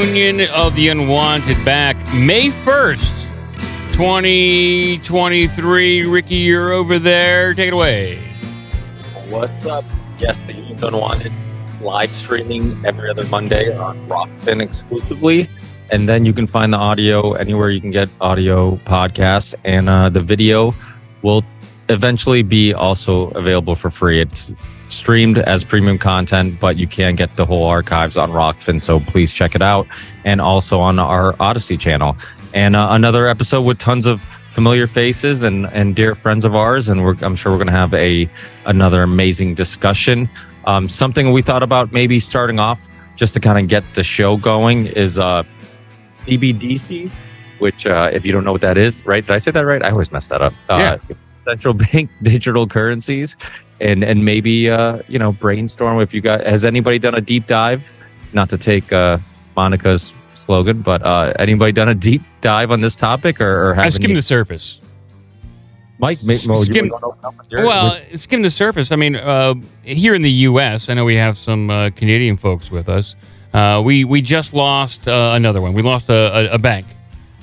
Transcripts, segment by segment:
Union of the Unwanted back May 1st, 2023. Ricky, you're over there. Take it away. What's up? Yes, the Union of Unwanted live streaming every other Monday on Rokfin exclusively. And then you can find the audio anywhere you can get audio podcasts. And uh, the video will eventually be also available for free. It's streamed as premium content, but you can get the whole archives on Rokfin. So please check it out. And also on our Odysee channel. And uh, another episode with tons of familiar faces and, and dear friends of ours. And I'm sure we're going to have a another amazing discussion. Um, something we thought about maybe starting off just to kind of get the show going is uh, CBDCs, which uh, if you don't know what that is, right? Did I say that right? I always mess that up. Uh, Yeah. Central bank digital currencies, and and maybe uh, you know brainstorm if you got. Has anybody done a deep dive? Not to take uh, Monica's slogan, but uh, anybody done a deep dive on this topic or, or have I skimmed any- the surface. Mike? May, well, skim- wanna open up Well, skim the surface. I mean, uh, here in the U.S., I know we have some uh, Canadian folks with us. Uh, we we just lost uh, another one. We lost a, a, a bank,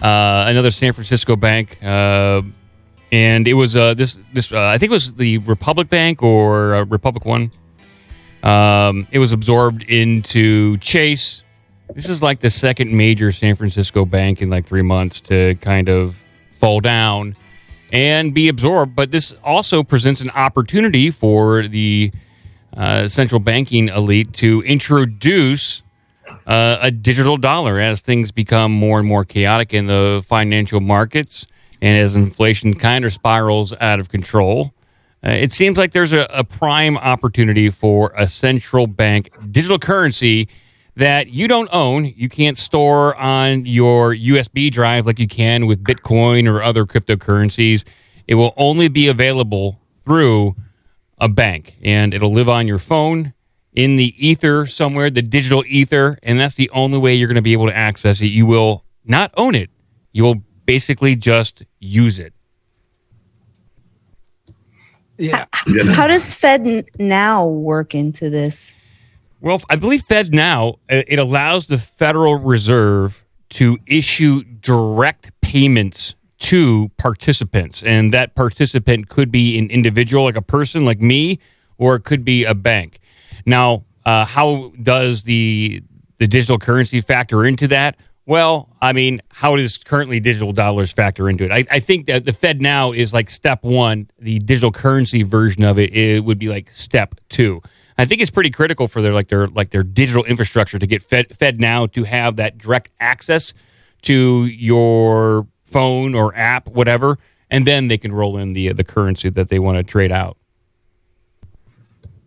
uh, another San Francisco bank, uh, and it was uh, this this. Uh, I think it was the Republic Bank or uh, Republic One. Um, it was absorbed into Chase. This is like the second major San Francisco bank in like three months to kind of fall down and be absorbed. But this also presents an opportunity for the uh, central banking elite to introduce uh, a digital dollar as things become more and more chaotic in the financial markets and as inflation kind of spirals out of control. Uh, it seems like there's a, a prime opportunity for a central bank digital currency that you don't own. You can't store on your USB drive like you can with Bitcoin or other cryptocurrencies. It will only be available through a bank and it'll live on your phone in the ether somewhere, the digital ether, and that's the only way you're going to be able to access it. You will not own it. You will basically just use it. Yeah. How does Fed now work into this? Well, I believe FedNow uh, it allows the Federal Reserve to issue direct payments to participants, and that participant could be an individual, like a person like me, or it could be a bank. Now, uh, how does the the digital currency factor into that? Well, I mean, how does currently digital dollars factor into it? I, I think that the FedNow is like step one. The digital currency version of it, it would be like step two. I think it's pretty critical for their like their like their digital infrastructure to get Fed FedNow to have that direct access to your phone or app, whatever, and then they can roll in the uh, the currency that they want to trade out.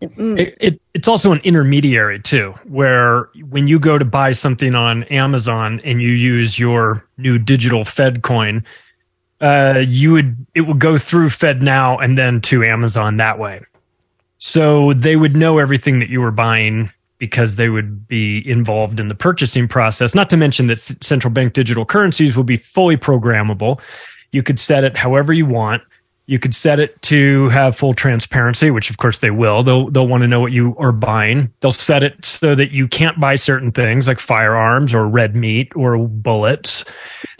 It, it, it's also an intermediary too, where when you go to buy something on Amazon and you use your new digital Fed coin, uh, you would it will go through FedNow and then to Amazon that way. So they would know everything that you were buying because they would be involved in the purchasing process. Not to mention that central bank digital currencies will be fully programmable. You could set it however you want. You could set it to have full transparency, which of course they will. They'll they'll want to know what you are buying. They'll set it so that you can't buy certain things like firearms or red meat or bullets.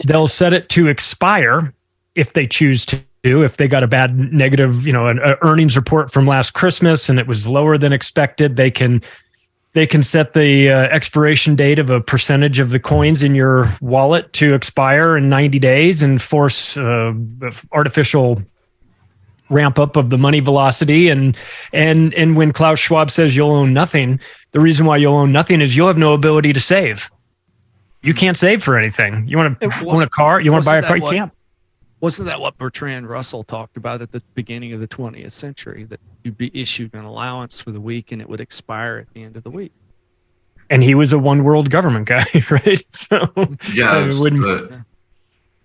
They'll set it to expire if they choose to. If they got a bad negative, you know, an earnings report from last Christmas and it was lower than expected, they can they can set the uh, expiration date of a percentage of the coins in your wallet to expire in 90 days and force uh, artificial ramp up of the money velocity and and and when Klaus Schwab says you'll own nothing, the reason why you'll own nothing is you'll have no ability to save. You can't save for anything. You want to It own a car? You want to buy a wasn't car? that You can't. Wasn't that what Bertrand Russell talked about at the beginning of the 20th century? That you'd be issued an allowance for the week and it would expire at the end of the week. And he was a one world government guy, right? So Yes, I wouldn't- but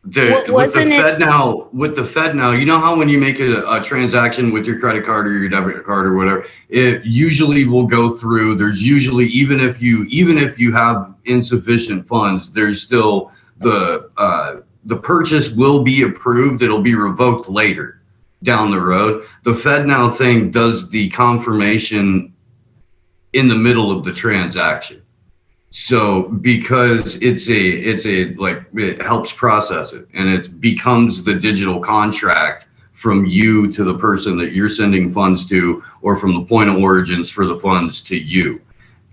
the, with the wasn't it- FedNow, with the FedNow, you know how when you make a, a transaction with your credit card or your debit card or whatever, it usually will go through. There's usually even if you even if you have insufficient funds, there's still the uh, the purchase will be approved. It'll be revoked later down the road. The FedNow thing does the confirmation in the middle of the transaction. So because it's a it's a like it helps process it and it becomes the digital contract from you to the person that you're sending funds to or from the point of origins for the funds to you.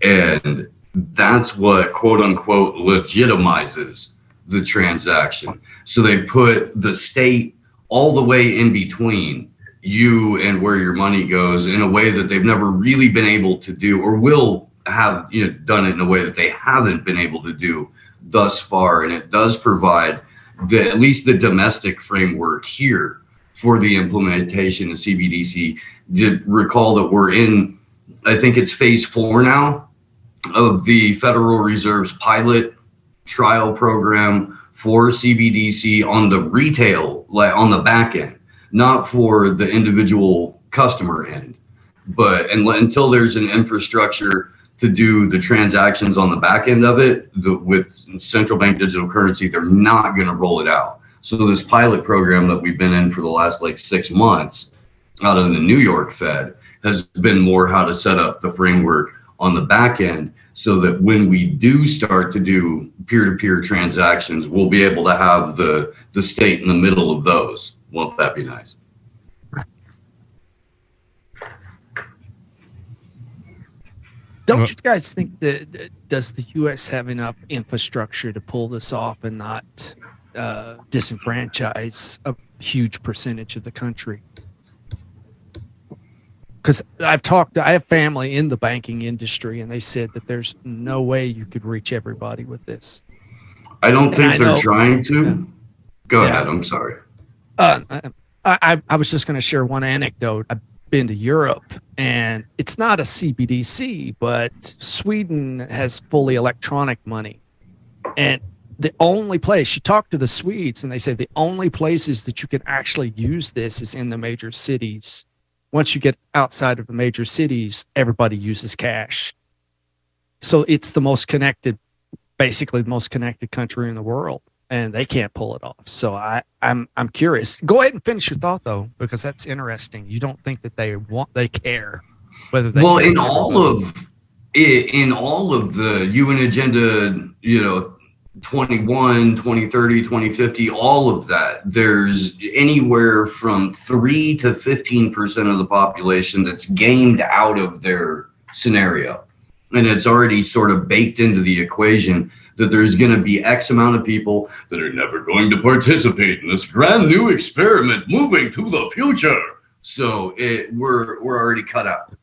And that's what quote unquote legitimizes the transaction. So they put the state all the way in between you and where your money goes in a way that they've never really been able to do or will have you know done it in a way that they haven't been able to do thus far and it does provide the at least the domestic framework here for the implementation of CBDC recall that we're in I think it's phase 4 now of the Federal Reserve's pilot trial program for CBDC on the retail like on the back end not for the individual customer end. But and, until there's an infrastructure to do the transactions on the back end of it the, with central bank digital currency they're not going to roll it out. So this pilot program that we've been in for the last like six months out of the new york fed has been more how to set up the framework on the back end so that when we do start to do peer-to-peer transactions we'll be able to have the the state in the middle of those. Won't that be nice Don't you guys think that does the U.S. have enough infrastructure to pull this off and not uh, disenfranchise a huge percentage of the country? Because I've talked, I have family in the banking industry, and they said that there's no way you could reach everybody with this. I don't And think I they're know- trying to. Yeah. Go Yeah. ahead. I'm sorry. Uh, I, I, I was just going to share one anecdote. I've been to Europe, and it's not a CBDC, but Sweden has fully electronic money. And the only place you talk to the Swedes, and they say the only places that you can actually use this is in the major cities. Once you get outside of the major cities, everybody uses cash. So it's the most connected, basically the most connected country in the world and they can't pull it off. So I, I'm I'm curious. Go ahead and finish your thought though, because that's interesting. You don't think that they want they care whether they well in all of in all of the UN agenda you know 21 2030 2050 all of that there's anywhere from 3 to 15% of the population that's gamed out of their scenario and it's already sort of baked into the equation that there's going to be x amount of people that are never going to participate in this brand new experiment moving to the future so it we're we're already cut out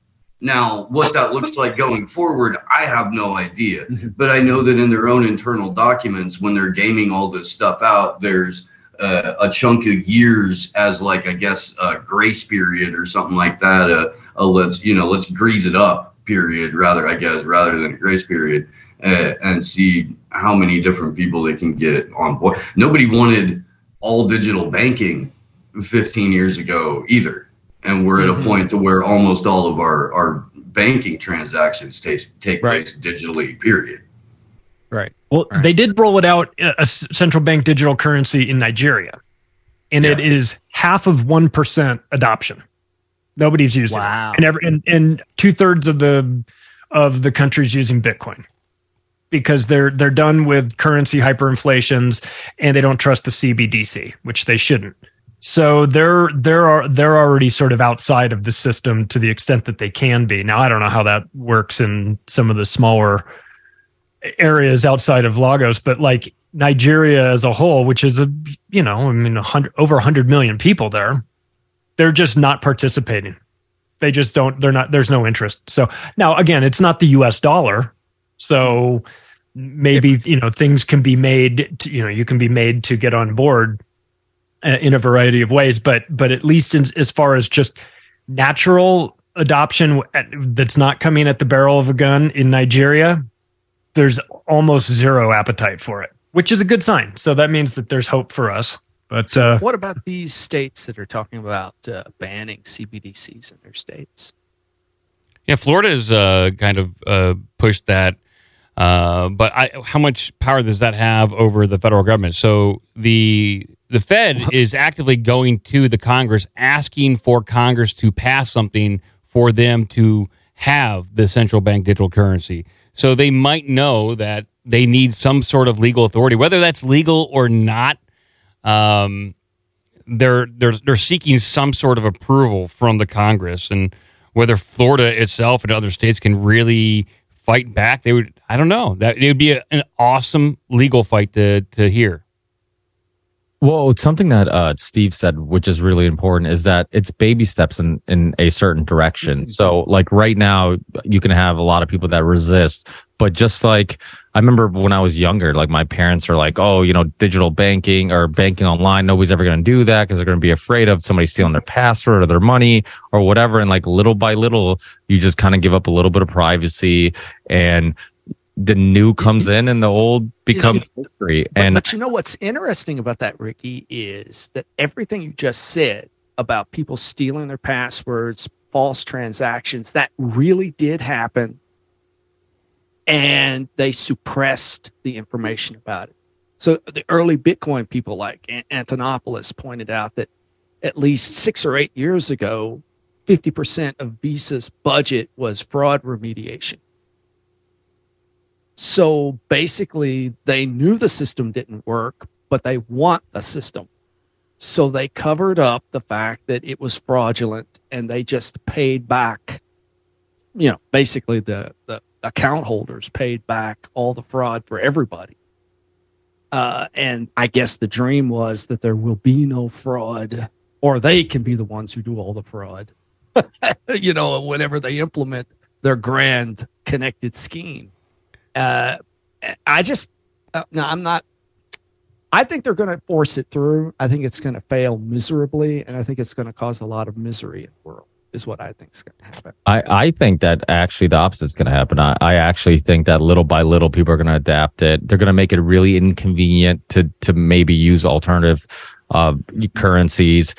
now, what that looks like going forward, I have no idea. But I know that in their own internal documents, when they're gaming all this stuff out, there's uh, a chunk of years as like I guess a grace period or something like that. A, a let's you know let's grease it up period rather I guess rather than a grace period uh, and see how many different people they can get on board. Nobody wanted all digital banking 15 years ago either and we're at a Mhm. point to where almost all of our, our banking transactions take take Right. place digitally. Period. right. Well, Right. they did roll it out a central bank digital currency in Nigeria, and it Yeah. is half of one percent adoption. Nobody's using Wow. it, and every, and, and two thirds of the of the countries using Bitcoin because they're they're done with currency hyperinflations and they don't trust the CBDC, which they shouldn't. So they're they're are they're already sort of outside of the system to the extent that they can be. Now I don't know how that works in some of the smaller areas outside of Lagos, but like Nigeria as a whole, which is a you know I mean a hundred over hundred million people there, they're just not participating. They just don't. They're not. There's no interest. So now again, it's not the U.S. dollar, so maybe you know things can be made. To, you know, you can be made to get on board uh, in a variety of ways, but but at least in, as far as just natural adoption that's not coming at the barrel of a gun in Nigeria, there's almost zero appetite for it, which is a good sign. So that means that there's hope for us. But uh, What about these states that are talking about uh, banning CBDCs in their states? Yeah, Florida's uh, kind of uh, pushed that, uh, but I, how much power does that have over the federal government? So the the Fed is actively going to the Congress, asking for Congress to pass something for them to have the central bank digital currency. So they might know that they need some sort of legal authority, whether that's legal or not. Um, they're they're they're seeking some sort of approval from the Congress, and whether Florida itself and other states can really fight back, they would. I don't know. That it would be a, an awesome legal fight to to hear. Well, it's something that uh, Steve said, which is really important, is that it's baby steps in, in a certain direction. So, like right now, you can have a lot of people that resist, but just like I remember when I was younger, like my parents are like, "Oh, you know, digital banking or banking online, nobody's ever going to do that because they're going to be afraid of somebody stealing their password or their money or whatever." And like little by little, you just kind of give up a little bit of privacy and the new comes in and the old becomes history. But, And but you know what's interesting about that, Ricky, is that everything you just said about people stealing their passwords, false transactions, that really did happen. And they suppressed the information about it. So the early Bitcoin people like Antonopoulos pointed out that at least six or eight years ago, 50% of Visa's budget was fraud remediation. So basically, they knew the system didn't work, but they want the system. So they covered up the fact that it was fraudulent and they just paid back, you know, basically the, the account holders paid back all the fraud for everybody. Uh, and I guess the dream was that there will be no fraud or they can be the ones who do all the fraud, you know, whenever they implement their grand connected scheme uh, I just uh, no, I'm not. I think they're going to force it through. I think it's going to fail miserably, and I think it's going to cause a lot of misery in the world. Is what I think is going to happen. I, I think that actually the opposite is going to happen. I, I actually think that little by little people are going to adapt it. They're going to make it really inconvenient to to maybe use alternative uh, currencies,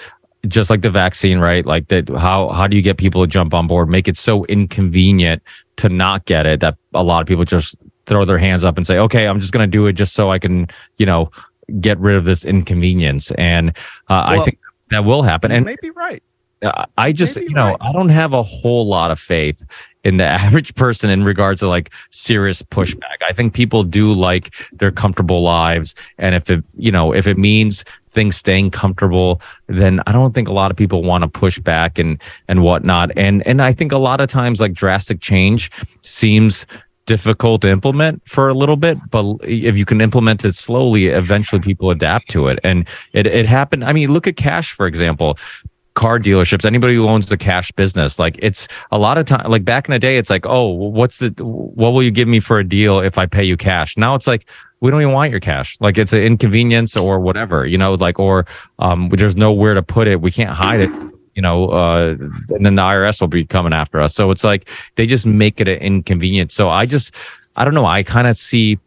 just like the vaccine, right? Like that. How how do you get people to jump on board? Make it so inconvenient to not get it that a lot of people just throw their hands up and say, "Okay, I'm just going to do it just so I can, you know, get rid of this inconvenience." And uh, I think that will happen. You And maybe right. I just, Maybe you know, right. I don't have a whole lot of faith in the average person in regards to like serious pushback. I think people do like their comfortable lives. And if it, you know, if it means things staying comfortable, then I don't think a lot of people want to push back and, and whatnot. And, and I think a lot of times like drastic change seems difficult to implement for a little bit, but if you can implement it slowly, eventually people adapt to it. And it, it happened. I mean, look at cash, for example car dealerships, anybody who owns the cash business, like it's a lot of time, like back in the day, it's like, oh, what's the, what will you give me for a deal if I pay you cash? Now it's like, we don't even want your cash. Like it's an inconvenience or whatever, you know, like, or, um, there's nowhere to put it. We can't hide it. You know, uh, and then the IRS will be coming after us. So it's like they just make it an inconvenience. So I just, I don't know. I kind of see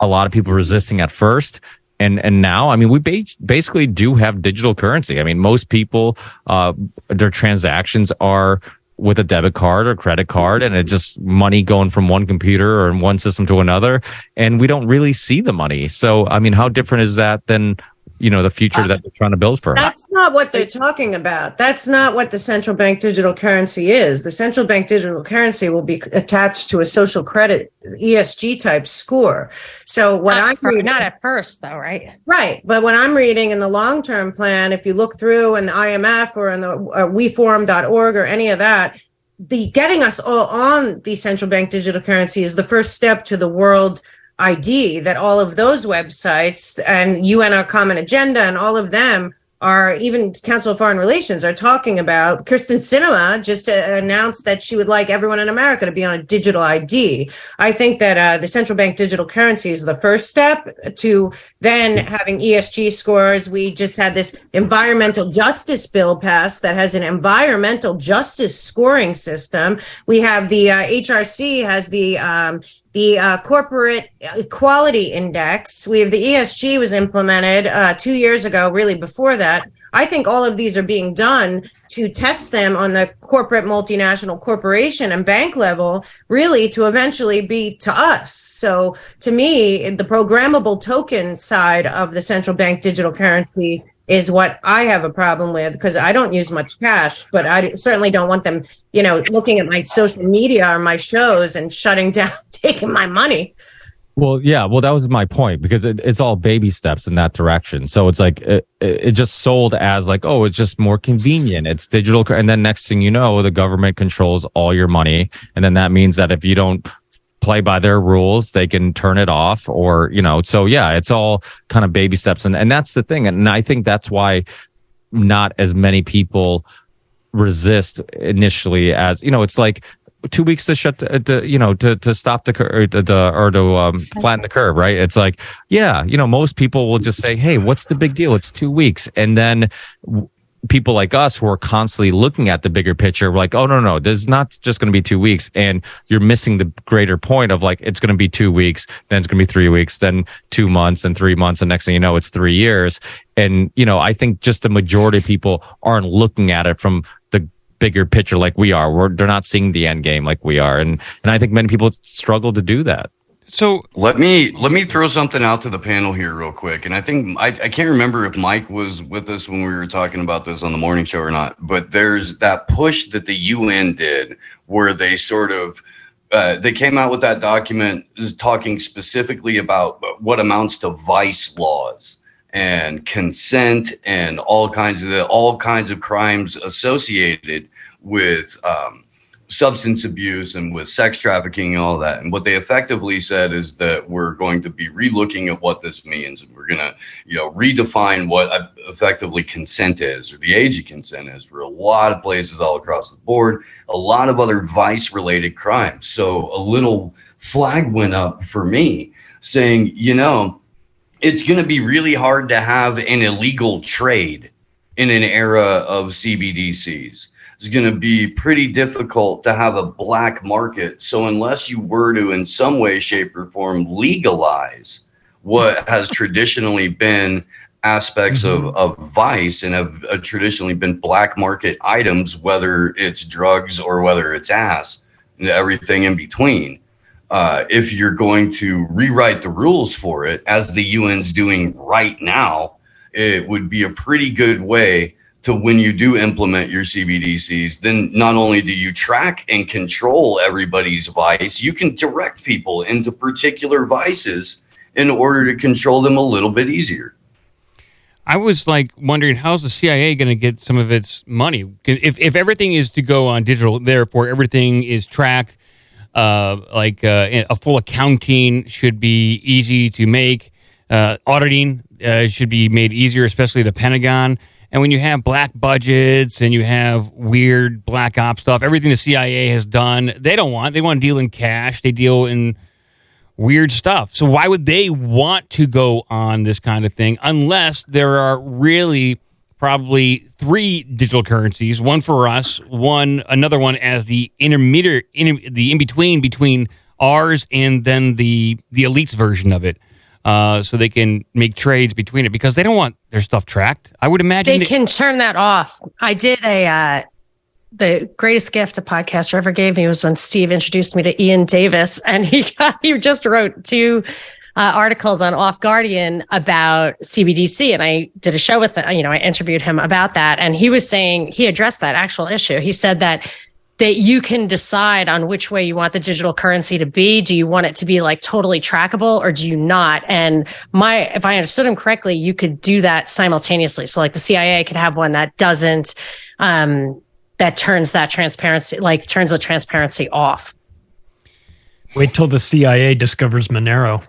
a lot of people resisting at first and and now i mean we ba- basically do have digital currency. I mean most people uh their transactions are with a debit card or credit card and it just money going from one computer or one system to another. And we don't really see the money. So i mean how different is that than you know the future that they're trying to build for us That's not what they're talking about. That's not what the central bank digital currency is. The central bank digital currency will be attached to a social credit ESG type score. So what not, I'm fir- reading- not at first, though, right? Right. But when I'm reading in the long term plan, if you look through in the IMF or in the uh, weforum.org or any of that, the getting us all on the central bank digital currency is the first step to the world ID that all of those websites and UN Our Common Agenda and all of them are even Council of Foreign Relations are talking about. Kyrsten Sinema just uh, announced that she would like everyone in America to be on a digital ID. I think that uh, the central bank digital currency is the first step to then having ESG scores. We just had this environmental justice bill passed that has an environmental justice scoring system. We have the uh, HRC has the um, the uh, corporate equality index. We have the ESG was implemented uh, two years ago, really before that. I think all of these are being done to test them on the corporate multinational corporation and bank level, really to eventually be to us. So to me, the programmable token side of the central bank digital currency is what I have a problem with because I don't use much cash, but I certainly don't want them you know, looking at my social media or my shows and shutting down, taking my money. Well, yeah. Well, that was my point because it, it's all baby steps in that direction. So it's like it, it just sold as like, oh, it's just more convenient. It's digital, and then next thing you know, the government controls all your money, and then that means that if you don't play by their rules, they can turn it off, or you know. So yeah, it's all kind of baby steps, and and that's the thing, and I think that's why not as many people resist initially as you know it's like two weeks to shut the, to, you know to to stop the curve or to, or to um, flatten the curve right? It's like yeah you know most people will just say hey what's the big deal? It's two weeks. And then people like us who are constantly looking at the bigger picture we're like oh no no there's not just going to be two weeks. And you're missing the greater point of like it's going to be two weeks then it's going to be three weeks then two months and three months and next thing you know it's three years. And you know i think just the majority of people aren't looking at it from the bigger picture like we are. We're, they're not seeing the end game like we are. And and i think many people struggle to do that So Let me let me throw something out to the panel here real quick, and I think I, I can't remember if Mike was with us when we were talking about this on the morning show or not. But there's that push that the UN did, where they sort of uh, they came out with that document talking specifically about what amounts to vice laws and consent and all kinds of the, all kinds of crimes associated with um, substance abuse and with sex trafficking and all that. And what they effectively said is that we're going to be relooking at what this means. And we're going to, you know, redefine what effectively consent is or the age of consent is for a lot of places all across the board, a lot of other vice related crimes. So a little flag went up for me saying, you know, it's going to be really hard to have an illegal trade in an era of CBDCs it's going to be pretty difficult to have a black market. So, unless you were to, in some way, shape, or form, legalize what has traditionally been aspects mm-hmm. of, of vice and have uh, traditionally been black market items, whether it's drugs or whether it's ass, and everything in between. Uh, if you're going to rewrite the rules for it, as the UN's doing right now, it would be a pretty good way to when you do implement your CBDCs, then not only do you track and control everybody's vice, you can direct people into particular vices in order to control them a little bit easier. I was like wondering how's the CIA going to get some of its money if if everything is to go on digital, therefore everything is tracked. Uh, like uh, a full accounting should be easy to make. Uh, auditing uh, should be made easier, especially the Pentagon. And when you have black budgets and you have weird black op stuff, everything the CIA has done, they don't want. They want to deal in cash. They deal in weird stuff. So why would they want to go on this kind of thing unless there are really probably three digital currencies, one for us, one another one as the intermediate in, the in between between ours and then the the elites version of it uh, so they can make trades between it because they don't want their stuff tracked. I would imagine they, can turn that off. I did a uh, the greatest gift a podcaster ever gave me was when Steve introduced me to Iain Davis, and he got, he just wrote two. Uh, articles on Off Guardian about CBDC, and I did a show with him. you know I interviewed him about that, and he was saying he addressed that actual issue. He said that that you can decide on which way you want the digital currency to be. Do you want it to be like totally trackable or do you not? And my, if I understood him correctly, you could do that simultaneously. So like the CIA could have one that doesn't, um, that turns that transparency, like turns the transparency off. Wait till the CIA discovers Monero.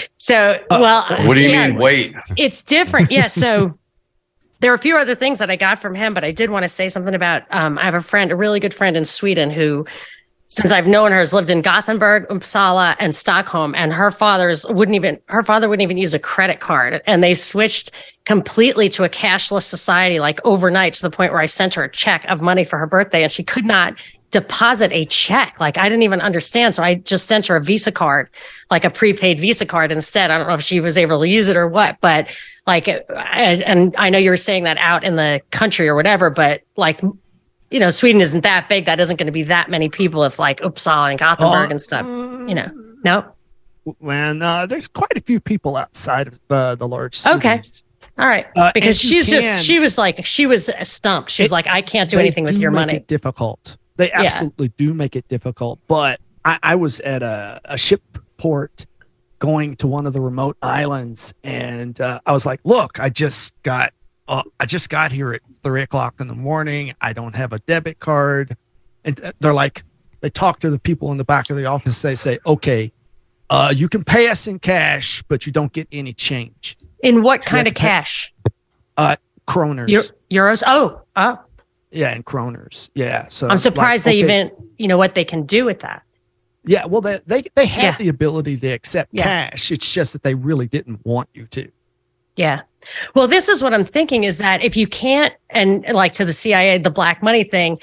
so, well, what do you mean? Wait, it's different. Yeah. So, there are a few other things that I got from him, but I did want to say something about. Um, I have a friend, a really good friend in Sweden, who, since I've known her, has lived in Gothenburg, Uppsala, and Stockholm. And her father's wouldn't even her father wouldn't even use a credit card, and they switched completely to a cashless society like overnight to the point where I sent her a check of money for her birthday, and she could not deposit a check. Like I didn't even understand. So I just sent her a Visa card, like a prepaid Visa card instead. I don't know if she was able to use it or what, but like, and I know you were saying that out in the country or whatever, but like, you know, Sweden isn't that big. That isn't going to be that many people if like Uppsala and Gothenburg uh, and stuff, you know, no. When uh, there's quite a few people outside of uh, the large cities. Okay. All right. Uh, because she's can, just, she was like, she was stumped. She was like, I can't do anything with your money. difficult they absolutely do make it difficult. But I, I was at a, a ship port going to one of the remote islands, and uh, I was like, "Look, I just got, uh, I just got here at three o'clock in the morning. I don't have a debit card." And uh, they're like, they talk to the people in the back of the office. They say, "Okay, uh, you can pay us in cash, but you don't get any change." In what kind of pay- cash? Uh, kroners. Eu- euros? Oh, oh. yeah, in kroners. Yeah. So I'm surprised like, they okay. even, you know, what they can do with that. Yeah, well, they they, they have Yeah. the ability to accept Yeah. cash. It's just that they really didn't want you to. Yeah. Well, this is what I'm thinking is that if you can't, and like to the CIA, the black money thing,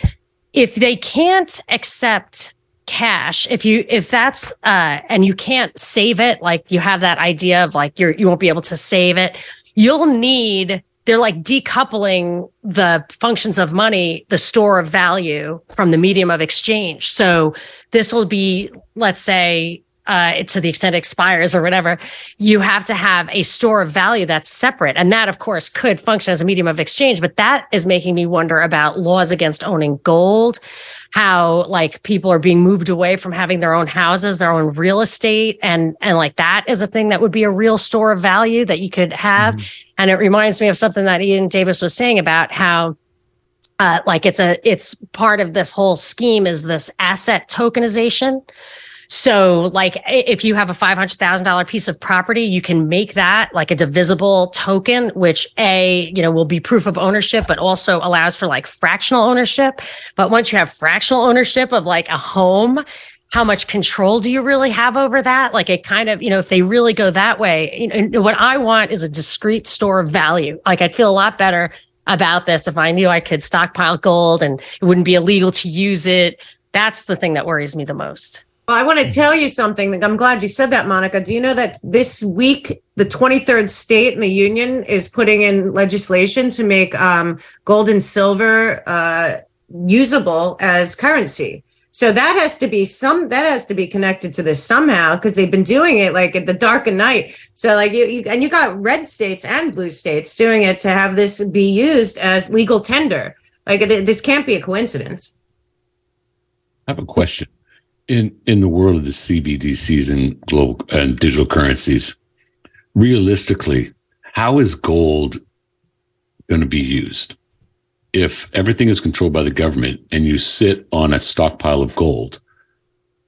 if they can't accept cash, if you, if that's, uh, and you can't save it, like you have that idea of like you're, you won't be able to save it, you'll need, they're like decoupling the functions of money, the store of value from the medium of exchange. So this will be, let's say, uh, to the extent it expires or whatever, you have to have a store of value that's separate. And that, of course, could function as a medium of exchange. But that is making me wonder about laws against owning gold, how like people are being moved away from having their own houses, their own real estate. And, and like that is a thing that would be a real store of value that you could have. And it reminds me of something that Iain Davis was saying about how uh, like it's a it's part of this whole scheme is this asset tokenization. So, like, if you have a five hundred thousand dollar piece of property, you can make that like a divisible token, which a you know will be proof of ownership, but also allows for like fractional ownership. But once you have fractional ownership of like a home, how much control do you really have over that? Like, it kind of you know if they really go that way, you know, what I want is a discrete store of value. Like, I'd feel a lot better about this if I knew I could stockpile gold and it wouldn't be illegal to use it. That's the thing that worries me the most. Well, I want to tell you something. I'm glad you said that, Monica. Do you know that this week, the 23rd state in the union is putting in legislation to make um, gold and silver uh, usable as currency? So that has to be some that has to be connected to this somehow because they've been doing it like at the dark of night. So like you, you and you got red states and blue states doing it to have this be used as legal tender. Like th- this can't be a coincidence. I have a question. In in the world of the CBDCs and global and digital currencies, realistically, how is gold going to be used? If everything is controlled by the government and you sit on a stockpile of gold,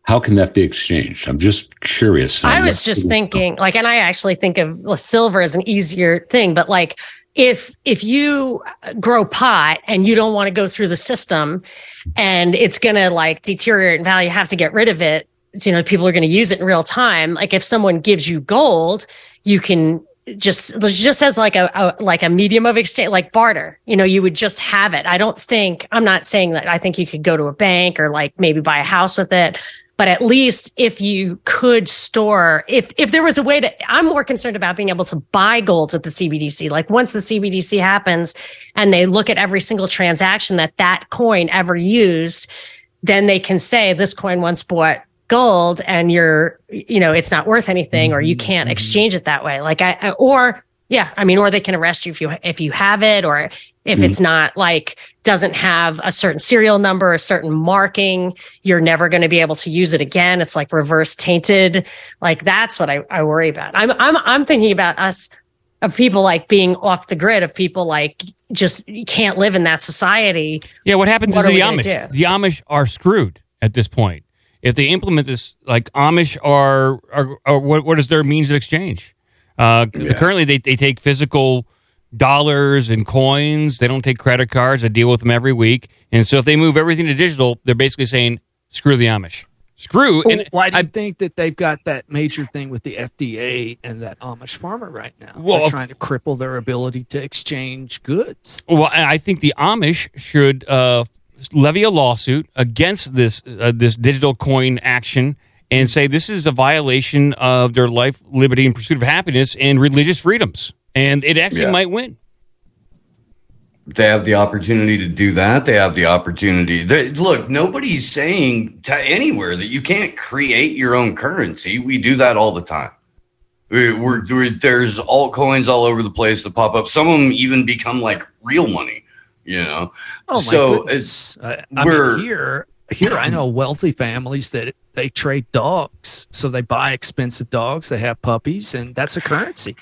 how can that be exchanged? I'm just curious. I was just thinking, like, and I actually think of silver as an easier thing, but like, if if you grow pot and you don't want to go through the system, and it's gonna like deteriorate in value, you have to get rid of it. You know, people are going to use it in real time. Like, if someone gives you gold, you can just just as like a, a like a medium of exchange, like barter. You know, you would just have it. I don't think I'm not saying that. I think you could go to a bank or like maybe buy a house with it but at least if you could store if if there was a way to i'm more concerned about being able to buy gold with the cbdc like once the cbdc happens and they look at every single transaction that that coin ever used then they can say this coin once bought gold and you're you know it's not worth anything or you mm-hmm. can't mm-hmm. exchange it that way. Like i I- or yeah i mean or they can arrest you if you if you have it or if it's not like doesn't have a certain serial number a certain marking you're never going to be able to use it again. It's like reverse tainted. Like that's what i, I worry about. I'm, I'm i'm thinking about us of people like being off the grid of people like just can't live in that society. Yeah, what happens What to the Amish? The Amish are screwed at this point. If they implement this, like Amish are, are, are what, what is their means of exchange? Uh, Currently, they, they take physical dollars and coins. They don't take credit cards. I deal with them every week. And so if they move everything to digital, they're basically saying, screw the Amish. Screw. Oh, And why do you I- think that they've got that major thing with the FDA and that Amish farmer right now? Well, They're trying to cripple their ability to exchange goods. Well, I I think the Amish should uh, levy a lawsuit against this uh, this digital coin action and say this is a violation of their life, liberty, and pursuit of happiness and religious freedoms, and it actually Yeah. might win. they have the opportunity to do that. They have the opportunity. They, look, nobody's saying to anywhere that you can't create your own currency. We do that all the time. We- We're, we're, there's altcoins all over the place that pop up. Some of them even become like real money. You know. Oh my so goodness! it's I, I we're- mean, here here I know wealthy families that they trade dogs, so they buy expensive dogs, they have puppies, and that's a currency.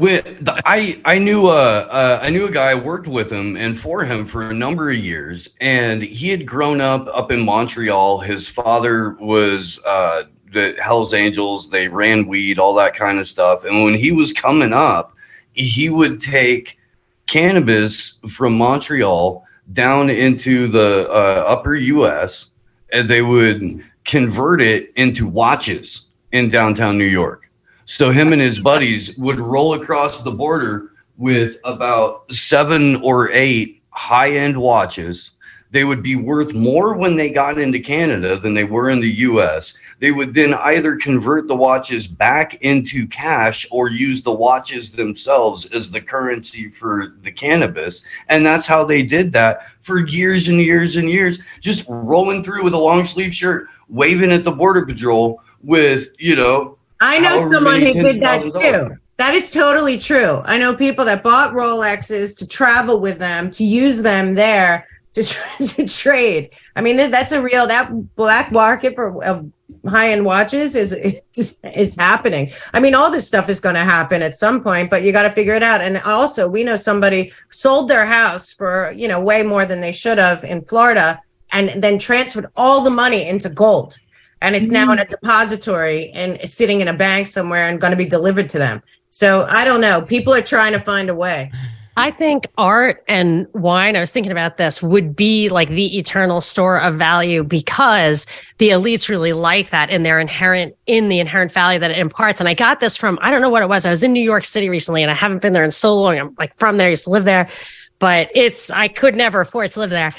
With the, I I knew uh, uh I knew a guy I worked with him and for him for a number of years and he had grown up up in Montreal. His father was uh the Hells Angels. They ran weed all that kind of stuff. And when he was coming up he would take cannabis from Montreal down into the uh, upper US and they would convert it into watches in downtown New York so him and his buddies would roll across the border with about seven or eight high end watches. They would be worth more when they got into Canada than they were in the US. They would then either convert the watches back into cash or use the watches themselves as the currency for the cannabis. And that's how they did that for years and years and years, just rolling through with a long sleeve shirt, waving at the Border Patrol with, you know, I know however someone many who did that $10,000. too. That is totally true. I know people that bought Rolexes to travel with them, to use them there to, to trade. I mean, that- that's a real that black market for uh, high end watches is, is is happening. I mean, all this stuff is going to happen at some point, but you got to figure it out. And also, we know somebody sold their house for you know way more than they should have in Florida, and then transferred all the money into gold and it's now in a mm-hmm. depository and sitting in a bank somewhere and going to be delivered to them. So I don't know. People are trying to find a way. I think art and wine, I was thinking about this, would be like the eternal store of value because the elites really like that in their inherent, in the inherent value that it imparts. And I got this from, I don't know what it was. I was in New York City recently and I haven't been there in so long. I'm like from there, I used to live there, but it's, I could never afford to live there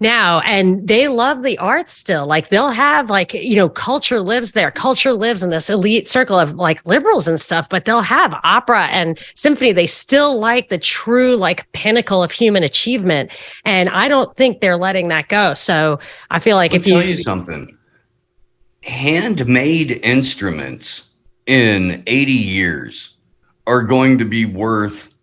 now and they love the arts still. Like they'll have like you know culture lives there. Culture lives in this elite circle of like liberals and stuff but they'll have opera and symphony. They still like the true like pinnacle of human achievement. And i don't think they're letting that go. So i feel like I'll if you, tell you something, handmade instruments in 80 years are going to be worth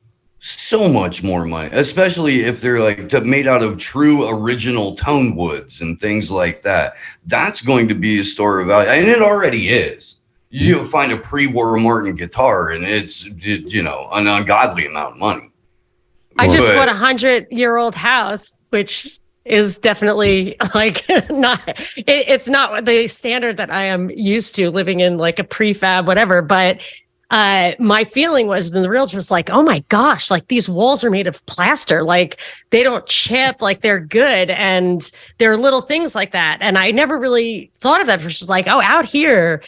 so much more money, especially if they're like made out of true original tone woods and things like that. That's going to be a store of value, and it already is. You'll find a pre-war Martin guitar, and it's you know an ungodly amount of money. i just But- bought a hundred year old house which is definitely like not it, it's not the standard that i am used to living in like a prefab whatever but uh, my feeling was then the realtor was like, oh my gosh, like these walls are made of plaster. Like they don't chip, like they're good. And there are little things like that. And I never really thought of that. Which is like, oh, out here,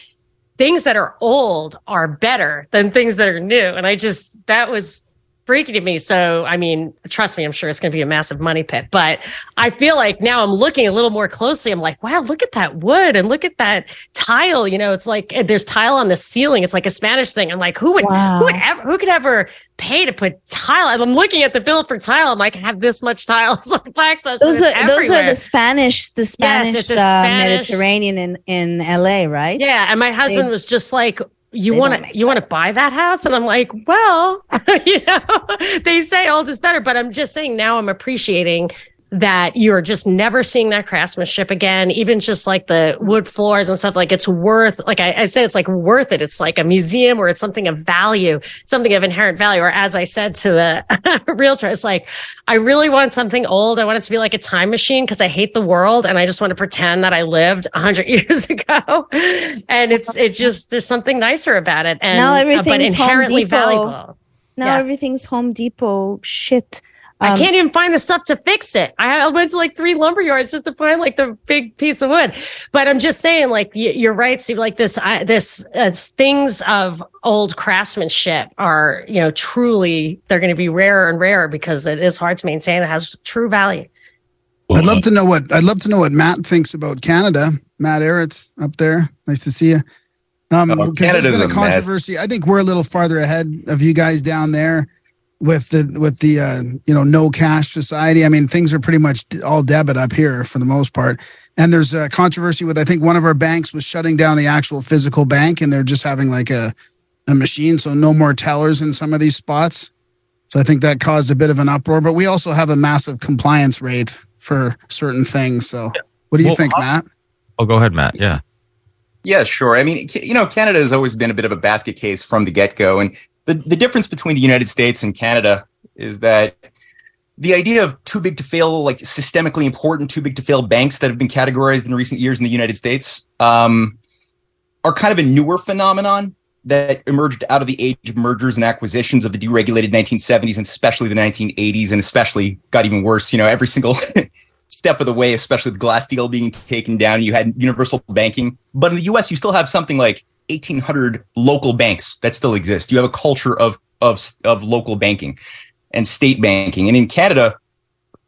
things that are old are better than things that are new. And I just, that was freaky to me. So, I mean, trust me, I'm sure it's going to be a massive money pit, but I feel like now I'm looking a little more closely. I'm like, wow, look at that wood and look at that tile. You know, it's like there's tile on the ceiling. It's like a Spanish thing. I'm like, who would, Wow. who would ever, who could ever pay to put tile? I'm looking at the bill for tile. I'm like, I have this much tile. It's like black stuff. Those are those are the Spanish, the Spanish, it's a uh, Spanish- Mediterranean in in LA, right? Yeah, and my husband They- was just like, "You want to you want to buy that house?" And I'm like, "Well, you know, they say old is better, but I'm just saying now I'm appreciating that you're just never seeing that craftsmanship again, even just like the wood floors and stuff. Like it's worth, like I, I said, it's like worth it. It's like a museum or it's something of value, something of inherent value. Or as I said to the realtor, it's like, I really want something old. I want it to be like a time machine because I hate the world and I just want to pretend that I lived a hundred years ago. And it's, it just, there's something nicer about it. And, Now uh, but everything's Home inherently Depot. valuable. Now Yeah. everything's Home Depot shit. I Um, can't even find the stuff to fix it. I I went to like three lumber yards just to find like the big piece of wood. But I'm just saying, like y- you're right, Steve. Like this, I, this uh, things of old craftsmanship are, you know, truly they're going to be rarer and rarer because it is hard to maintain. It has true value. Well, I'd love to know what I'd love to know what Matt thinks about Canada. Matt Ehret's up there. Nice to see you. Um, Oh, because there's Canada's been a a mess. controversy. I think we're a little farther ahead of you guys down there with the with the uh, you know no cash society. I mean, things are pretty much all debit up here for the most part. And there's a controversy with I think one of our banks was shutting down the actual physical bank, and they're just having like a a machine, so no more tellers in some of these spots. So I think that caused a bit of an uproar. But we also have a massive compliance rate for certain things. So What do you Well, think, uh, Matt? Oh, go ahead, Matt. Yeah. Yeah, sure. I mean, you know, Canada has always been a bit of a basket case from the get go. And the, the difference between the United States and Canada is that the idea of too big to fail, like systemically important, too big to fail banks that have been categorized in recent years in the United States, um, are kind of a newer phenomenon that emerged out of the age of mergers and acquisitions of the deregulated 1970s and especially the 1980s and especially got even worse you know every single step of the way especially with Glass-Steagall being taken down you had universal banking. But in the us you still have something like 1800 local banks that still exist you have a culture of of of local banking and state banking and in canada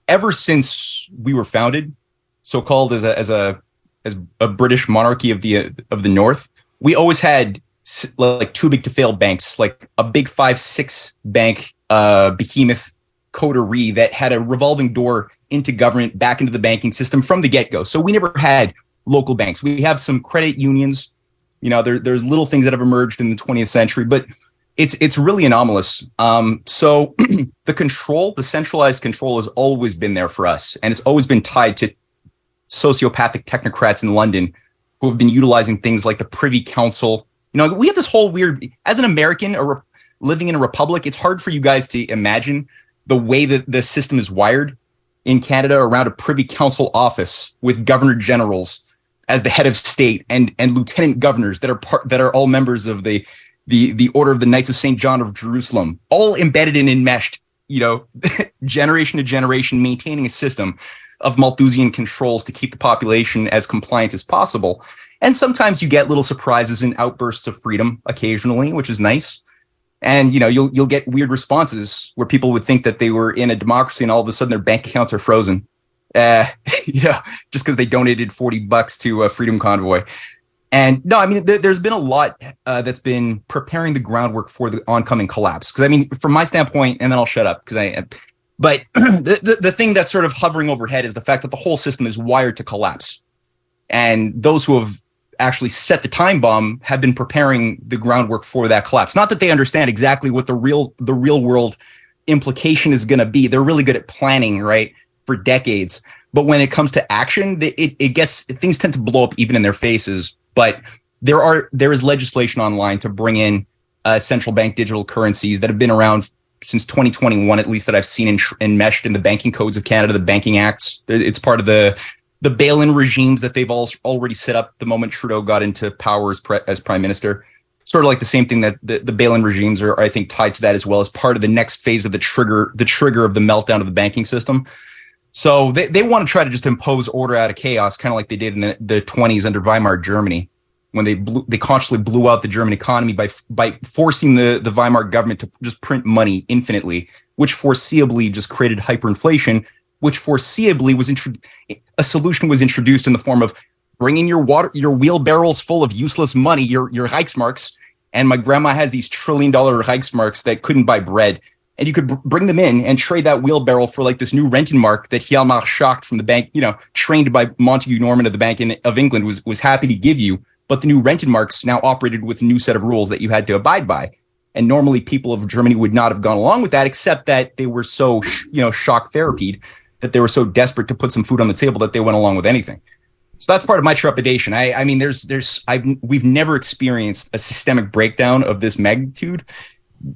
ever since we were founded so called as a as a as a british monarchy of the of the north we always had like too big to fail banks, like a big five, six bank uh, behemoth coterie that had a revolving door into government, back into the banking system from the get go. So we never had local banks. We have some credit unions. You know, there, there's little things that have emerged in the 20th century, but it's it's really anomalous. Um, so the control, the centralized control, has always been there for us, and it's always been tied to sociopathic technocrats in London who have been utilizing things like the Privy Council. You know, we have this whole weird. As an American, a re- living in a republic, it's hard for you guys to imagine the way that the system is wired in Canada around a Privy Council office with governor generals as the head of state and and lieutenant governors that are part that are all members of the the the Order of the Knights of Saint John of Jerusalem, all embedded and enmeshed. You know, generation to generation, maintaining a system of Malthusian controls to keep the population as compliant as possible. And sometimes you get little surprises and outbursts of freedom occasionally, which is nice. And you know, you'll you'll get weird responses where people would think that they were in a democracy and all of a sudden their bank accounts are frozen. Uh, you know, just because they donated 40 bucks to a freedom convoy. And no, I mean, there, there's been a lot uh, that's been preparing the groundwork for the oncoming collapse. Because I mean, from my standpoint, and then I'll shut up because I. But the, the the thing that's sort of hovering overhead is the fact that the whole system is wired to collapse, and those who have actually set the time bomb have been preparing the groundwork for that collapse. Not that they understand exactly what the real the real world implication is going to be. They're really good at planning, right, for decades. But when it comes to action, it, it, gets things tend to blow up even in their faces. But there are there is legislation online to bring in uh, central bank digital currencies that have been around since 2021, at least that I've seen en- enmeshed in the banking codes of Canada, the banking acts. It's part of the the bail-in regimes that they've all already set up the moment Trudeau got into power as, pre- as prime minister. Sort of like the same thing that the, the bail-in regimes are, I think, tied to that as well as part of the next phase of the trigger, the trigger of the meltdown of the banking system. So they, they want to try to just impose order out of chaos, kind of like they did in the, the 20s under Weimar Germany, when they blew, they consciously blew out the German economy by by forcing the, the Weimar government to just print money infinitely, which foreseeably just created hyperinflation, which foreseeably was intro- a solution was introduced in the form of bringing your water your wheelbarrows full of useless money, your your Reichsmarks, and my grandma has these trillion dollar Reichsmarks that couldn't buy bread. And you could br- bring them in and trade that wheelbarrow for like this new Rentenmark that Hjalmar Schacht from the bank, you know, trained by Montague Norman of the Bank in, of England was was happy to give you. But the new Rentenmarks now operated with a new set of rules that you had to abide by. And normally people of Germany would not have gone along with that, except that they were so, you know, shock therapied that they were so desperate to put some food on the table that they went along with anything. So that's part of my trepidation. I, I mean, there's, there's, I've, we've never experienced a systemic breakdown of this magnitude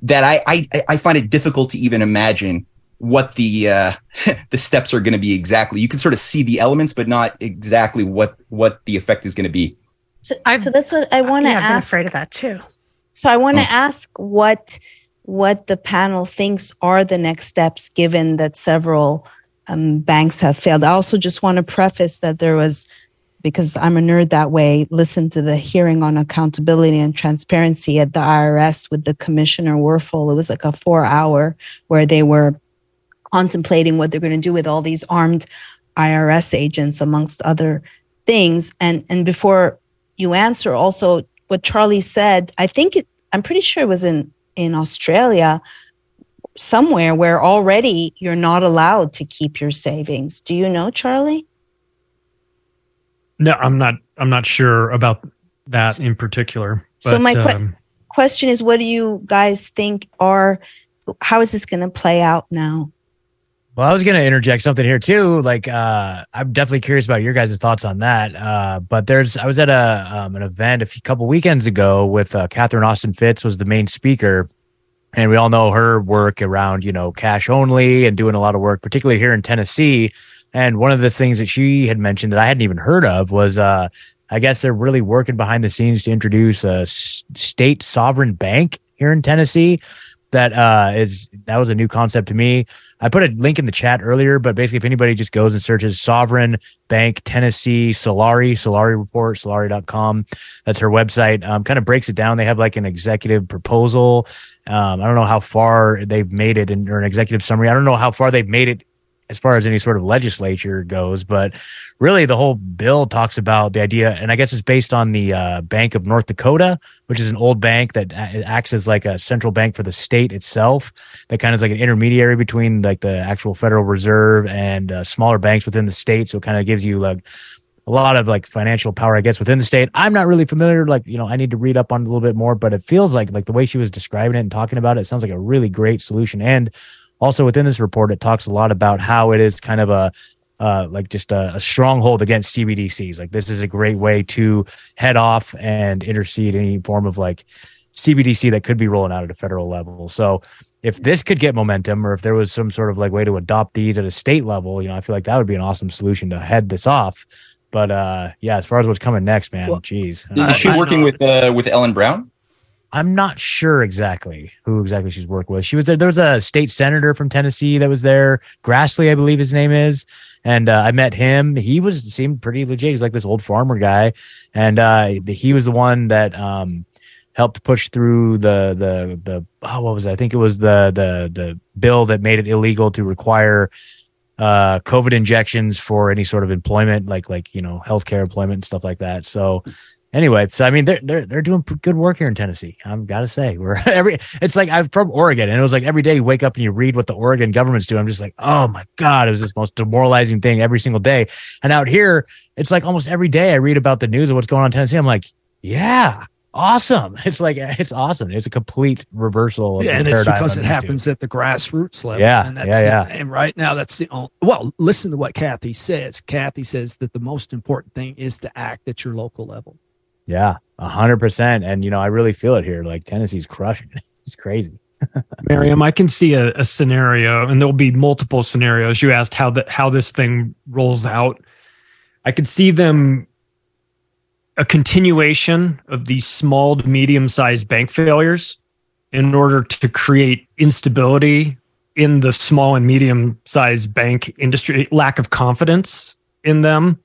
that I, I, I find it difficult to even imagine what the, uh, the steps are going to be exactly. You can sort of see the elements, but not exactly what, what the effect is going to be. So, so that's what I want to yeah, I've been ask. afraid of that too. So I want to Oh. ask what what the panel thinks are the next steps, given that several um, banks have failed. I also just want to preface that there was, because I'm a nerd that way, listen to the hearing on accountability and transparency at the IRS with the Commissioner Werfel. It was like a four hour where they were contemplating what they're going to do with all these armed IRS agents, amongst other things. And and before you answer, also what Charlie said, I think it, I'm pretty sure it was in in Australia somewhere where already you're not allowed to keep your savings. Do you know, Charlie? No, I'm not. I'm not sure about that in particular. so my que- um, question is, what do you guys think are? How is this going to play out now? Well, I was going to interject something here too. Like, uh, I'm definitely curious about your guys' thoughts on that. Uh, but there's, I was at a um, an event a few, couple weekends ago with uh, Catherine Austin Fitts was the main speaker, and we all know her work around you know cash only and doing a lot of work, particularly here in Tennessee. And one of the things that she had mentioned that I hadn't even heard of was, uh, I guess they're really working behind the scenes to introduce a s- state sovereign bank here in Tennessee. That uh, is that was a new concept to me. I put a link in the chat earlier, but basically, if anybody just goes and searches Sovereign Bank Tennessee Solari, Solari Report, Solari.com, that's her website, um, kind of breaks it down. They have like an executive proposal. Um, I don't know how far they've made it in, or an executive summary. I don't know how far they've made it as far as any sort of legislature goes, but really the whole bill talks about the idea, and I guess it's based on the uh, Bank of North Dakota, which is an old bank that acts as like a central bank for the state itself. That kind of is like an intermediary between like the actual Federal Reserve and uh, smaller banks within the state. So it kind of gives you like a lot of like financial power, I guess, within the state. I'm not really familiar. Like, you know, I need to read up on a little bit more, but it feels like like the way she was describing it and talking about it, it sounds like a really great solution. And also within this report, it talks a lot about how it is kind of a uh, like just a, a stronghold against CBDCs. Like this is a great way to head off and intercede any form of like CBDC that could be rolling out at a federal level. So if this could get momentum, or if there was some sort of like way to adopt these at a state level, you know, I feel like that would be an awesome solution to head this off. But uh, yeah, as far as what's coming next, man, geez, Is she working with uh, with Ellen Brown? I'm not sure exactly who exactly she's worked with. She was there. There was a state senator from Tennessee that was there. Grassley, I believe his name is. And uh, I met him. He was seemed pretty legit. He's like this old farmer guy, and uh, he was the one that um, helped push through the the the oh, what was it? I think it was the the the bill that made it illegal to require uh, COVID injections for any sort of employment, like like you know healthcare employment and stuff like that. So anyway, so I mean they're they're they're doing good work here in Tennessee. I'm gotta say we're every it's like I'm from Oregon and it was like every day you wake up and you read what the Oregon government's doing. I'm just like, oh my god, it was this most demoralizing thing every single day. And out here, it's like almost every day I read about the news of what's going on in Tennessee. I'm like, yeah. Awesome! It's like it's awesome. It's a complete reversal. Of Yeah, the and it's because it happens at the grassroots level. Yeah, and that's yeah, the- yeah. and right now, that's the only. Well, listen to what Kathy says. Kathy says that the most important thing is to act at your local level. Yeah, a hundred percent. And you know, I really feel it here. Like Tennessee's crushing. It's crazy. Maryam, I can see a, a scenario, and there'll be multiple scenarios. You asked how that how this thing rolls out. I could see them a continuation of these small to medium sized bank failures in order to create instability in the small and medium sized bank industry, lack of confidence in them,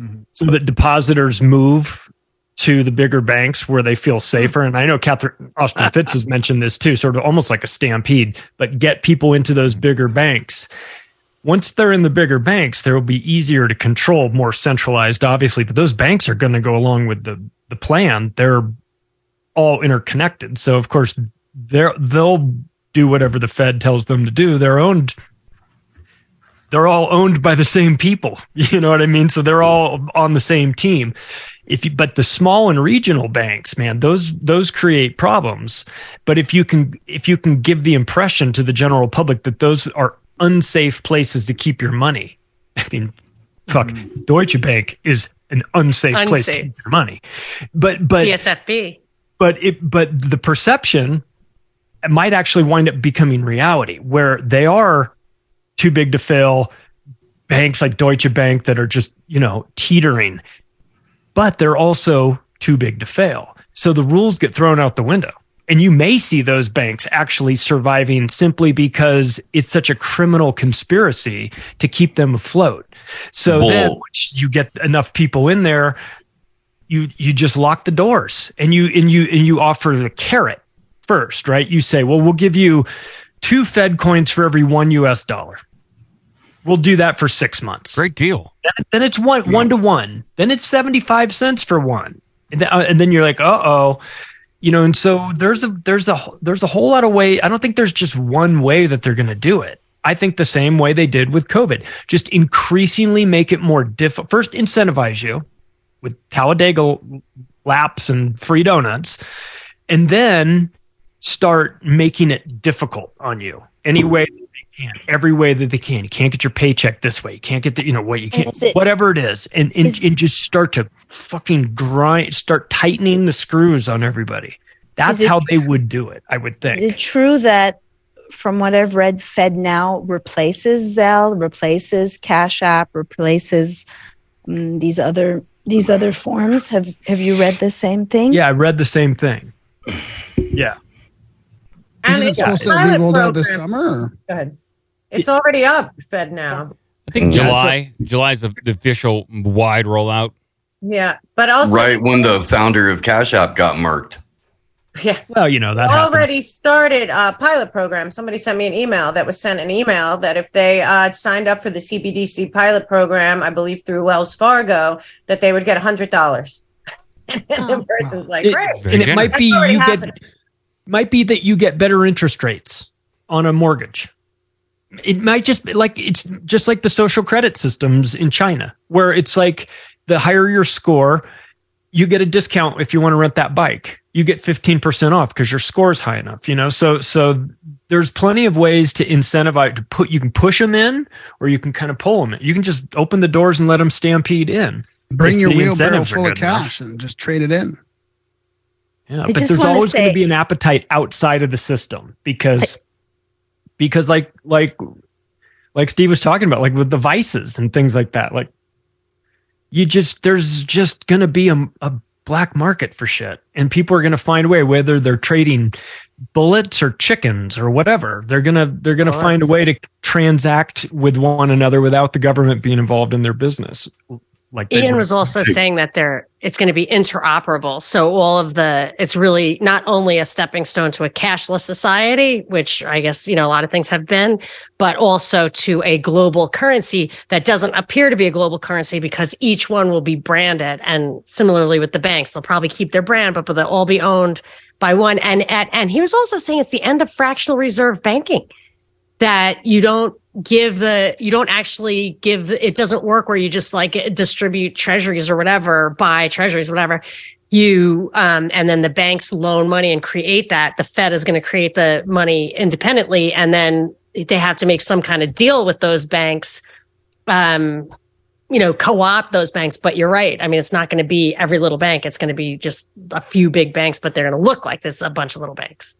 mm-hmm. so that depositors move to the bigger banks where they feel safer. And I know Catherine Austin uh, Fitts has mentioned this too, sort of almost like a stampede, but get people into those hmm. bigger banks. Once they're in the bigger banks, there will be easier to control, more centralized, obviously. But those banks are going to go along with the the plan. They're all interconnected, so of course they're they'll do whatever the Fed tells them to do. They're owned they're all owned by the same people. You know what I mean? So they're all on the same team. If you, but the small and regional banks, man, those those create problems. But if you can if you can give the impression to the general public that those are unsafe places to keep your money, I mean, fuck, mm-hmm. Deutsche Bank is an unsafe, place to keep your money. But but TSFB. but it but the perception might actually wind up becoming reality where they are too big to fail banks like Deutsche Bank that are just you know teetering but they're also too big to fail so the rules get thrown out the window and you may see those banks actually surviving simply because it's such a criminal conspiracy to keep them afloat so then you get enough people in there you you just lock the doors and you and you and you offer the carrot first, right? You say, well, we'll give you two Fed coins for every one US dollar. We'll do that for six months. Great deal. Then, then it's one one to one. Then it's seventy five cents for one, and then, uh, and then you're like, uh oh, you know. And so there's a there's a there's a whole lot of way. I don't think there's just one way that they're going to do it. I think the same way they did with COVID, just increasingly make it more difficult. First, incentivize you with Talladega laps and free donuts, and then start making it difficult on you. Any way every way that they can. You can't get your paycheck this way. You can't get the, you know, what you can't, it- whatever it is, and and, Is- and just start to fucking grind, start tightening the screws on everybody. That's it how they would do it, I would think. Is it true that, from what I've read, FedNow replaces Zelle, replaces Cash App, replaces um, these other these other forms? Have Have you read the same thing? Yeah, I read the same thing. Yeah. And Isn't it it's supposed to be rolled out this summer? Or? Go ahead. It's already up, FedNow. I think July. July is the, the official wide rollout. Yeah, but also right when the founder of Cash App got murked. Yeah. Well, you know that happens. already started a pilot program. Somebody sent me an email that was sent an email that if they uh, signed up for the CBDC pilot program, I believe through Wells Fargo, that they would get a hundred dollars. and the person's like, It- great. Very and it might That's be already you happening. get might be that you get better interest rates on a mortgage. It might just be like it's just like the social credit systems in China, where it's like the higher your score, you get a discount if you want to rent that bike. You get 15% off because your score is high enough, you know? So, so there's plenty of ways to incentivize to put, you can push them in or you can kind of pull them in. You can just open the doors and let them stampede in. Bring If your the wheelbarrow full of good enough. cash and just trade it in. Yeah, I but there's wanna always going to be an appetite outside of the system because because like like like Steve was talking about, like with the vices and things like that. Like you just there's just going to be a, a black market for shit, and people are going to find a way whether they're trading bullets or chickens or whatever. They're gonna they're gonna Well, find a way to transact with one another without the government being involved in their business. Like Iain was also saying that there it's going to be interoperable. So all of the it's really not only a stepping stone to a cashless society, which I guess you know a lot of things have been, but also to a global currency that doesn't appear to be a global currency because each one will be branded. And similarly with the banks, they'll probably keep their brand, but they'll all be owned by one. And and, and he was also saying it's the end of fractional reserve banking that you don't give the you don't actually give it doesn't work where you just like distribute treasuries or whatever buy treasuries whatever. You um and then the banks loan money and create that. The fed is going to create the money independently and then they have to make some kind of deal with those banks um you know co-opt those banks. But you're right. I mean it's not going to be every little bank. It's going to be just a few big banks but they're going to look like this a bunch of little banks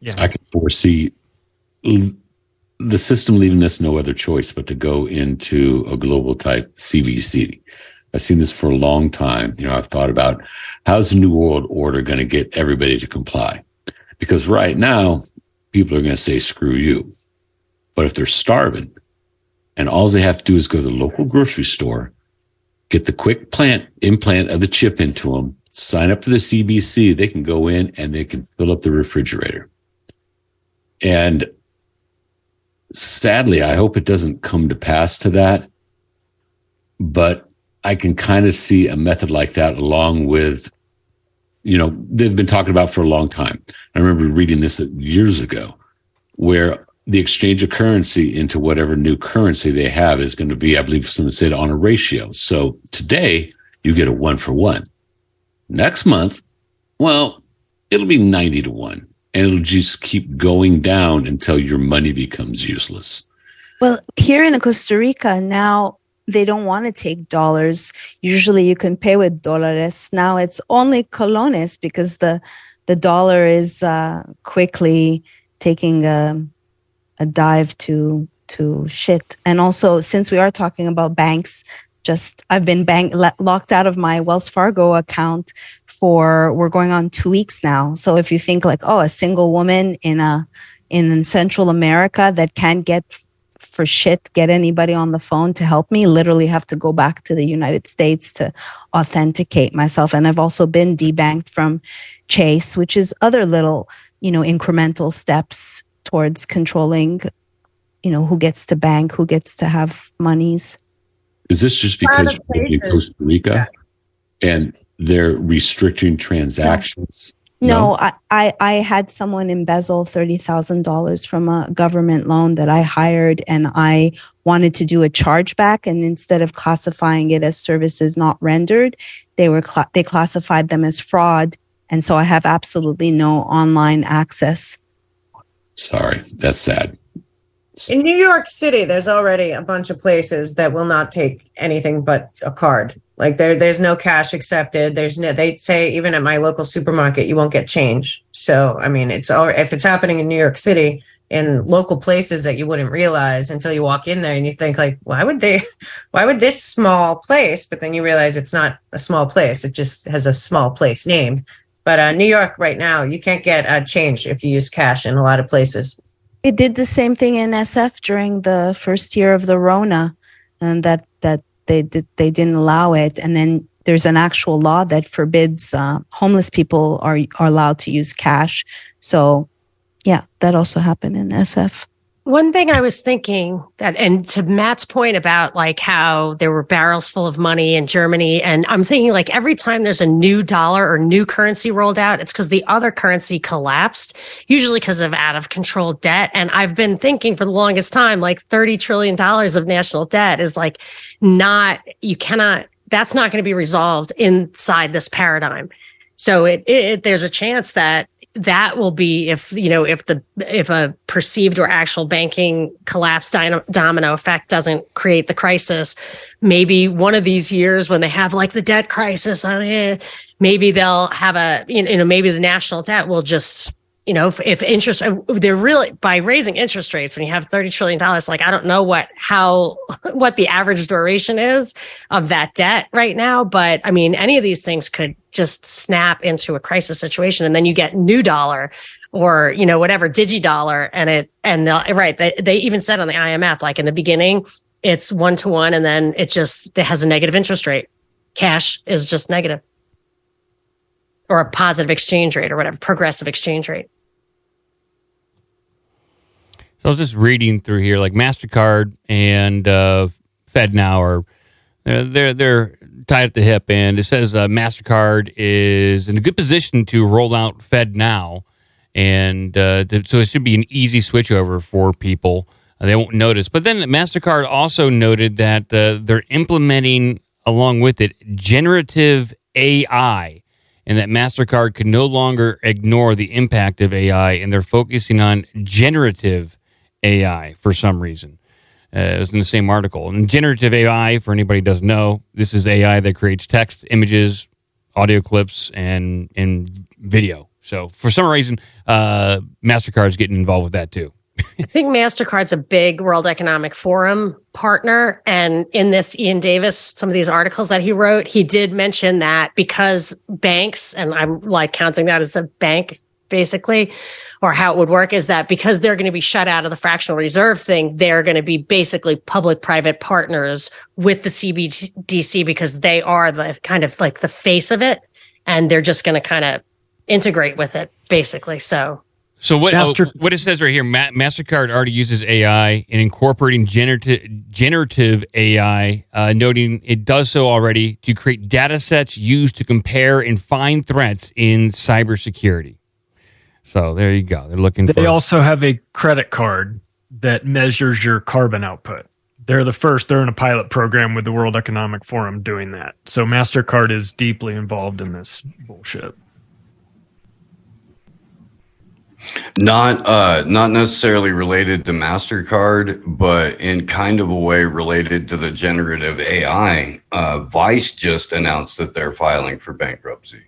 yeah. I can foresee the system leaving us no other choice but to go into a global type CBC. I've seen this for a long time. You know, I've thought about how's the new world order going to get everybody to comply? Because right now, people are going to say, screw you. But if they're starving and all they have to do is go to the local grocery store, get the quick plant implant of the chip into them, sign up for the CBC, they can go in and they can fill up the refrigerator. And sadly, I hope it doesn't come to pass to that. But I can kind of see a method like that along with, you know, they've been talking about for a long time. I remember reading this years ago where the exchange of currency into whatever new currency they have is going to be, I believe someone said on a ratio. So today you get a one for one. Next month, well, it'll be 90 to one and it'll just keep going down until your money becomes useless. Well, here in Costa Rica now they don't want to take dollars. Usually you can pay with dólares. Now it's only colones because the the dollar is uh, quickly taking a a dive to to shit. And also since we are talking about banks, just I've been bank locked out of my Wells Fargo account for we're going on 2 weeks now. So if you think like oh a single woman in a in Central America that can't get for shit get anybody on the phone to help me literally have to go back to the united states to authenticate myself. And i've also been debanked from chase which is other little you know incremental steps towards controlling you know who gets to bank who gets to have monies. Is this just because of you're in Costa Rica? And they're restricting transactions? No, I, I, I had someone embezzle $30,000 from a government loan that I hired and I wanted to do a chargeback. And instead of classifying it as services not rendered, they were, cla they classified them as fraud And so I have absolutely no online access. Sorry, that's sad. In New York City, there's already a bunch of places that will not take anything but a card. Like there, there's no cash accepted. There's no. They say even at my local supermarket, you won't get change. So I mean, it's all if it's happening in New York City in local places that you wouldn't realize until you walk in there and you think like, why would they? Why would this small place? But then you realize it's not a small place. It just has a small place name. But uh, New York right now, you can't get uh, change if you use cash in a lot of places. It did the same thing in SF during the first year of the Rona, and that that they they didn't allow it. And then there's an actual law that forbids uh, homeless people are are allowed to use cash. So, yeah, that also happened in SF. One thing I was thinking that, and to Matt's point about like how there were barrels full of money in Germany, and I'm thinking like every time there's a new dollar or new currency rolled out, it's because the other currency collapsed, usually because of out of control debt. And I've been thinking for the longest time, like $30 trillion of national debt is like not, you cannot, that's not going to be resolved inside this paradigm. So it, it, there's a chance that that will be if you know if the if a perceived or actual banking collapse domino effect doesn't create the crisis maybe one of these years when they have like the debt crisis uh, maybe they'll have a you know maybe the national debt will just you know, if, if interest, uh, they're really by raising interest rates when you have $30 trillion, like I don't know what, how, what the average duration is of that debt right now. But I mean, any of these things could just snap into a crisis situation. And then you get new dollar or, you know, whatever digi dollar. And it, and right. They, they even said on the IMF, like in the beginning, it's one to one. And then it just, it has a negative interest rate. Cash is just negative or a positive exchange rate or whatever, progressive exchange rate. So I was just reading through here, like Mastercard and uh, FedNow are they're they're tied at the hip, and it says uh, Mastercard is in a good position to roll out FedNow, and uh, so it should be an easy switchover for people. Uh, they won't notice. But then Mastercard also noted that uh, they're implementing along with it generative AI and that MasterCard could no longer ignore the impact of AI, and they're focusing on generative AI for some reason. Uh, it was in the same article. And generative AI, for anybody doesn't know, this is AI that creates text, images, audio clips, and and video. So for some reason, uh, Mastercard's getting involved with that too. I think MasterCard's a big World Economic Forum partner. And in this, Iain Davis, some of these articles that he wrote, he did mention that because banks, and I'm like counting that as a bank basically, or how it would work is that because they're going to be shut out of the fractional reserve thing, they're going to be basically public private partners with the CBDC because they are the kind of like the face of it. And they're just going to kind of integrate with it basically. So so what Master- oh, what it says right here, Ma- Mastercard already uses AI in incorporating generative generative AI, uh, noting it does so already to create data sets used to compare and find threats in cybersecurity. So there you go. They're looking. They for- also have a credit card that measures your carbon output. They're the first. They're in a pilot program with the World Economic Forum doing that. So Mastercard is deeply involved in this bullshit. Not uh, not necessarily related to Mastercard, but in kind of a way related to the generative AI. Uh, Vice just announced that they're filing for bankruptcy.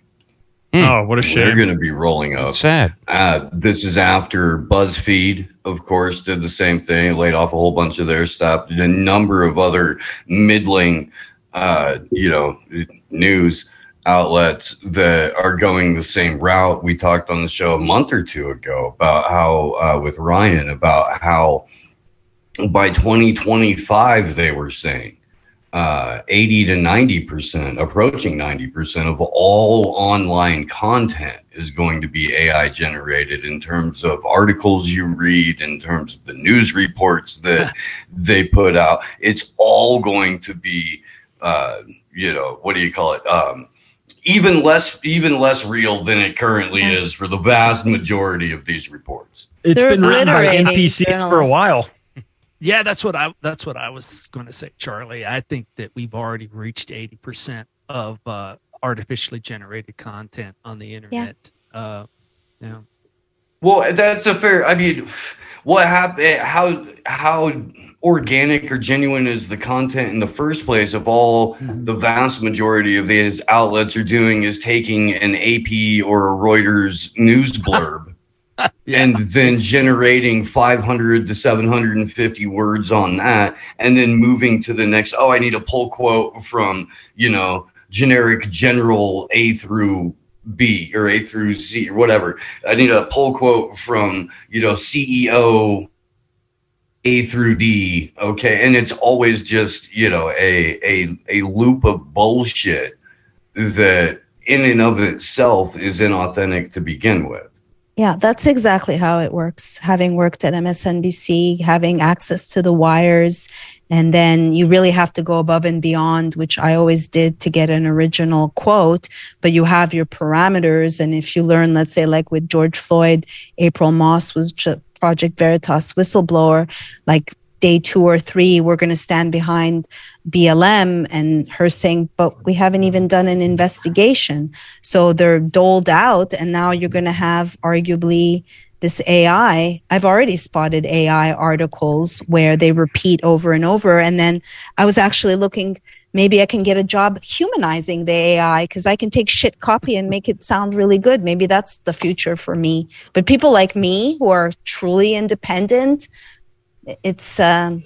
Mm. Oh, what a shame! They're going to be rolling up. Sad. Uh, this is after BuzzFeed, of course, did the same thing, laid off a whole bunch of their staff. A number of other middling, uh, you know, news outlets that are going the same route. We talked on the show a month or two ago about how, uh, with Ryan, about how by 2025 they were saying uh, 80 to 90%, approaching 90% of all online content is going to be AI generated in terms of articles you read, in terms of the news reports that they put out. It's all going to be, uh, you know, what do you call it? Um, even less, even less real than it currently is for the vast majority of these reports. It's They're been written by NPCs for a while. Yeah, that's what I that's what I was going to say, Charlie. I think that we've already reached eighty percent of uh, artificially generated content on the internet. Uh, yeah. Well, that's a fair. I mean, what happened? How how organic or genuine is the content in the first place? If all the vast majority of these outlets are doing is taking an AP or a Reuters news blurb. And then generating 500 to 750 words on that and then moving to the next oh i need a pull quote from you know generic general a through b or a through z or whatever. I need a pull quote from you know ceo a through d okay? And it's always just you know a a, a loop of bullshit that in and of itself is inauthentic to begin with Yeah, that's exactly how it works. Having worked at MSNBC, having access to the wires, and then you really have to go above and beyond, which I always did to get an original quote, but you have your parameters. And if you learn, let's say, like with George Floyd, April Moss was Project Veritas whistleblower, like day two or three, we're going to stand behind BLM and her saying, but we haven't even done an investigation. So they're doled out. And now you're going to have arguably this AI. I've already spotted AI articles where they repeat over and over. And then I was actually looking, maybe I can get a job humanizing the AI because I can take shit copy and make it sound really good. Maybe that's the future for me. But people like me who are truly independent, it's um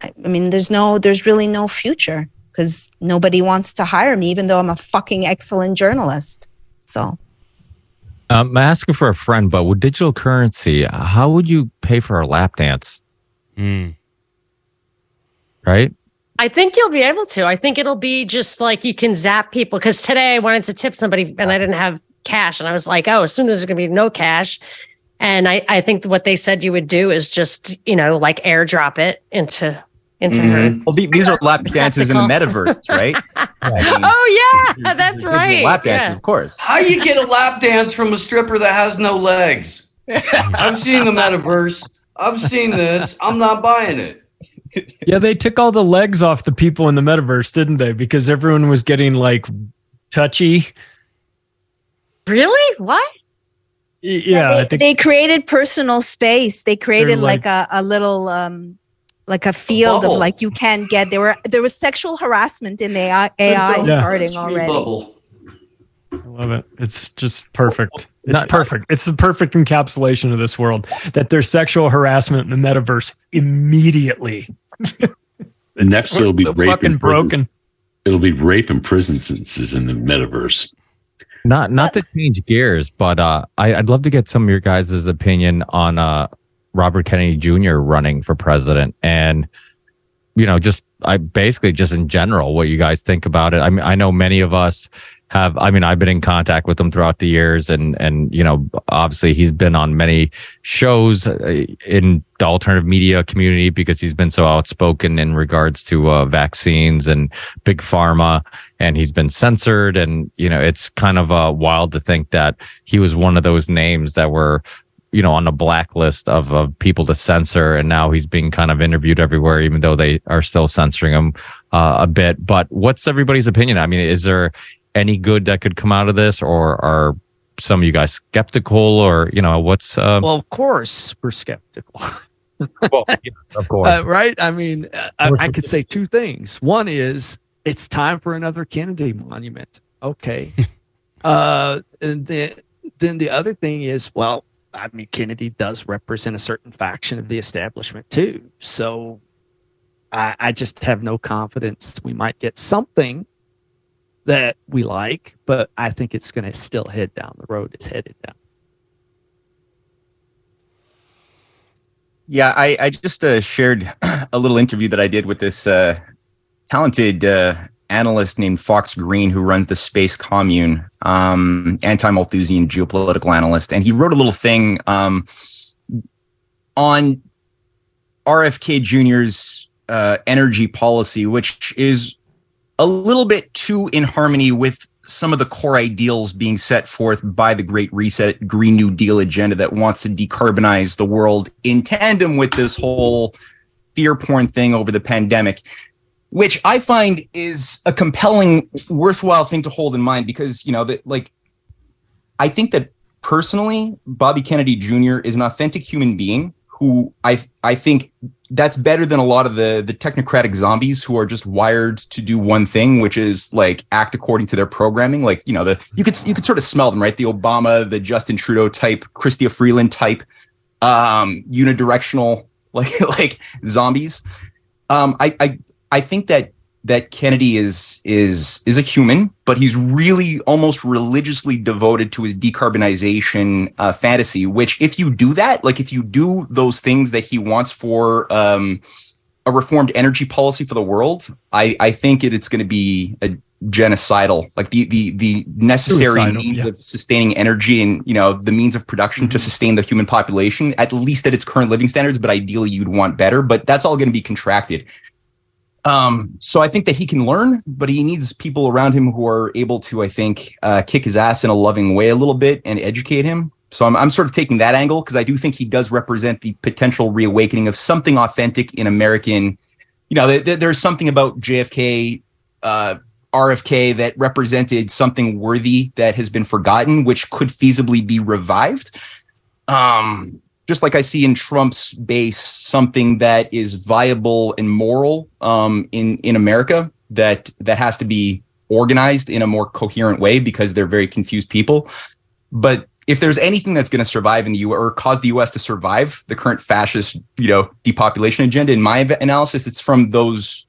I I mean there's no there's really no future because nobody wants to hire me even though I'm a fucking excellent journalist. So Um, I'm asking for a friend, but with digital currency, how would you pay for a lap dance? Right? I think you'll be able to. I think it'll be just like you can zap people. Because today I wanted to tip somebody and I didn't have cash. And I was like, oh, as soon as there's going to be no cash. And I, I think what they said you would do is just, you know, like airdrop it into into her. Mm-hmm. Well, the- these are lap dances in the metaverse, right? oh yeah, that's right. Lap dances, Yeah. of course. How you get a lap dance from a stripper that has no legs? I've seen the metaverse. I've seen this. I'm not buying it. Yeah, they took all the legs off the people in the metaverse, didn't they? Because everyone was getting like touchy. Really? What? Y- Yeah, I they, think they created personal space. They created like- like, a, a little um like a field of like you can get there were there was sexual harassment in AI, AI Yeah. starting already. I love it. It's just perfect. It's Not- perfect. It's the perfect encapsulation of this world that there's sexual harassment in the metaverse immediately. And next it'll be rape fucking and prison. broken. It'll be rape and prison sentences in the metaverse. Not not to change gears, but uh, I, I'd love to get some of your guys' opinion on uh, Robert Kennedy Jr. running for president, and you know, just I basically just in general, what you guys think about it. I mean, I know many of us have. I mean, I've been in contact with him throughout the years, and and you know, obviously he's been on many shows uh, in the alternative media community because he's been so outspoken in regards to uh, vaccines and big pharma and he's been censored and you know it's kind of uh, wild to think that he was one of those names that were you know on the blacklist of, of people to censor and now he's being kind of interviewed everywhere even though they are still censoring him uh, a bit but what's everybody's opinion i mean is there any good that could come out of this or are some of you guys skeptical or you know what's uh, Well, of course, we're skeptical. well, yeah, of course Uh, right? I mean, uh, I, I could say two things. One is it's time for another Kennedy monument. Okay. uh, and then, then the other thing is, well, I mean, Kennedy does represent a certain faction of the establishment too. So I, I just have no confidence we might get something that we like, but I think it's going to still head down the road it's headed down. Yeah, I, I just uh, shared a little interview that I did with this uh, talented uh, analyst named Fox Green, who runs the Space Commune, um, anti-Malthusian geopolitical analyst, and he wrote a little thing um, on RFK Jr.'s uh, energy policy, which is a little bit too in harmony with some of the core ideals being set forth by the Great Reset Green New Deal agenda that wants to decarbonize the world in tandem with this whole fear porn thing over the pandemic. which I find is a compelling, worthwhile thing to hold in mind because you know that like I think that personally, Bobby Kennedy Jr. is an authentic human being who I I think that's better than a lot of the the technocratic zombies who are just wired to do one thing, which is like act according to their programming. Like you know the you could you could sort of smell them, right? The Obama, the Justin Trudeau type, Chrystia Freeland type, um, unidirectional like like zombies. Um, I I I think that that Kennedy is is is a human, but he's really almost religiously devoted to his decarbonization uh, fantasy. Which, if you do that, like if you do those things that he wants for um, a reformed energy policy for the world, I I think it, it's going to be a genocidal like the the the necessary Suicidal, means yeah. of sustaining energy and you know the means of production to sustain the human population at least at its current living standards but ideally you'd want better but that's all going to be contracted um, so I think that he can learn, but he needs people around him who are able to, I think, uh, kick his ass in a loving way a little bit and educate him. So I'm, I'm sort of taking that angle because I do think he does represent the potential reawakening of something authentic in American. You know, th- th- there's something about JFK, uh, RFK that represented something worthy that has been forgotten, which could feasibly be revived. Um, just like I see in Trump's base something that is viable and moral um, in in America that that has to be organized in a more coherent way because they're very confused people. But if there's anything that's going to survive in the U or cause the U.S. to survive the current fascist, you know, depopulation agenda, in my analysis, it's from those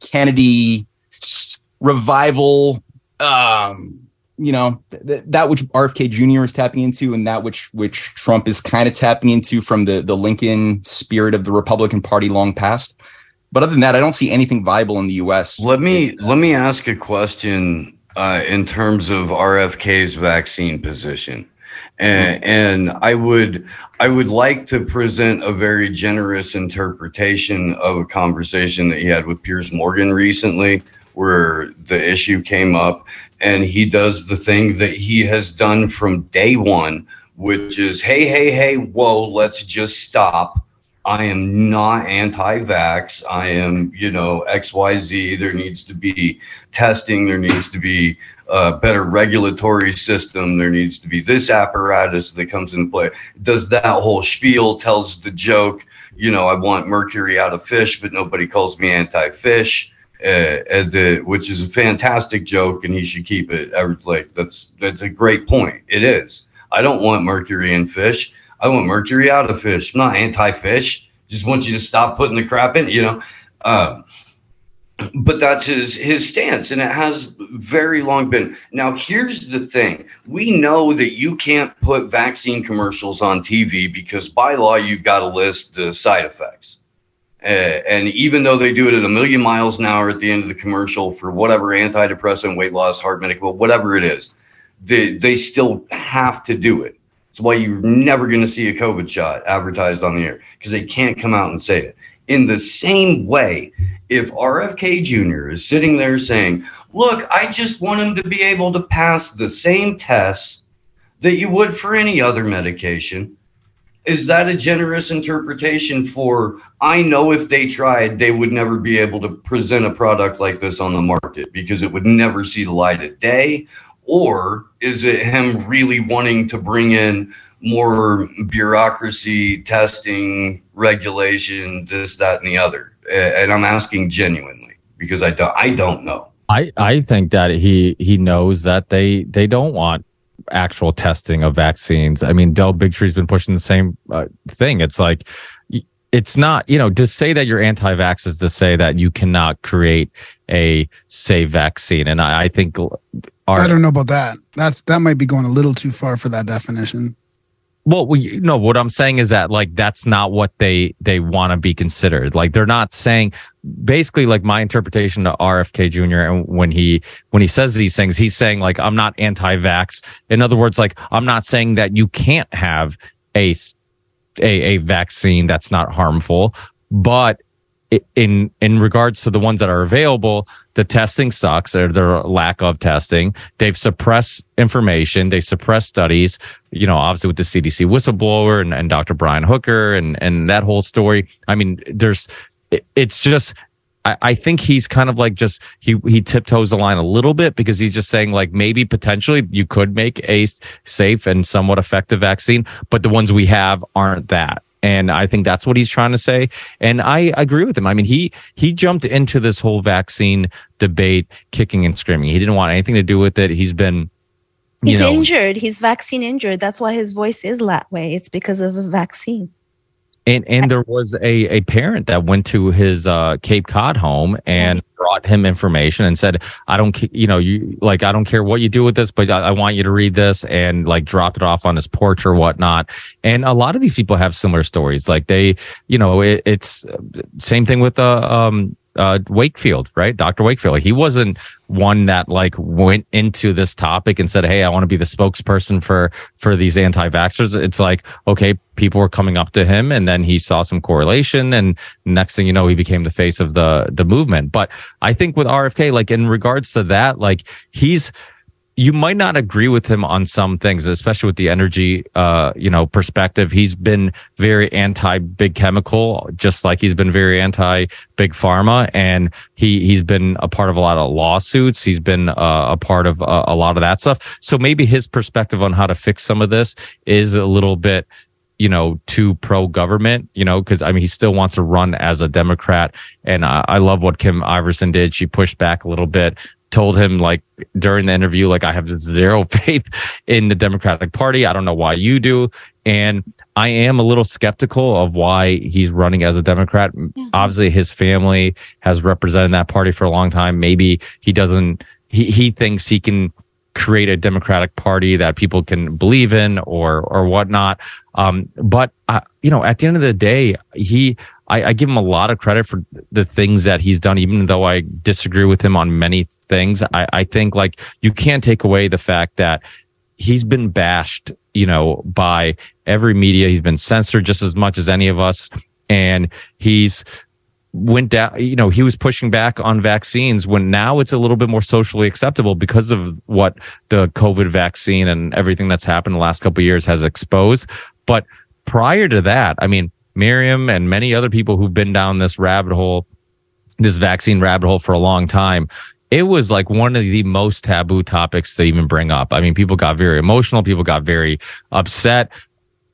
Kennedy revival um you know th- th- that which RFK Jr. is tapping into, and that which which Trump is kind of tapping into from the the Lincoln spirit of the Republican Party long past. But other than that, I don't see anything viable in the U.S. Let me let me ask a question uh, in terms of RFK's vaccine position, and, and I would I would like to present a very generous interpretation of a conversation that he had with Piers Morgan recently, where the issue came up, and he does the thing that he has done from day one, which is hey hey hey whoa let's just stop. I am not anti-vax. I am, you know, XYZ. There needs to be testing. There needs to be a better regulatory system. There needs to be this apparatus that comes into play. Does that whole spiel, tells the joke, you know, I want mercury out of fish, but nobody calls me anti-fish. Uh, the, which is a fantastic joke, and he should keep it. I Like that's that's a great point. It is. I don't want mercury in fish. I want mercury out of fish. I'm not anti-fish. Just want you to stop putting the crap in. You know. Um, but that's his his stance, and it has very long been. Now, here's the thing: we know that you can't put vaccine commercials on TV because by law you've got to list the side effects. Uh, and even though they do it at a million miles an hour at the end of the commercial for whatever antidepressant, weight loss, heart medical, whatever it is, they they still have to do it. That's why you're never going to see a COVID shot advertised on the air because they can't come out and say it. In the same way, if RFK Jr. is sitting there saying, Look, I just want him to be able to pass the same tests that you would for any other medication, is that a generous interpretation for I know if they tried, they would never be able to present a product like this on the market because it would never see the light of day? Or is it him really wanting to bring in more bureaucracy, testing, regulation, this, that, and the other? And I'm asking genuinely because I don't, I don't know. I, I think that he he knows that they they don't want actual testing of vaccines. I mean, Del Bigtree's been pushing the same uh, thing. It's like it's not you know to say that you're anti-vax is to say that you cannot create a safe vaccine, and I, I think our, I don't know about that. That's that might be going a little too far for that definition. Well, we, no, what I'm saying is that like that's not what they they want to be considered. Like they're not saying basically like my interpretation to RFK Jr. and when he when he says these things, he's saying like I'm not anti-vax. In other words, like I'm not saying that you can't have a a vaccine that's not harmful, but in in regards to the ones that are available, the testing sucks or their lack of testing. They've suppressed information, they suppress studies. You know, obviously with the CDC whistleblower and, and Dr. Brian Hooker and and that whole story. I mean, there's it's just I, I think he's kind of like just he he tiptoes the line a little bit because he's just saying like maybe potentially you could make a safe and somewhat effective vaccine, but the ones we have aren't that. And I think that's what he's trying to say. And I agree with him. I mean, he he jumped into this whole vaccine debate kicking and screaming. He didn't want anything to do with it. He's been you He's know, injured. He's vaccine injured. That's why his voice is that way. It's because of a vaccine. And and there was a, a parent that went to his uh, Cape Cod home and brought him information and said, "I don't, you know, you like I don't care what you do with this, but I, I want you to read this." And like dropped it off on his porch or whatnot. And a lot of these people have similar stories. Like they, you know, it, it's uh, same thing with uh, um uh, Wakefield, right? Dr. Wakefield. He wasn't one that like went into this topic and said, Hey, I want to be the spokesperson for, for these anti-vaxxers. It's like, okay, people were coming up to him and then he saw some correlation and next thing you know, he became the face of the, the movement. But I think with RFK, like in regards to that, like he's, you might not agree with him on some things, especially with the energy, uh, you know, perspective. He's been very anti big chemical, just like he's been very anti big pharma. And he, he's been a part of a lot of lawsuits. He's been uh, a part of uh, a lot of that stuff. So maybe his perspective on how to fix some of this is a little bit, you know, too pro government, you know, cause I mean, he still wants to run as a Democrat. And I, I love what Kim Iverson did. She pushed back a little bit, told him like during the interview, like I have zero faith in the Democratic Party. I don't know why you do. And I am a little skeptical of why he's running as a Democrat. Obviously, his family has represented that party for a long time. Maybe he doesn't, he, he thinks he can create a democratic party that people can believe in or or whatnot um but uh, you know at the end of the day he I, I give him a lot of credit for the things that he's done even though i disagree with him on many things. I i think like you can't take away the fact that he's been bashed you know by every media. He's been censored just as much as any of us. And he's went down you know he was pushing back on vaccines when now it's a little bit more socially acceptable because of what the covid vaccine and everything that's happened the last couple of years has exposed. But prior to that i mean maryam and many other people who've been down this rabbit hole this vaccine rabbit hole for a long time it was like one of the most taboo topics to even bring up i mean people got very emotional people got very upset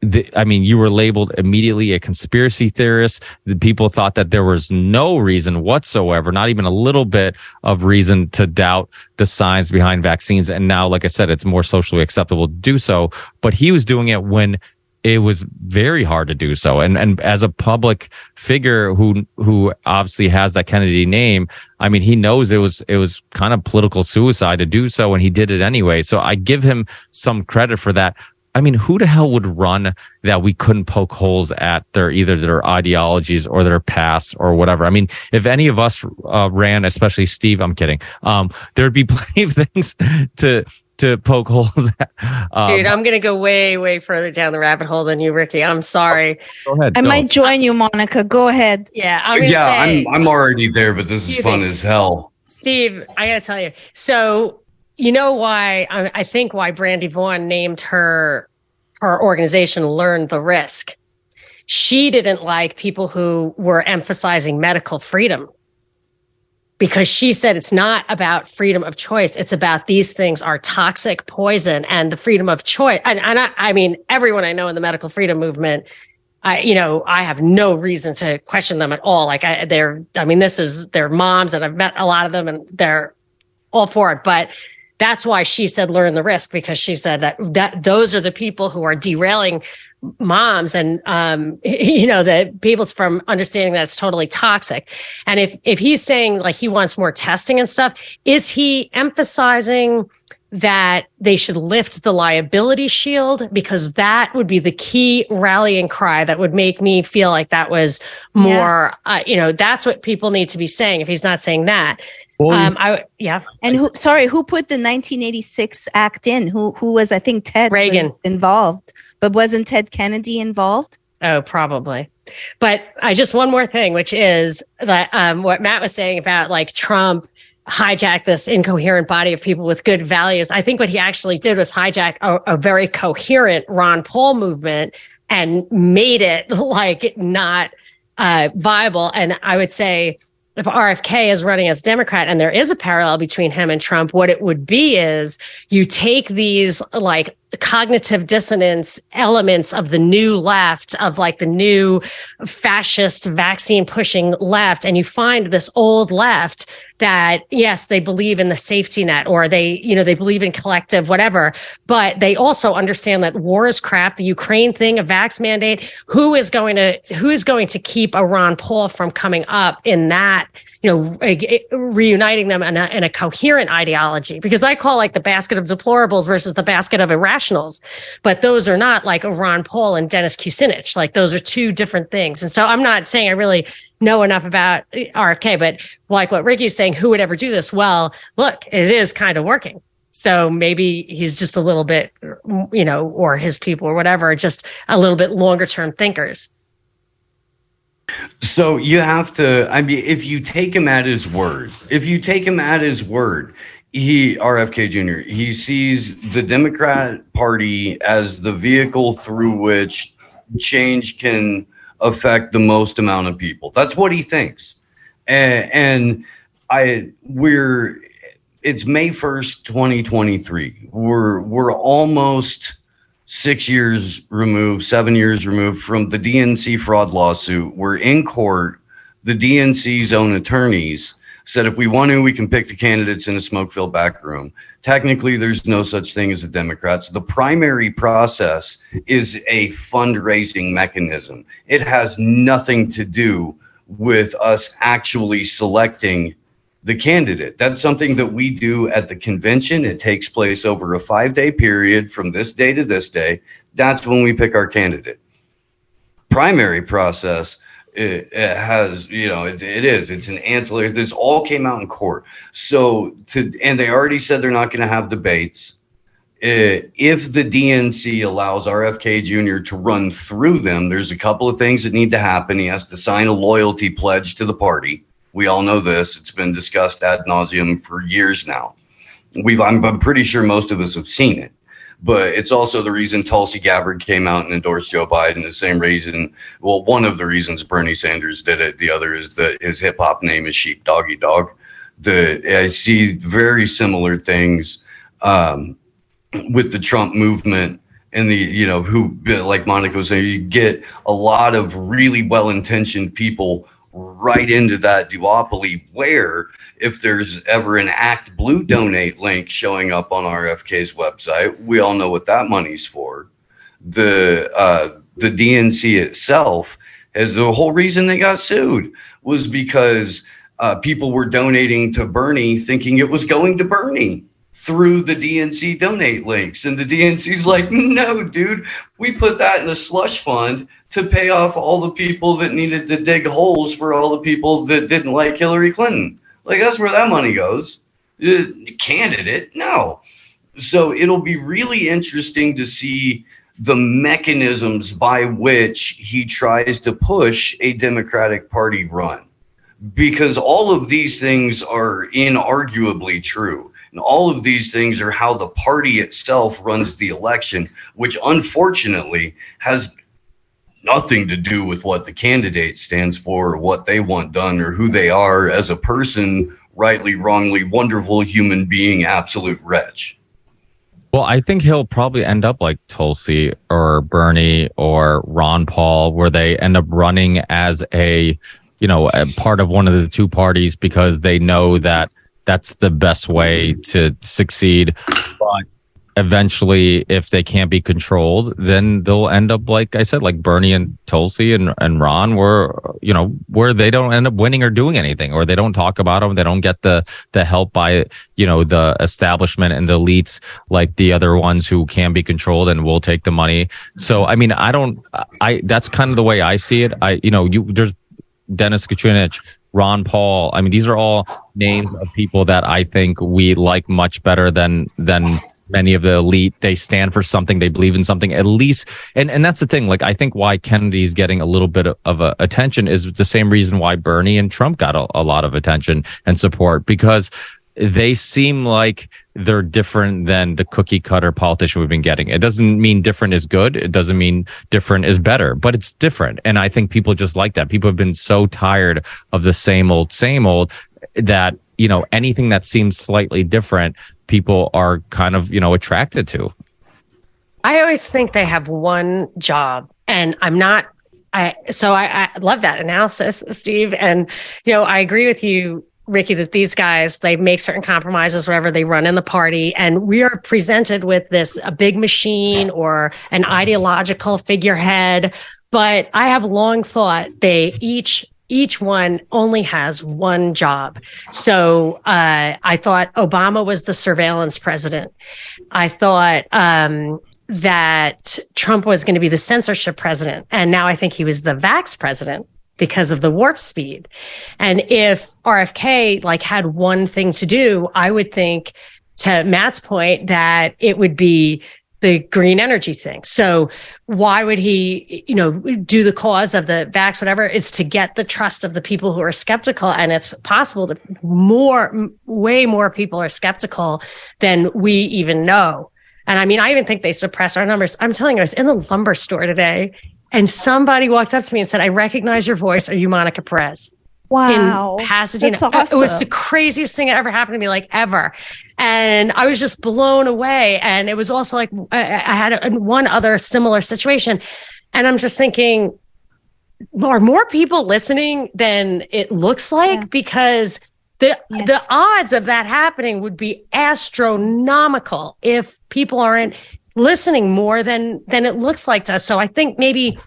the, I mean, you were labeled immediately a conspiracy theorist. The people thought that there was no reason whatsoever, not even a little bit of reason to doubt the science behind vaccines. And now, like I said, it's more socially acceptable to do so. But he was doing it when it was very hard to do so. And and as a public figure who who obviously has that Kennedy name, I mean, he knows it was it was kind of political suicide to do so, and he did it anyway. So I give him some credit for that. I mean, who the hell would run that we couldn't poke holes at their either their ideologies or their past or whatever? I mean, if any of us uh, ran, especially Steve, I'm kidding. Um, there'd be plenty of things to to poke holes at. Um, Dude, I'm gonna go way, way further down the rabbit hole than you, Ricky. I'm sorry. go ahead. I go. might join you, Monica. Go ahead. Yeah, I'm gonna yeah, say, I'm I'm already there, but this is fun think- as hell. Steve, I gotta tell you. So you know why? I, I think why Brandy Vaughn named her her organization "Learn the Risk." She didn't like people who were emphasizing medical freedom because she said it's not about freedom of choice. It's about these things are toxic poison and the freedom of choice. And, and I, I mean, everyone I know in the medical freedom movement, I, you know, I have no reason to question them at all. Like I, they're, I mean, this is their moms and I've met a lot of them and they're all for it. But that's why she said learn the risk because she said that that those are the people who are derailing moms and um you know the people's from understanding that's totally toxic. And if if he's saying like he wants more testing and stuff is he emphasizing that they should lift the liability shield? Because that would be the key rallying cry that would make me feel like that was more uh, you know that's what people need to be saying if he's not saying that um i yeah And who? Sorry, who put the 1986 act in? Who? Who was? I think Ted Reagan. was involved, but wasn't Ted Kennedy involved? Oh, probably. But I just one more thing, which is that um, what Matt was saying about like Trump hijacked this incoherent body of people with good values. I think what he actually did was hijack a, a very coherent Ron Paul movement and made it like not uh, viable. And I would say if RFK is running as Democrat and there is a parallel between him and Trump, what it would be is you take these like cognitive dissonance elements of the new left, of like the new fascist vaccine pushing left, and you find this old left that yes, they believe in the safety net or they, you know, they believe in collective whatever, but they also understand that war is crap, the Ukraine thing, a vax mandate, who is going to, who is going to keep a Ron Paul from coming up in that, you know, re- eh, eh, reuniting them in a, in a coherent ideology? Because I call like the basket of deplorables versus the basket of irrationals, but those are not like Ron Paul and Dennis Kucinich. Like those are two different things. And so I'm not saying I really know enough about eh, RFK, but like what Ricky's saying, who would ever do this? Well, look, it is kind of working. So maybe he's just a little bit, you know, or his people or whatever, just a little bit longer term thinkers. So you have to. I mean, if you take him at his word, if you take him at his word, he RFK Jr. He sees the Democrat Party as the vehicle through which change can affect the most amount of people. That's what he thinks, and, and I we're it's May first, twenty twenty three. We're we're almost six years removed, seven years removed from the DNC fraud lawsuit. We're in court. The DNC's own attorneys said if we want to, we can pick the candidates in a smoke filled back room. Technically, there's no such thing as a Democrats. The primary process is a fundraising mechanism, it has nothing to do with us actually selecting the candidate. That's something that we do at the convention. It takes place over a five day period from this day to this day. That's when we pick our candidate. Primary process it, it has, you know, it, it is. It's an ancillary. This all came out in court. So to, and they already said they're not going to have debates. Uh, if the DNC allows RFK Jr. to run through them, there's a couple of things that need to happen. He has to sign a loyalty pledge to the party we all know this. It's been discussed ad nauseum for years now. We've, I'm, I'm pretty sure most of us have seen it but it's also the reason Tulsi Gabbard came out and endorsed Joe Biden. The same reason, well, one of the reasons Bernie Sanders did it. The other is that his hip hop name is Sheep Doggy Dog. The I see very similar things um, with the Trump movement and the you know who like Monica was saying, you get a lot of really well intentioned people right into that duopoly where if there's ever an act blue donate link showing up on rfk's website we all know what that money's for. The uh, the dnc itself as the whole reason they got sued was because uh, people were donating to bernie thinking it was going to bernie through the DNC donate links. And the DNC's like, no, dude, we put that in a slush fund to pay off all the people that needed to dig holes for all the people that didn't like Hillary Clinton. Like, that's where that money goes. Uh, candidate, no. So it'll be really interesting to see the mechanisms by which he tries to push a Democratic Party run. Because all of these things are inarguably true and all of these things are how the party itself runs the election, which unfortunately has nothing to do with what the candidate stands for or what they want done or who they are as a person, rightly, wrongly, wonderful human being, absolute wretch. Well, I think he'll probably end up like Tulsi or Bernie or Ron Paul, where they end up running as a, you know, a part of one of the two parties because they know that that's the best way to succeed. But eventually, if they can't be controlled, then they'll end up like I said, like Bernie and Tulsi and, and Ron, where you know where they don't end up winning or doing anything, or they don't talk about them, they don't get the the help by you know the establishment and the elites like the other ones who can be controlled and will take the money. So I mean, I don't, I that's kind of the way I see it. I you know you there's Dennis Kucinich, Ron Paul. I mean, these are all names of people that I think we like much better than than many of the elite. They stand for something. They believe in something. At least, and and that's the thing. Like, I think why Kennedy's getting a little bit of, of a, attention is the same reason why Bernie and Trump got a, a lot of attention and support because they seem like they're different than the cookie cutter politician we've been getting. It doesn't mean different is good. It doesn't mean different is better, but it's different. And I think people just like that. People have been so tired of the same old, same old that, you know, anything that seems slightly different, people are kind of, you know, attracted to. I always think they have one job, and I'm not. I so I, I love that analysis, Steve, and you know I agree with you, Ricky, that these guys they make certain compromises, whatever they run in the party, and we are presented with this a big machine or an ideological figurehead. But I have long thought they each each one only has one job. So uh, I thought Obama was the surveillance president. I thought um, that Trump was going to be the censorship president. And now I think he was the vax president because of the warp speed. And if RFK like had one thing to do, I would think to Matt's point that it would be the green energy thing. So why would he, you know, do the cause of the vax, whatever? It's to get the trust of the people who are skeptical. And it's possible that more, way more people are skeptical than we even know. And I mean, I even think they suppress our numbers. I'm telling you, I was in the lumber store today and somebody walked up to me and said, I recognize your voice. Are you Monica Perez? Wow. In Pasadena. Awesome. Uh, it was the craziest thing that ever happened to me, like ever. And I was just blown away. And it was also like, I, I had a, one other similar situation. And I'm just thinking, are more people listening than it looks like? Because the Yes. the odds of that happening would be astronomical if people aren't listening more than than it looks like to us. So I think maybe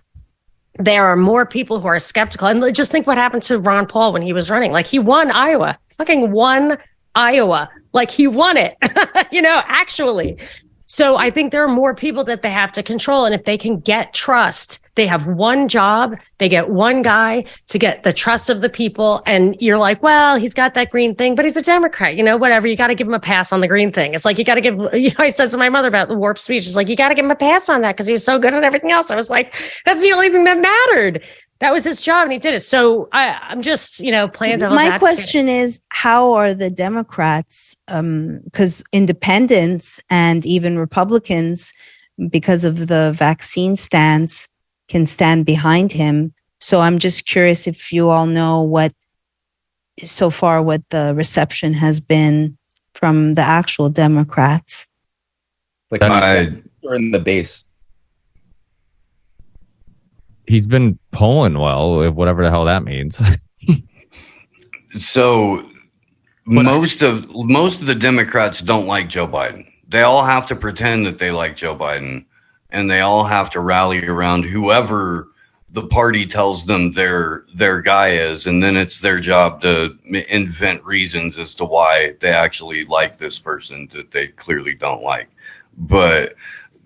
there are more people who are skeptical. And just think what happened to Ron Paul when he was running. Like he won Iowa, fucking won Iowa. Like he won it, you know, actually. So I think there are more people that they have to control. And if they can get trust, they have one job, they get one guy to get the trust of the people. And you're like, well, he's got that green thing, but he's a Democrat, you know, whatever. You got to give him a pass on the green thing. It's like, you got to give, you know, I said to my mother about the warp speech. It's like, you got to give him a pass on that because he's so good at everything else. I was like, that's the only thing that mattered. That was his job and he did it. So I, I'm just, you know, playing devil's My advocate. question is how are the Democrats, um, because independents and even Republicans, because of the vaccine stance, can stand behind him. So I'm just curious if you all know what, so far, what the reception has been from the actual Democrats. Like I- or in the base. He's been polling well, whatever the hell that means. So most of most of the Democrats don't like Joe Biden. They all have to pretend that they like Joe Biden, and they all have to rally around whoever the party tells them their their guy is, and then it's their job to invent reasons as to why they actually like this person that they clearly don't like. But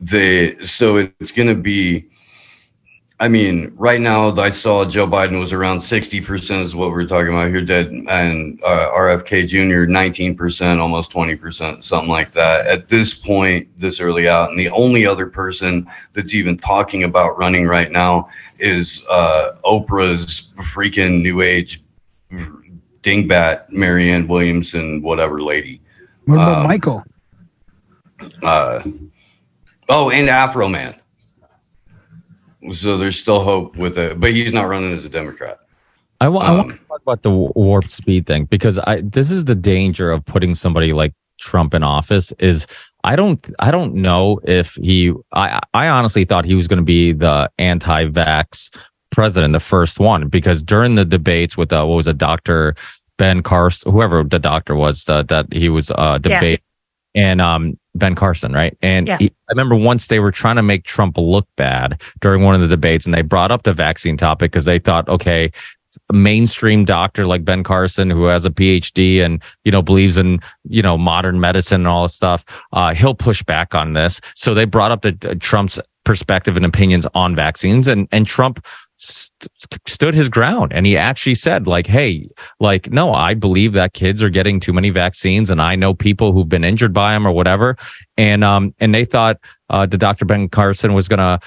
they so it's going to be I mean, right now I saw Joe Biden was around 60% is what we're talking about here, dead, and uh, RFK Jr. 19%, almost 20%, something like that. At this point, this early out, and the only other person that's even talking about running right now is uh, Oprah's freaking new age dingbat, Marianne Williamson, whatever lady. What about Uh, Michael? Uh, oh, and Afroman. So there's still hope with it, but he's not running as a Democrat. I wa- I want Um, to talk about the warp speed thing because I this is the danger of putting somebody like Trump in office is I don't I don't know if he I I honestly thought he was going to be the anti-vax president, the first one, because during the debates with uh, what was a Doctor Ben Carson, whoever the doctor was uh, that he was uh, Yeah. debate and um Ben Carson, right? And Yeah. he, I remember once they were trying to make Trump look bad during one of the debates, and they brought up the vaccine topic because they thought, okay, a mainstream doctor like Ben Carson, who has a PhD and you know believes in you know modern medicine and all this stuff, uh, he'll push back on this. So they brought up the uh, Trump's perspective and opinions on vaccines, and and Trump st- stood his ground. And he actually said like hey like no i believe that kids are getting too many vaccines and i know people who've been injured by them or whatever. And um and they thought uh the dr ben carson was gonna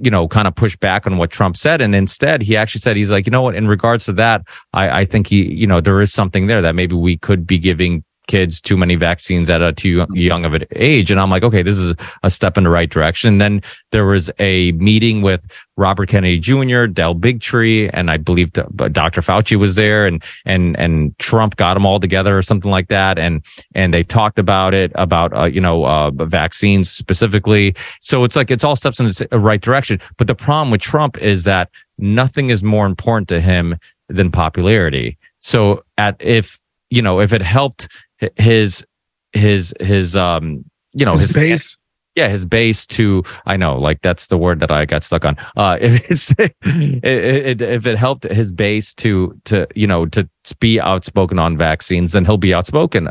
you know kind of push back on what trump said. And instead he actually said he's like you know what in regards to that i i think he you know there is something there that maybe we could be giving kids too many vaccines at a too young of an age. And I'm like, okay, this is a step in the right direction. And then there was a meeting with Robert Kennedy Jr., Del Bigtree, and I believe Dr. Fauci was there and, and, and Trump got them all together or something like that. And, and they talked about it, about, uh, you know, uh, vaccines specifically. So it's like, it's all steps in the right direction. But the problem with Trump is that nothing is more important to him than popularity. So at, if, you know, if it helped his, his, his, um, you know, his, his base yeah, his base to I know, like that's the word that I got stuck on. Uh, if it's it, it, if it helped his base to to you know to be outspoken on vaccines, then he'll be outspoken.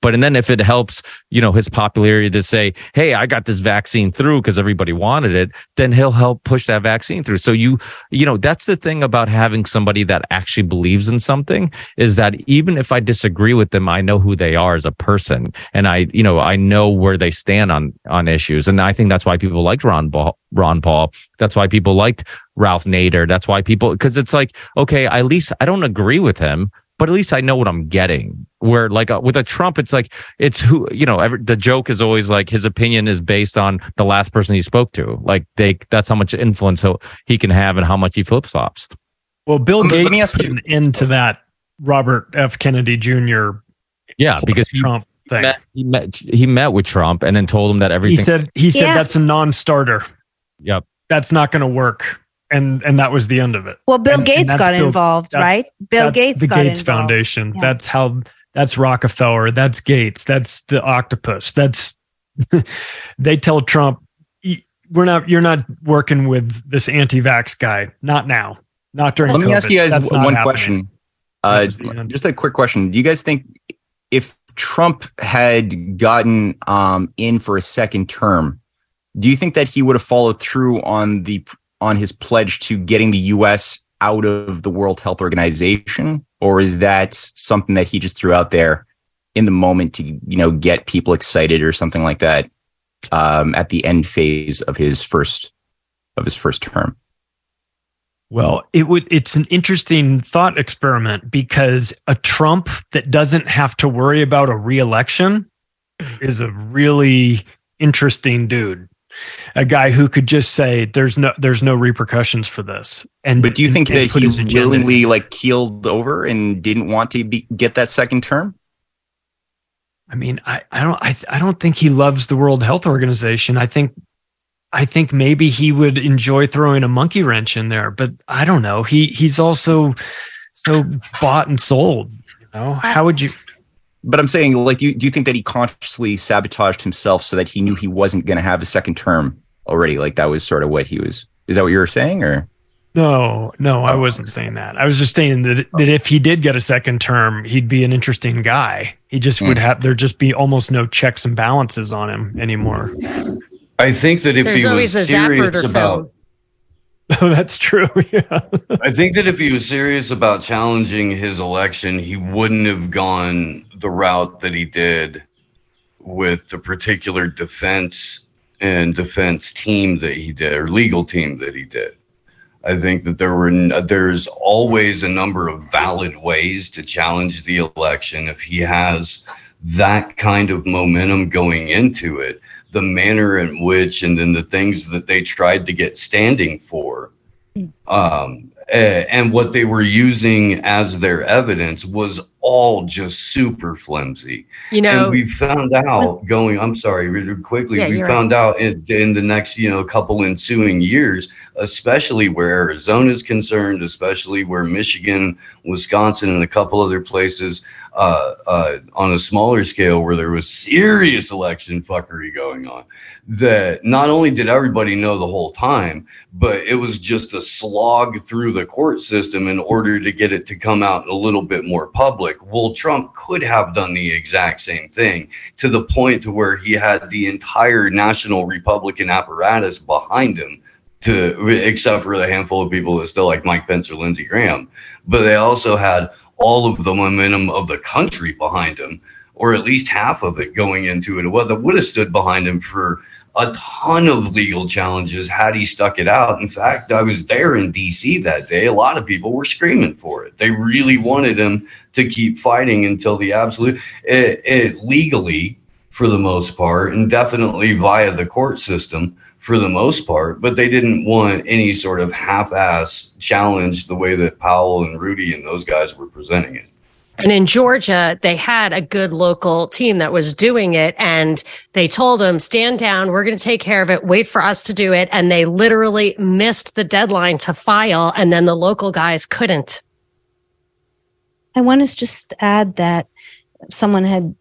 But and then if it helps, you know, his popularity to say, "Hey, I got this vaccine through because everybody wanted it," then he'll help push that vaccine through. So you you know that's the thing about having somebody that actually believes in something is that even if I disagree with them, I know who they are as a person, and I you know I know where they stand on on issues. And I think that's why people liked Ron Paul. Ron Paul. That's why people liked Ralph Nader. That's why people, because it's like, okay, at least I don't agree with him, but at least I know what I'm getting. Where like uh, with a Trump, it's like it's who you know. Every, the joke is always like his opinion is based on the last person he spoke to. Like they, that's how much influence he he can have and how much he flip flops. Well, Bill Gates let me ask you into that Robert F. Kennedy Jr. Yeah, because Trump thing. Met, he met he met with Trump and then told him that everything. He said he said yeah. that's a non-starter. Yep, that's not going to work, and and that was the end of it. Well, Bill and, Gates and got Bill, involved, right? Bill Gates, the Gates involved. Foundation. Yeah. That's how. That's Rockefeller. That's Gates. That's the octopus. That's they tell Trump, we're not. You're not working with this anti-vax guy. Not now. Not during. Let COVID. me ask you guys one question. Uh, just a quick question. Do you guys think if Trump had gotten um, in for a second term, do you think that he would have followed through on the on his pledge to getting the U.S. out of the World Health Organization, or is that something that he just threw out there in the moment to you know get people excited or something like that um, at the end phase of his first of his first term? Well, it would it's an interesting thought experiment because a Trump that doesn't have to worry about a reelection is a really interesting dude. A guy who could just say there's no there's no repercussions for this. And But do you think and, that and he willingly like keeled over and didn't want to be, get that second term? I mean, I, I don't I, I don't think he loves the World Health Organization. I think I think maybe he would enjoy throwing a monkey wrench in there, but I don't know. He he's also so bought and sold. You know, how would you? But I'm saying, like, do you, do you think that he consciously sabotaged himself so that he knew he wasn't going to have a second term already? Like that was sort of what he was. Is that what you were saying, or? No, no, I wasn't saying that. I was just saying that that if he did get a second term, he'd be an interesting guy. He just mm. would have there'd just be almost no checks and balances on him anymore. I think that if There's he was serious about Oh, that's true. Yeah. I think that if he was serious about challenging his election, he wouldn't have gone the route that he did with the particular defense and defense team that he did or legal team that he did. I think that there were there's always a number of valid ways to challenge the election if he has that kind of momentum going into it the manner in which and then the things that they tried to get standing for um, Uh, and what they were using as their evidence was all just super flimsy. You know, and we found out going. I'm sorry, really quickly. Yeah, we found right. out in, in the next, you know, couple ensuing years, especially where Arizona is concerned, especially where Michigan, Wisconsin, and a couple other places uh, uh, on a smaller scale where there was serious election fuckery going on. That not only did everybody know the whole time, but it was just a slog through the court system in order to get it to come out a little bit more public. Well, Trump could have done the exact same thing to the point to where he had the entire national Republican apparatus behind him to except for the handful of people that still like Mike Pence or Lindsey Graham. But they also had all of the momentum of the country behind him, or at least half of it going into it. Well, that would have stood behind him for a ton of legal challenges had he stuck it out. In fact, I was there in DC that day. A lot of people were screaming for it. They really wanted him to keep fighting until the absolute it, it legally for the most part and definitely via the court system for the most part, but they didn't want any sort of half-ass challenge the way that Powell and Rudy and those guys were presenting it. And in Georgia, they had a good local team that was doing it. And they told them, stand down. We're going to take care of it. Wait for us to do it. And they literally missed the deadline to file. And then the local guys couldn't. I want to just add that someone had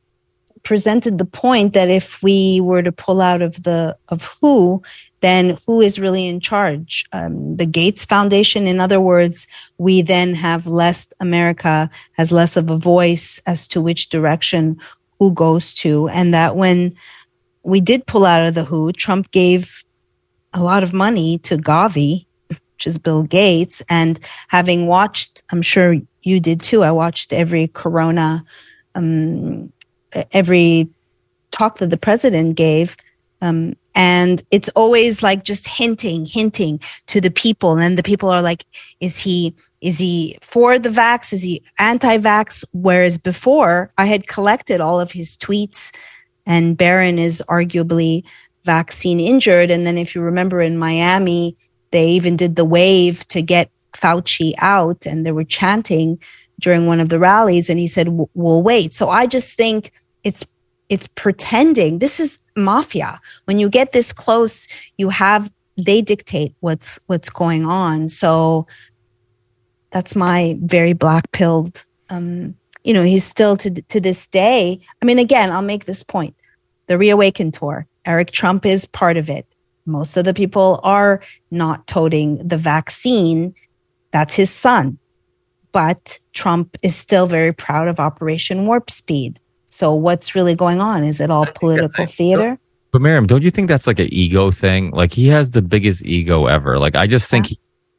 presented the point that if we were to pull out of the of WHO then who is really in charge? Um, the gates foundation in other words we then have less america has less of a voice as to which direction WHO goes to and that when we did pull out of the WHO trump gave a lot of money to gavi which is bill gates and having watched i'm sure you did too i watched every corona um, every talk that the president gave. Um, and it's always like just hinting, hinting to the people. And the people are like, is he, is he for the vax? Is he anti-vax? Whereas before I had collected all of his tweets and Barron is arguably vaccine injured. And then if you remember in Miami, they even did the wave to get Fauci out and they were chanting during one of the rallies and he said, we'll wait. So I just think it's it's pretending. This is mafia. When you get this close you have they dictate what's what's going on. So that's my very black pilled um you know he's still to to this day. I mean again i'll make this point. The reawaken tour eric trump is part of it. Most of the people are not toting the vaccine. That's his son. But trump is still very proud of operation warp speed so what's really going on? Is it all political theater? But Maryam, don't you think that's like an ego thing? Like he has the biggest ego ever. Like I just think yeah.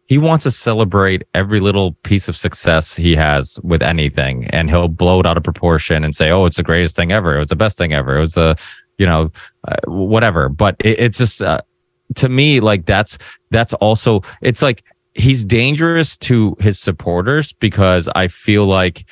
he, he wants to celebrate every little piece of success he has with anything, and he'll blow it out of proportion and say, "Oh, it's the greatest thing ever. It was the best thing ever. It was the, you know, uh, whatever." But it, it's just uh, to me like that's that's also it's like he's dangerous to his supporters because I feel like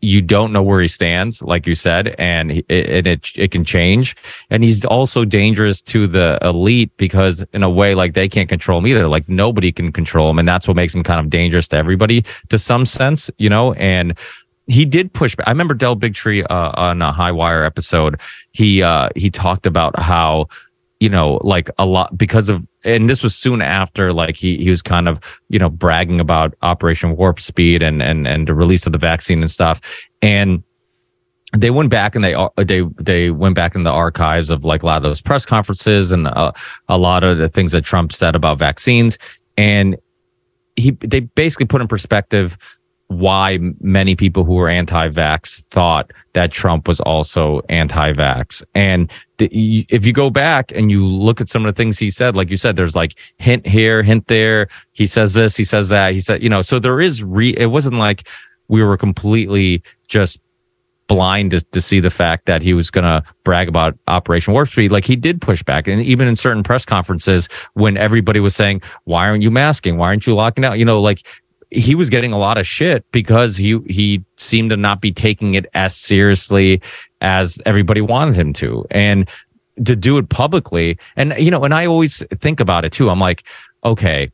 you don't know where he stands, like you said, and it, it, it can change. And he's also dangerous to the elite because in a way, like they can't control him either. Like nobody can control him. And that's what makes him kind of dangerous to everybody to some sense, you know, and he did push. I remember Del Bigtree, uh, on a high wire episode. He, uh, he talked about how, you know, like a lot because of and this was soon after like he he was kind of you know bragging about Operation Warp Speed and and and the release of the vaccine and stuff, and they went back and they they they went back in the archives of like a lot of those press conferences and uh, a lot of the things that Trump said about vaccines, and he they basically put in perspective why many people who were anti-vax thought that Trump was also anti-vax. And the, if you go back and you look at some of the things he said, like you said, there's like hint here, hint there. He says this, he says that. He said, you know, so there is re, it wasn't like we were completely just blind to, to see the fact that he was going to brag about Operation Warp Speed. Like he did push back. And even in certain press conferences when everybody was saying, why aren't you masking? Why aren't you locking out? You know, like he was getting a lot of shit because he he seemed to not be taking it as seriously as everybody wanted him to. And to do it publicly and you know and I always think about it too. I'm like okay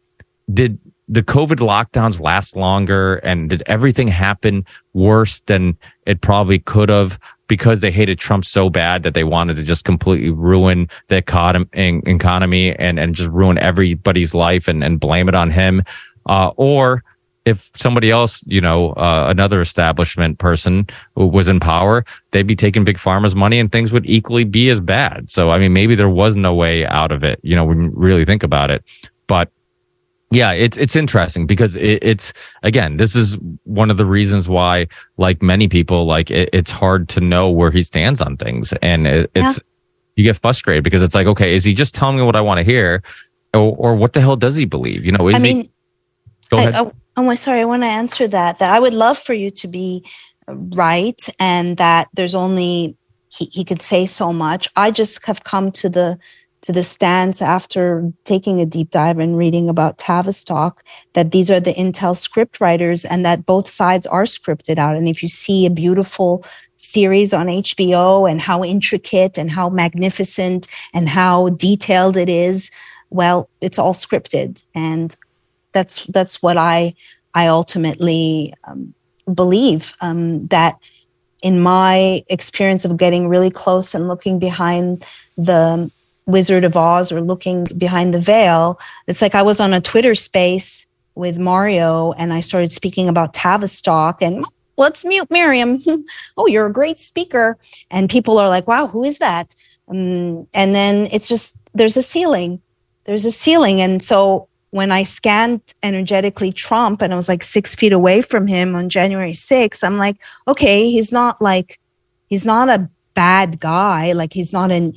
did the covid lockdowns last longer? And did everything happen worse than it probably could have because they hated Trump so bad that they wanted to just completely ruin the economy and, and just ruin everybody's life and, and blame it on him. Uh, or if somebody else, you know, uh, another establishment person was in power, they'd be taking big pharma's money and things would equally be as bad. So, I mean, maybe there was no way out of it, you know, when you really think about it. But yeah, it's, it's interesting because it, it's, again, this is one of the reasons why, like many people, like it, it's hard to know where he stands on things. And it, it's, yeah. you get frustrated because it's like, okay, is he just telling me what I want to hear? Or, or what the hell does he believe? You know, is I mean, he, go ahead. I, Oh, sorry. I want to answer that. That I would love for you to be uh, right, and that there's only he, he could say so much. I just have come to the to the stance after taking a deep dive and reading about Tavistock that these are the Intel script writers and that both sides are scripted out. And if you see a beautiful series on HBO and how intricate and how magnificent and how detailed it is, well, it's all scripted. And that's that's what I I ultimately um, believe um, that in my experience of getting really close and looking behind the Wizard of Oz or looking behind the veil, it's like I was on a Twitter space with Mario and I started speaking about Tavistock and let's mute Maryam. oh, you're a great speaker. And people are like, wow, who is that? Um, and then it's just, there's a ceiling. There's a ceiling. And so when I scanned energetically Trump and I was like six feet away from him on January 6th, I'm like, okay, he's not like, he's not a bad guy. Like he's not an,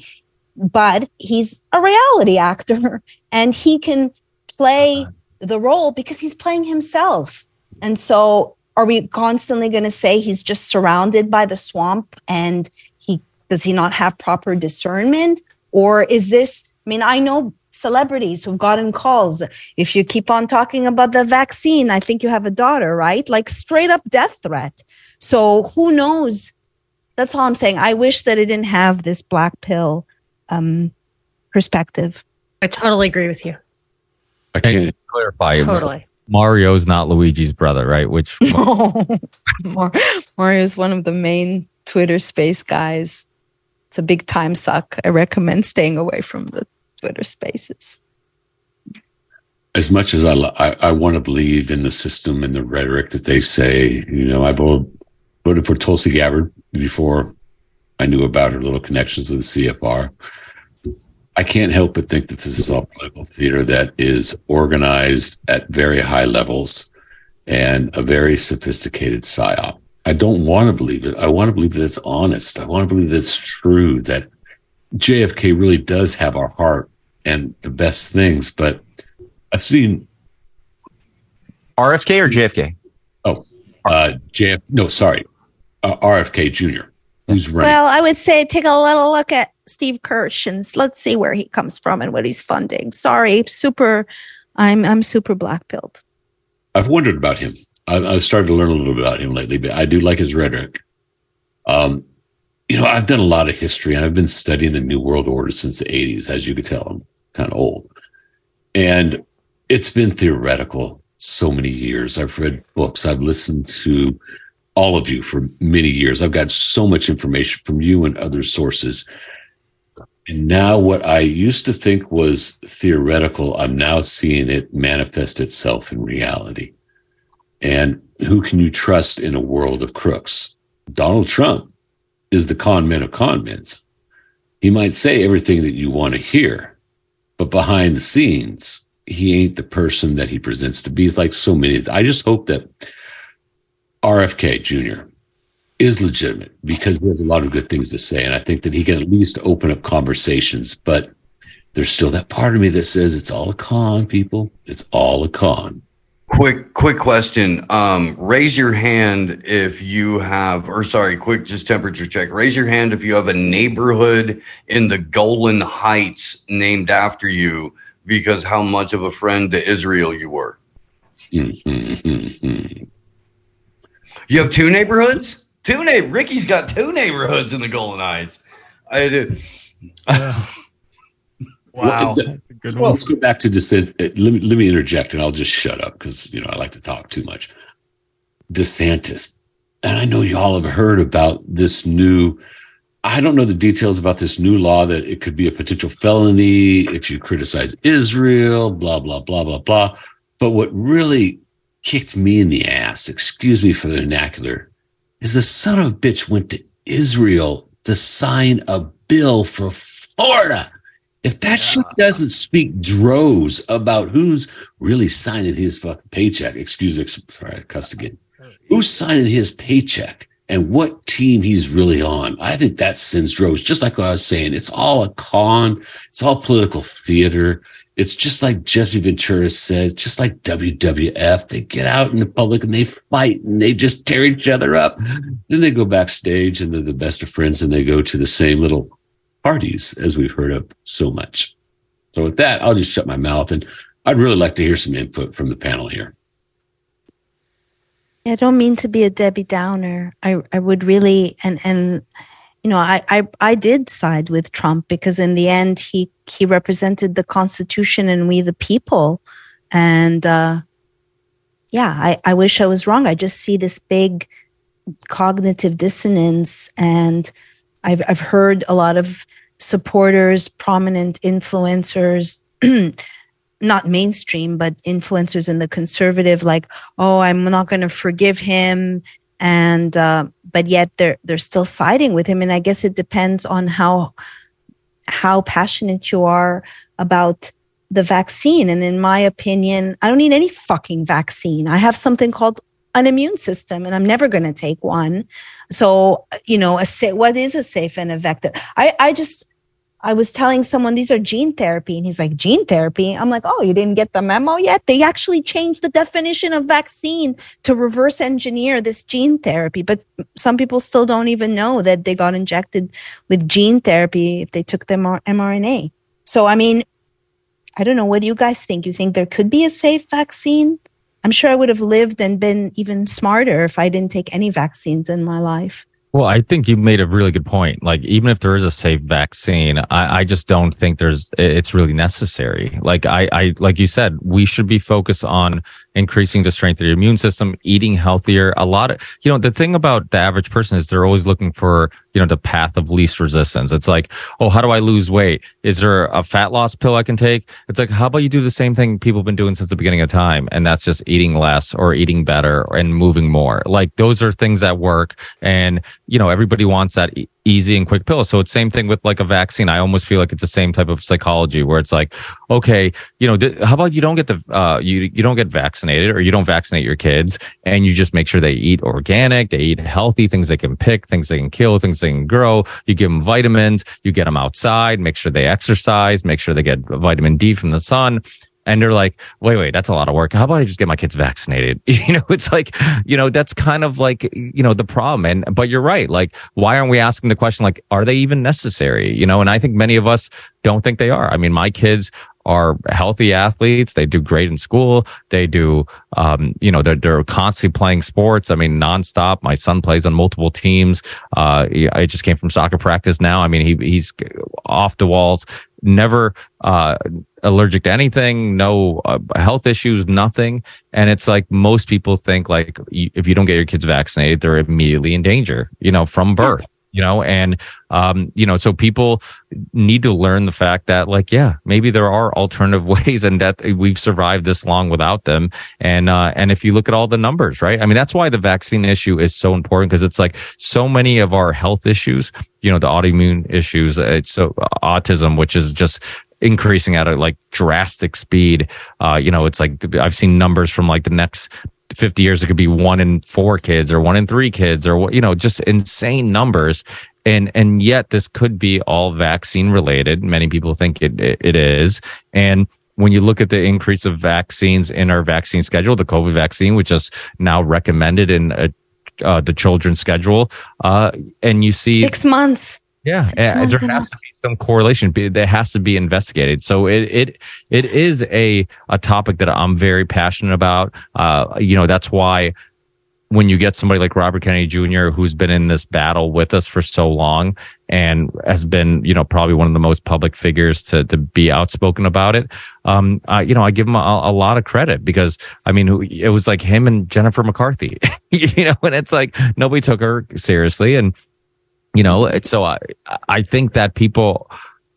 but he's a reality actor and he can play uh-huh. the role because he's playing himself. And so are we constantly going to say he's just surrounded by the swamp and he does he not have proper discernment? Or is this, I mean, I know celebrities who've gotten calls. If you keep on talking about the vaccine, I think you have a daughter, right? Like straight up death threat. So who knows? That's all I'm saying. I wish that it didn't have this black pill um, perspective. I totally agree with you. I can't clarify. Totally. Mario's not Luigi's brother, right? Which Mar- Mario is one of the main Twitter space guys. It's a big time suck. I recommend staying away from the Twitter spaces. As much as I, I, I want to believe in the system and the rhetoric that they say, you know, I voted, voted for Tulsi Gabbard before I knew about her little connections with the CFR. I can't help but think that this is all political theater that is organized at very high levels and a very sophisticated psyop. I don't want to believe it. I want to believe that it's honest. I want to believe that it's true, that JFK really does have our heart and the best things. But I've seen RFK or JFK? Oh, uh, JF. No, sorry, uh, RFK Jr. Who's running? Well, I would say take a little look at Steve Kirsch and let's see where he comes from and what he's funding. Sorry, super. I'm I'm super black pilled. I've wondered about him. I've, I've started to learn a little bit about him lately, but I do like his rhetoric. Um, you know, I've done a lot of history and I've been studying the New World Order since the 80s. As you could tell, I'm kind of old. And it's been theoretical so many years. I've read books, I've listened to all of you for many years. I've got so much information from you and other sources. And now, what I used to think was theoretical, I'm now seeing it manifest itself in reality. And who can you trust in a world of crooks? Donald Trump is the con man of con men. He might say everything that you want to hear, but behind the scenes, he ain't the person that he presents to be. It's like so many. I just hope that RFK Jr. is legitimate because he has a lot of good things to say. And I think that he can at least open up conversations. But there's still that part of me that says it's all a con, people. It's all a con. Quick, quick question. Um, raise your hand if you have, or sorry, quick, just temperature check. Raise your hand if you have a neighborhood in the Golan Heights named after you because how much of a friend to Israel you were. You have two neighborhoods? Two neigh Ricky's got two neighborhoods in the Golan Heights. I do. Wow. Well, well, let's go back to dissent. uh, Let me let me interject, and I'll just shut up because you know I like to talk too much. DeSantis, and I know y'all have heard about this new. I don't know the details about this new law that it could be a potential felony if you criticize Israel. Blah blah blah blah blah. But what really kicked me in the ass, excuse me for the vernacular, is the son of a bitch went to Israel to sign a bill for Florida. If that shit doesn't speak droves about who's really signing his fucking paycheck, excuse me, sorry, I cussed again. Who's signing his paycheck and what team he's really on? I think that sends droves. Just like what I was saying, it's all a con. It's all political theater. It's just like Jesse Ventura said, just like WWF. They get out in the public and they fight and they just tear each other up. Then they go backstage and they're the best of friends and they go to the same little parties as we've heard of so much. So with that, I'll just shut my mouth and I'd really like to hear some input from the panel here. I don't mean to be a Debbie Downer. I, I would really and and you know I, I I did side with Trump because in the end he he represented the Constitution and we the people, and uh, yeah I I wish I was wrong. I just see this big cognitive dissonance, and I've I've heard a lot of supporters, prominent influencers. not mainstream, but influencers in the conservative, like, oh, I'm not going to forgive him, and uh, but yet they're they're still siding with him. And I guess it depends on how how passionate you are about the vaccine. And in my opinion, I don't need any fucking vaccine. I have something called an immune system, and I'm never going to take one. So, you know, a sa- what is a safe and effective? I I just I was telling someone these are gene therapy, and he's like, gene therapy? I'm like, oh, you didn't get the memo yet? They actually changed the definition of vaccine to reverse engineer this gene therapy. But some people still don't even know that they got injected with gene therapy if they took the mRNA. So, I mean, I don't know. What do you guys think? You think there could be a safe vaccine? I'm sure I would have lived and been even smarter if I didn't take any vaccines in my life. Well, I think you made a really good point. Like, even if there is a safe vaccine, I, I just don't think there's, it's really necessary. Like, I, I, like you said, we should be focused on increasing the strength of your immune system, eating healthier. A lot of, you know, the thing about the average person is they're always looking for, you know, the path of least resistance. It's like, oh, how do I lose weight? Is there a fat loss pill I can take? It's like, how about you do the same thing people have been doing since the beginning of time? And that's just eating less or eating better and moving more. Like those are things that work. And, you know, everybody wants that easy and quick pill. So it's same thing with like a vaccine. I almost feel like it's the same type of psychology where it's like, okay, you know, th- how about you don't get the, uh, you, you don't get vaccinated or you don't vaccinate your kids and you just make sure they eat organic, they eat healthy things they can pick, things they can kill, things they can grow. You give them vitamins, you get them outside, make sure they exercise, make sure they get vitamin D from the sun and they're like, wait, wait, that's a lot of work. How about I just get my kids vaccinated? You know, it's like, you know, that's kind of like, you know, the problem. And, but you're right. Like, why aren't we asking the question, like, are they even necessary? You know, and I think many of us don't think they are. I mean, my kids are healthy athletes. They do great in school. They do, um, you know, they're, they're constantly playing sports. I mean, nonstop. My son plays on multiple teams. Uh, I just came from soccer practice now. I mean, he, he's off the walls, never, uh, allergic to anything, no uh, health issues, nothing. And it's like most people think like if you don't get your kids vaccinated, they're immediately in danger, you know, from birth. You know, and um, you know, so people need to learn the fact that, like, yeah, maybe there are alternative ways, and that we've survived this long without them. And uh, and if you look at all the numbers, right? I mean, that's why the vaccine issue is so important because it's like so many of our health issues, you know, the autoimmune issues, it's so autism, which is just increasing at a like drastic speed. Uh, you know, it's like I've seen numbers from like the next 50 years, it could be one in four kids or one in three kids or, you know, just insane numbers. And, and yet this could be all vaccine related. Many people think it, it, it is. And when you look at the increase of vaccines in our vaccine schedule, the COVID vaccine, which is now recommended in a, uh, the children's schedule, uh, and you see six months. Yeah, there has to be some correlation. That has to be investigated. So it it it is a a topic that I'm very passionate about. Uh, you know, that's why when you get somebody like Robert Kennedy Jr., who's been in this battle with us for so long and has been, you know, probably one of the most public figures to to be outspoken about it. Um, uh, you know, I give him a, a, lot of credit because I mean, it was like him and Jennifer McCarthy, you know, and it's like nobody took her seriously and you know, so I, I think that people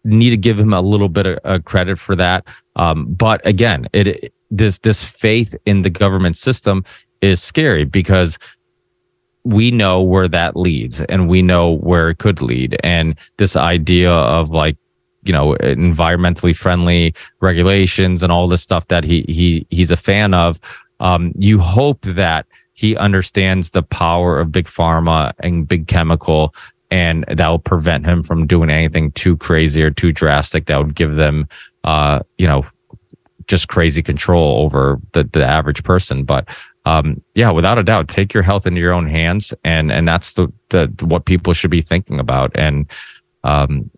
need to give him a little bit of uh, credit for that. Um, but again, it, this, this faith in the government system is scary because we know where that leads and we know where it could lead. And this idea of like, you know, environmentally friendly regulations and all this stuff that he, he, he's a fan of. Um, you hope that he understands the power of big pharma and big chemical and that will prevent him from doing anything too crazy or too drastic that would give them, uh, you know, just crazy control over the, the average person. But, um, yeah, without a doubt, take your health into your own hands. And, and that's the, the, what people should be thinking about. And, um,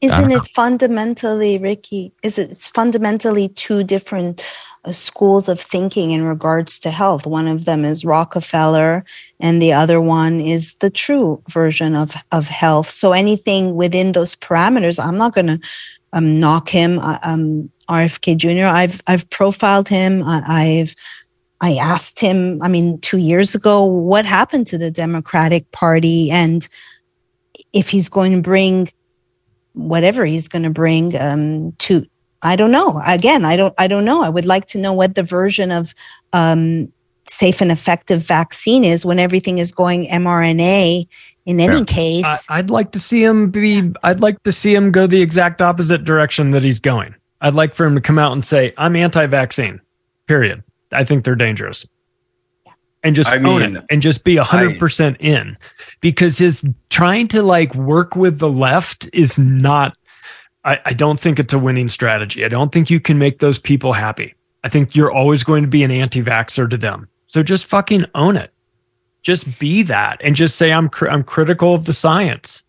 Isn't it fundamentally, Ricky? Is it? It's fundamentally two different schools of thinking in regards to health. One of them is Rockefeller, and the other one is the true version of of health. So anything within those parameters, I'm not going to um, knock him. Uh, Um, RFK Jr. I've I've profiled him. I, I've I asked him. I mean, two years ago, what happened to the Democratic Party, and if he's going to bring whatever he's going to bring um, to i don't know again i don't i don't know i would like to know what the version of um, safe and effective vaccine is when everything is going mrna in any case I, I'd like to see him be. I'd like to see him go the exact opposite direction that he's going. I'd like for him to come out and say, "I'm anti-vaccine." Period. I think they're dangerous, and just I own mean, it and just be hundred percent in, because his trying to like work with the left is not. I, I don't think it's a winning strategy. I don't think you can make those people happy. I think you're always going to be an anti-vaxxer to them. So just fucking own it just be that and just say I'm cr- I'm critical of the science.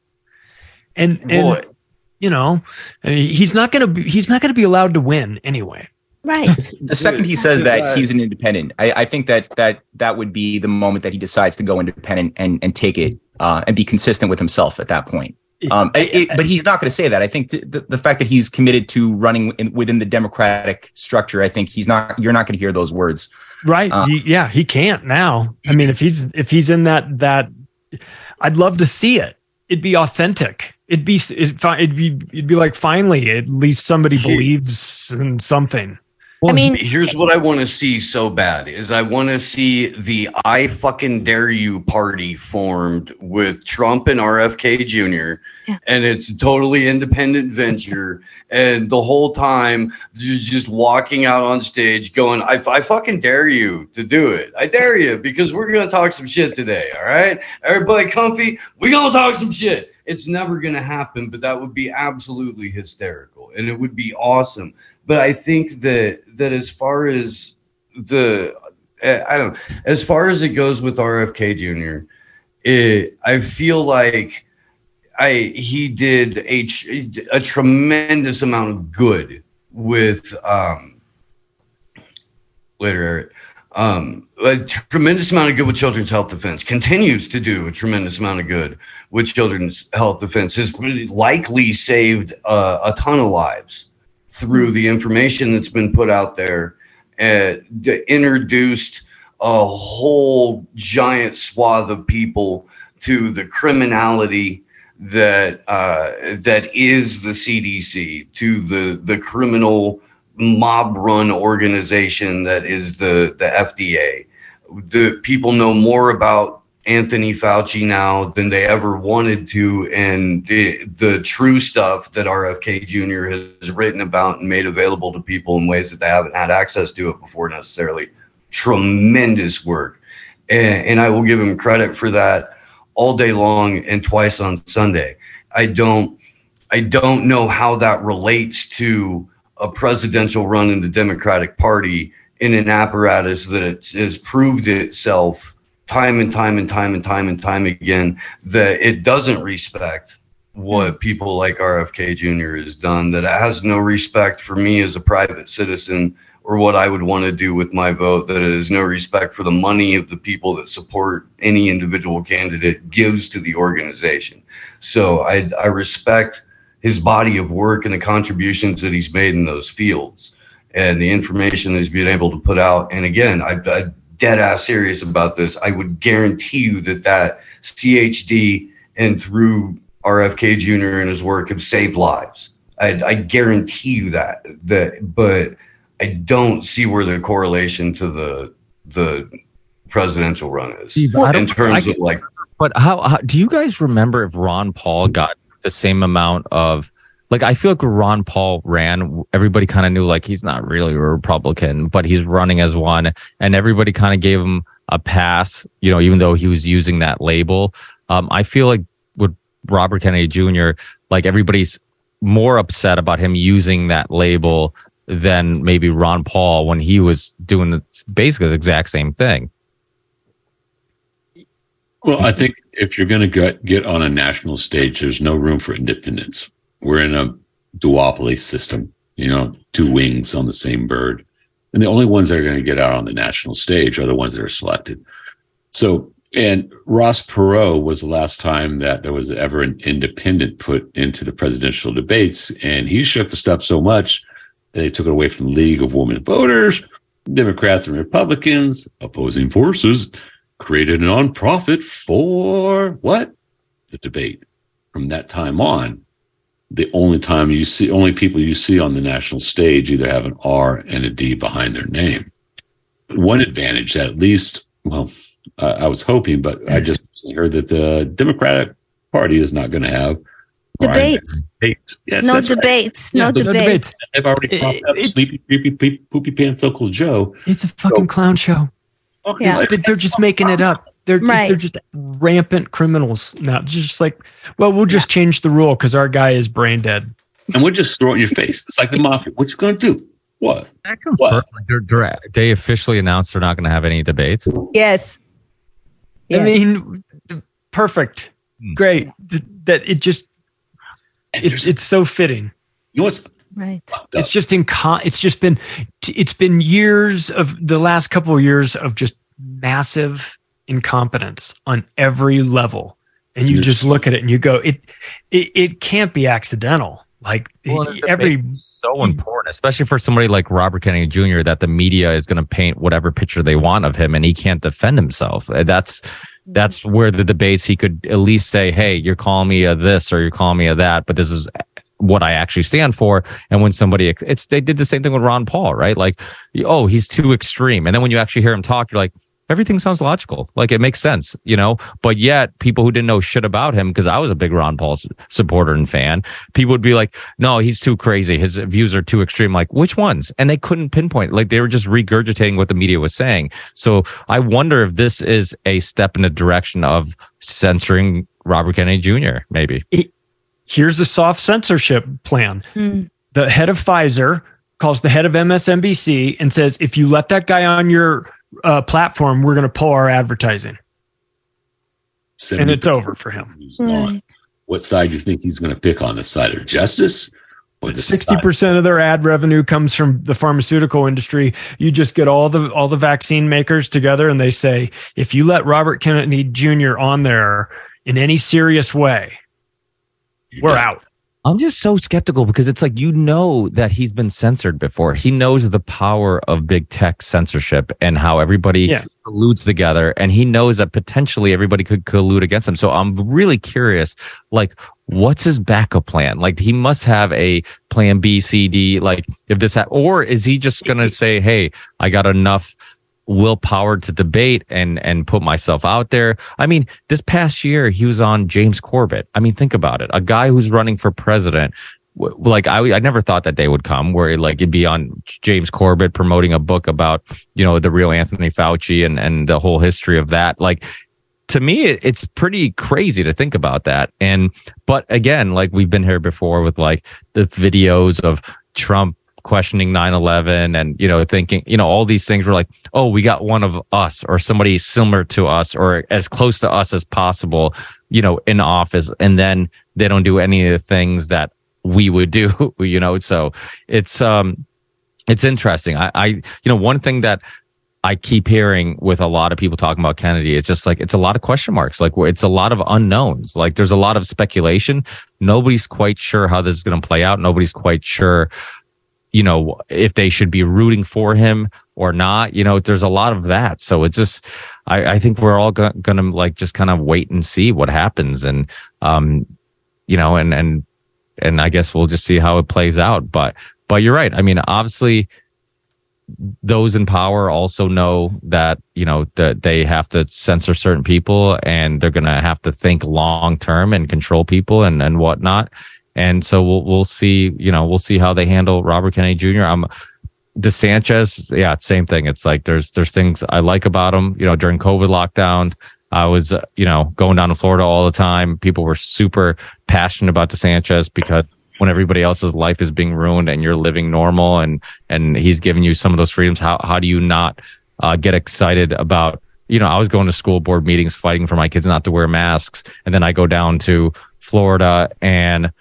And and you know, he's not going to be he's not going to be allowed to win anyway. Right. the second he says that he's an independent, I, I think that that that would be the moment that he decides to go independent and and take it uh, and be consistent with himself at that point. Um, it- it- but he's not going to say that. I think th- the, the fact that he's committed to running in, within the democratic structure, I think he's not. You're not going to hear those words. Right. He- yeah, he can't now. I mean, if he's if he's in that that I'd love to see it. It'd be authentic. It'd be it'd, it'd be it'd be like finally at least somebody believes in something. Well, mean, here's what I want to see so bad is I want to see the I fucking dare you party formed with Trump and RFK Jr. and it's a totally independent venture and the whole time just just walking out on stage going I, I fucking dare you to do it. I dare you because we're going to talk some shit today, all right? Everybody comfy, we going to talk some shit. It's never going to happen, but that would be absolutely hysterical and it would be awesome. But I think that that as far as the uh, I don't as far as it goes with RFK Jr., it, I feel like I he did a a tremendous amount of good with um later Eric, um a tremendous amount of good with children's health defense continues to do a tremendous amount of good with children's health defense has likely saved uh, a ton of lives through the information that's been put out there and introduced a whole giant swath of people to the criminality that uh, that is the CDC, to the the criminal mob run organization that is the the FDA. The people know more about Anthony Fauci now than they ever wanted to, and the the true stuff that RFK Jr. has written about and made available to people in ways that they haven't had access to it before necessarily. Tremendous work, and, and I will give him credit for that all day long and twice on Sunday. I don't I don't know how that relates to a presidential run in the Democratic Party in an apparatus that has proved itself time and time and time and time and time again that it doesn't respect what people like RFK Jr. has done, that it has no respect for me as a private citizen or what I would want to do with my vote, that it has no respect for the money of the people that support any individual candidate gives to the organization. So I, I respect his body of work and the contributions that he's made in those fields and the information that he's been able to put out. And again, I, I dead ass serious about this. I would guarantee you that that CHD and through RFK Jr. and his work have saved lives. I, I guarantee you that. That, but I don't see where the correlation to the the presidential run is in terms I of like But how, how do you guys remember if Ron Paul got the same amount of like I feel like Ron Paul ran, everybody kind of knew like he's not really a Republican, but he's running as one, and everybody kind of gave him a pass, you know, even though he was using that label. Um, I feel like with Robert Kennedy Jr., like everybody's more upset about him using that label than maybe Ron Paul when he was doing the, basically the exact same thing. Well, I think if you're going to get, on a national stage, there's no room for independence. we're in a duopoly system, you know, two wings on the same bird. And the only ones that are going to get out on the national stage are the ones that are selected. So, and Ross Perot was the last time that there was ever an independent put into the presidential debates. And he shook the stuff so much, they took it away from the League of Women Voters. Democrats and Republicans, opposing forces, created a nonprofit for what? The debate. From that time on, the only time you see, only people you see on the national stage either have an R and a D behind their name. One advantage that at least, well, uh, I was hoping, but I just heard that the Democratic Party is not going to have Debates. Debates. Yes, no that's right. debates. Yeah, no no debates. debates. They've already popped up. it's- Sleepy, creepy, pe- poopy pants, Uncle Joe. It's a fucking clown show. Okay, Yeah. like- They- They're just making it up. They're Right. they're just rampant criminals now. Just like, well, we'll just change the rule because our guy is brain dead. and we'll just throw it in your face. It's like the mafia. What you going to do? What? That confirmed, like, they're, they're, they officially announced they're not going to have any debates. Yes. I mean, perfect, hmm. great. Th- That it just And it's it's so fitting. you know what's right. It's just in con- It's just been it's been years of the last couple of years of just massive incompetence on every level, and you Yes. just look at it and you go, it it, it can't be accidental. Like Well, every so important, especially for somebody like Robert Kennedy Jr., that the media is going to paint whatever picture they want of him, and he can't defend himself. Uh, That's that's where the debates he could at least say, "Hey, you're calling me a this or you're calling me a that," but this is what I actually stand for. And when somebody, it's they did the same thing with Ron Paul, right? Like, oh, he's too extreme, and then when you actually hear him talk, you're like. Everything sounds logical. Like it makes sense, you know, but yet people who didn't know shit about him, because I was a big Ron Paul supporter and fan, people would be like, no, he's too crazy. His views are too extreme. Like, which ones? And they couldn't pinpoint. Like, they were just regurgitating what the media was saying. So I wonder if this is a step in the direction of censoring Robert Kennedy Jr., maybe. Here's a soft censorship plan. Mm. The head of Pfizer calls the head of MSNBC and says, if you let that guy on your uh, platform, we're going to pull our advertising. And it's over for him. He's. What side do you think he's going to pick on? The side of justice or Sixty percent of their ad revenue comes from the pharmaceutical industry. You just get all the all the vaccine makers together, and they say, if you let Robert Kennedy Jr. on there in any serious way, we're out. I'm just so skeptical because it's like you know that he's been censored before. He knows the power of big tech censorship and how everybody Yeah. colludes together, and he knows that potentially everybody could collude against him. So I'm really curious, like, what's his backup plan? Like, he must have a plan B, C, D. Like, if this, ha- or is he just gonna say, "Hey, I got enough." Willpower to debate and and put myself out there. I mean, this past year he was on James Corbett. I mean, think about it. A guy who's running for president. Like I, I never thought that day would come where like it'd be on James Corbett promoting a book about you know the real Anthony Fauci and and the whole history of that. Like to me, it, it's pretty crazy to think about that. And but again, like we've been here before with like the videos of Trump questioning 9-11 and you know thinking you know all these things were like oh we got one of us or somebody similar to us or as close to us as possible you know in office and then they don't do any of the things that we would do you know so it's um it's interesting i i you know one thing that I keep hearing with a lot of people talking about Kennedy. It's just like it's a lot of question marks. Like it's a lot of unknowns. Like there's a lot of speculation. Nobody's quite sure how this is going to play out. Nobody's quite sure you know, if they should be rooting for him or not. You know, there's a lot of that. So it's just, I, I think we're all go- going to like just kind of wait and see what happens. And, um, you know, and, and, and I guess we'll just see how it plays out. But, but you're right. I mean, obviously, those in power also know that you know that they have to censor certain people and they're going to have to think long term and control people and and whatnot and so we'll we'll see you know we'll see how they handle Robert Kennedy Jr. I'm DeSanchez yeah same thing. It's like there's there's things I like about him. You know during COVID lockdown I was you know going down to Florida all the time. People were super passionate about DeSanchez because when everybody else's life is being ruined and you're living normal and and he's giving you some of those freedoms how how do you not uh, get excited about you know I was going to school board meetings fighting for my kids not to wear masks. And then I go down to Florida and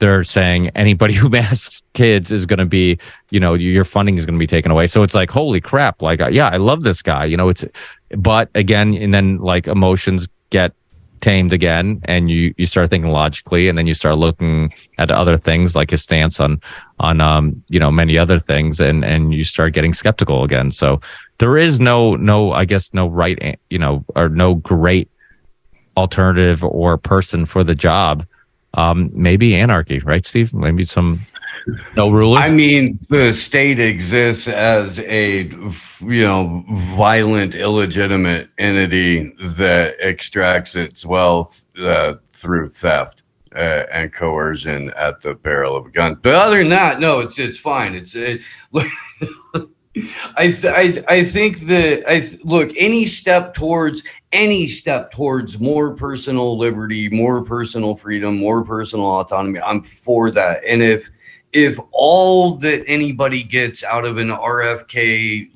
they're saying anybody who masks kids is going to be, you know, your funding is going to be taken away. So it's like, holy crap! Like, yeah, I love this guy. You know, it's, but again, and then like emotions get tamed again and you you start thinking logically and then you start looking at other things like his stance on on um you know many other things and and you start getting skeptical again so there is no no i guess no right you know or no great alternative or person for the job um maybe anarchy right steve maybe some no rulers I mean, the state exists as a, you know, violent, illegitimate entity that extracts its wealth uh, through theft uh, and coercion at the barrel of a gun. But other than that, no, it's it's fine. It's it. I, th- I I think that I th- look any step towards any step towards more personal liberty, more personal freedom, more personal autonomy. I'm for that. And if if all that anybody gets out of an RFK,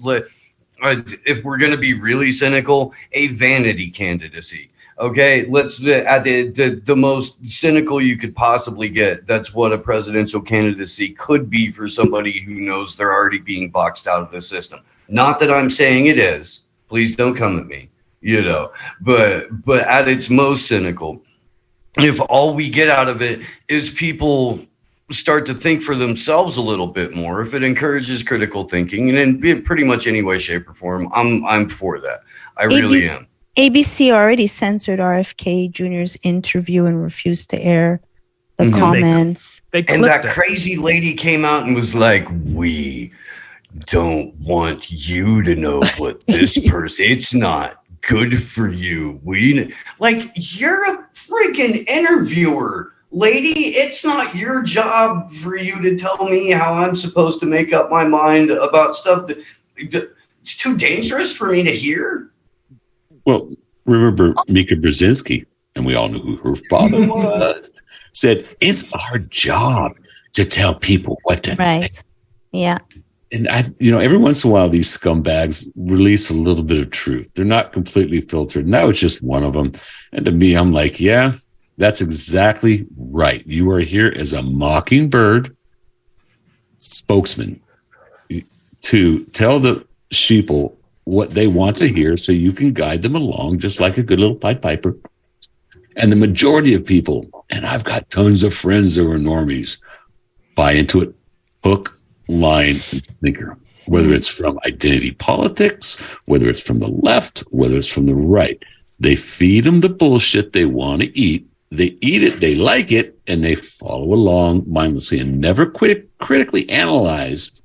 uh, if we're going to be really cynical, a vanity candidacy. Okay, let's uh, at the, the the most cynical you could possibly get. That's what a presidential candidacy could be for somebody who knows they're already being boxed out of the system. Not that I'm saying it is. Please don't come at me. You know, but but at its most cynical, if all we get out of it is people start to think for themselves a little bit more, if it encourages critical thinking, and in pretty much any way, shape, or form, I'm I'm for that. I really am. ABC already censored RFK Jr.'s interview and refused to air the Mhm. comments. and that crazy lady came out and was like, "We don't want you to know what this person. It's not good for you. We like you're a freaking interviewer." Lady, it's not your job for you to tell me how I'm supposed to make up my mind about stuff that it's too dangerous for me to hear. Well, remember oh. Mika Brzezinski, and we all knew who her father was, said it's our job to tell people what to Right. Yeah. and I, you know, every once in a while, these scumbags release a little bit of truth. They're not completely filtered. And that was just one of them. And to me, I'm like, yeah, that's exactly right. You are here as a mockingbird spokesman to tell the sheeple what they want to hear so you can guide them along, just like a good little Pied Piper. And the majority of people, and I've got tons of friends that were normies, buy into it hook, line, and sinker. Whether it's from identity politics, whether it's from the left, whether it's from the right, they feed them the bullshit they want to eat. They eat it, they like it, and they follow along mindlessly and never quit, critically analyze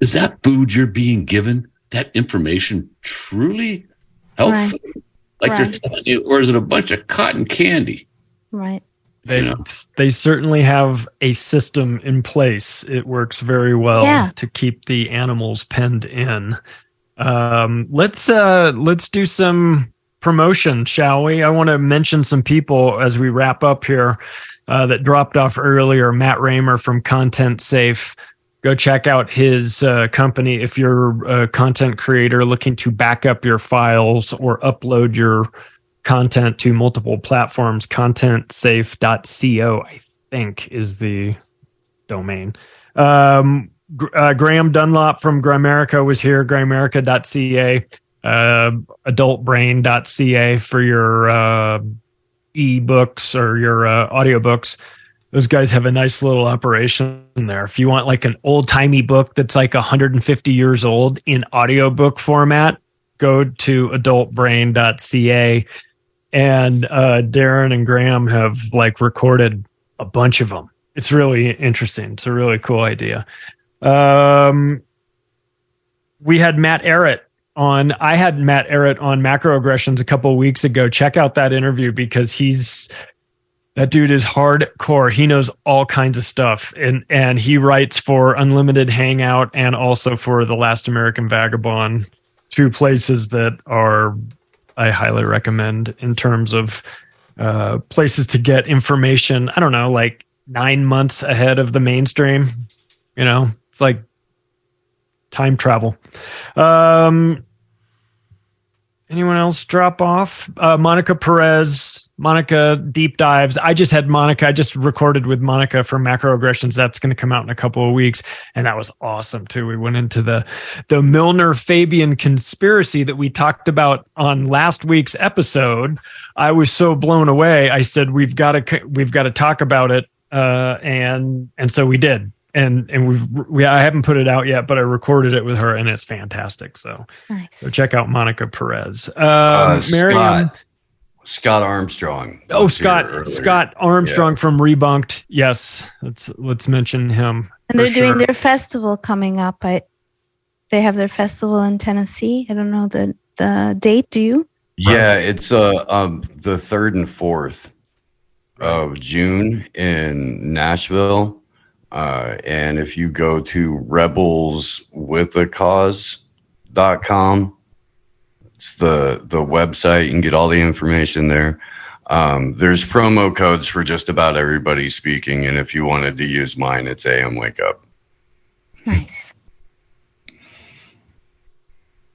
is that food you're being given, that information truly helpful? Like they're telling you, or is it a bunch of cotton candy? Right. They they certainly have a system in place. It works very well Yeah. to keep the animals penned in. Um, let's uh, let's do some promotion, shall we? I want to mention some people as we wrap up here uh, that dropped off earlier. Matt Raymer from Content Safe. Go check out his uh, company if you're a content creator looking to back up your files or upload your content to multiple platforms. Contentsafe.co, I think, is the domain. Um, uh, Graham Dunlop from Grimerica was here, grimerica.ca, uh, adultbrain.ca for your uh, e-books or your uh, audiobooks. Those guys have a nice little operation there. If you want like an old timey book that's like 150 years old in audiobook format, go to adultbrain.ca. And uh, Darren and Graham have like recorded a bunch of them. It's really interesting. It's a really cool idea. Um, we had Matt Ehret on. I had Matt Ehret on macroaggressions a couple weeks ago. Check out that interview because he's that dude is hardcore. He knows all kinds of stuff, and and he writes for Unlimited Hangout and also for The Last American Vagabond, two places that are I highly recommend in terms of uh, places to get information. I don't know, like nine months ahead of the mainstream. You know, it's like time travel. Um, Anyone else drop off? Uh, Monica Perez, Monica deep dives. I just had Monica. I just recorded with Monica for macroaggressions. That's going to come out in a couple of weeks, and that was awesome too. We went into the the Milner Fabian conspiracy that we talked about on last week's episode. I was so blown away. I said we've got to we've got to talk about it, uh, and and so we did and and we've we I haven't put it out yet, but I recorded it with her, and it's fantastic. So, nice. so check out Monica Perez. Um, Uh, Maryam, Scott, Scott Armstrong. oh Scott. Scott Armstrong from Rebunked. Yes, let's let's mention him. And they're doing sure. their festival coming up. I, they have their festival in Tennessee. I don't know the the date. Do you? Yeah, it's uh um the third and fourth of June in Nashville. Uh, and if you go to rebelswithacause.com, it's the the website. You can get all the information there. Um, there's promo codes for just about everybody speaking, and if you wanted to use mine, it's AM Wake Up. Nice.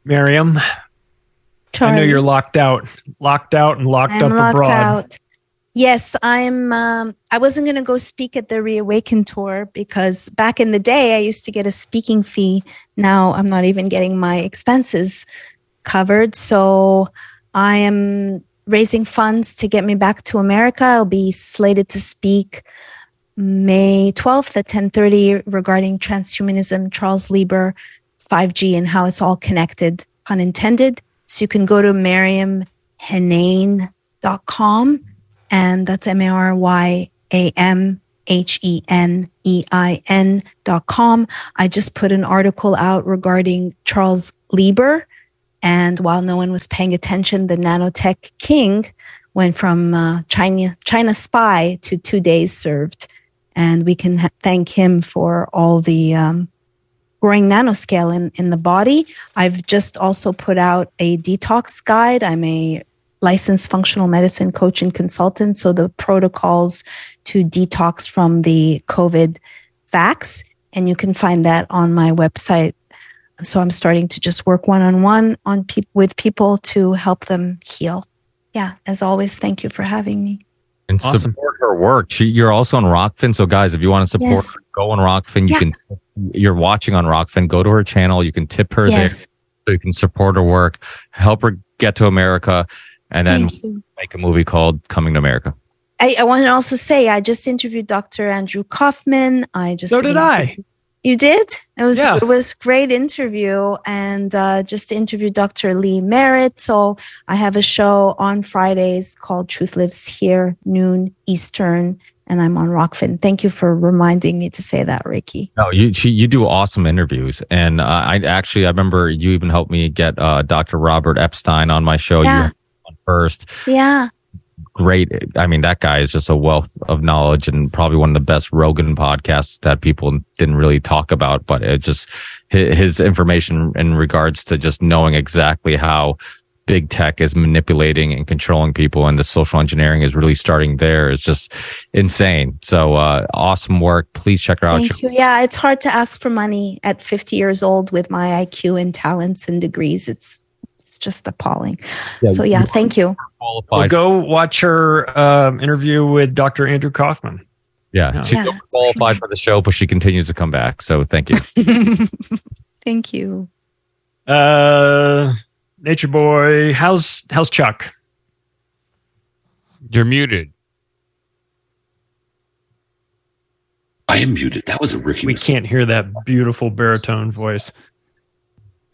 Maryam. I know you're locked out, locked out, and locked I'm up locked abroad. out. Yes, I'm. Um, I wasn't going to go speak at the Reawaken tour because back in the day, I used to get a speaking fee. Now I'm not even getting my expenses covered. So I am raising funds to get me back to America. I'll be slated to speak May 12th at 10:30 regarding transhumanism, Charles Lieber, 5G, and how it's all connected, pun intended. So you can go to maryamhenein.com and that's M A R Y A M H E N E I N dot com. I just put an article out regarding Charles Lieber. And while no one was paying attention, the nanotech king went from uh, China, China spy to two days served. And we can ha- thank him for all the um, growing nanoscale in, in the body. I've just also put out a detox guide. I'm a licensed functional medicine coach and consultant. So the protocols to detox from the COVID vax. And you can find that on my website. So I'm starting to just work one on one on peop with people to help them heal. Yeah, as always, thank you for having me. and Awesome. support her work. She, you're also on Rokfin. So guys, if you want to support Yes. her, go on Rokfin. You Yeah. can, you're watching on Rokfin, go to her channel. You can tip her there Yes, so you can support her work, help her get to America, and then make a movie called Coming to America. I, I want to also say I just interviewed Dr. Andrew Kaufman. I just So did I. You did? It was Yeah. it was great interview and uh, just interviewed Dr. Lee Merritt. So I have a show on Fridays called Truth Lives Here, noon Eastern, and I'm on Rokfin. Thank you for reminding me to say that, Ricky. No, you she, you do awesome interviews, and uh, I actually I remember you even helped me get uh, Dr. Robert Epstein on my show. Yeah. You on first. Yeah. Great. I mean, that guy is just a wealth of knowledge and probably one of the best Rogan podcasts that people didn't really talk about. But it just hi- his information in regards to just knowing exactly how big tech is manipulating and controlling people and the social engineering is really starting there is just insane. So uh, awesome work. Please check her out. Thank you. Yeah, it's hard to ask for money at 50 years old with my IQ and talents and degrees. It's just appalling. so yeah, thank you. Well, go watch her um, interview with Dr. Andrew Kaufman. Yeah, Yeah. she's Yeah. qualified for the show, but she continues to come back. So thank you. Thank you. Uh, Nature Boy, how's how's Chuck? You're muted. I am muted. That was a rookie. We mistake. can't hear that beautiful baritone voice.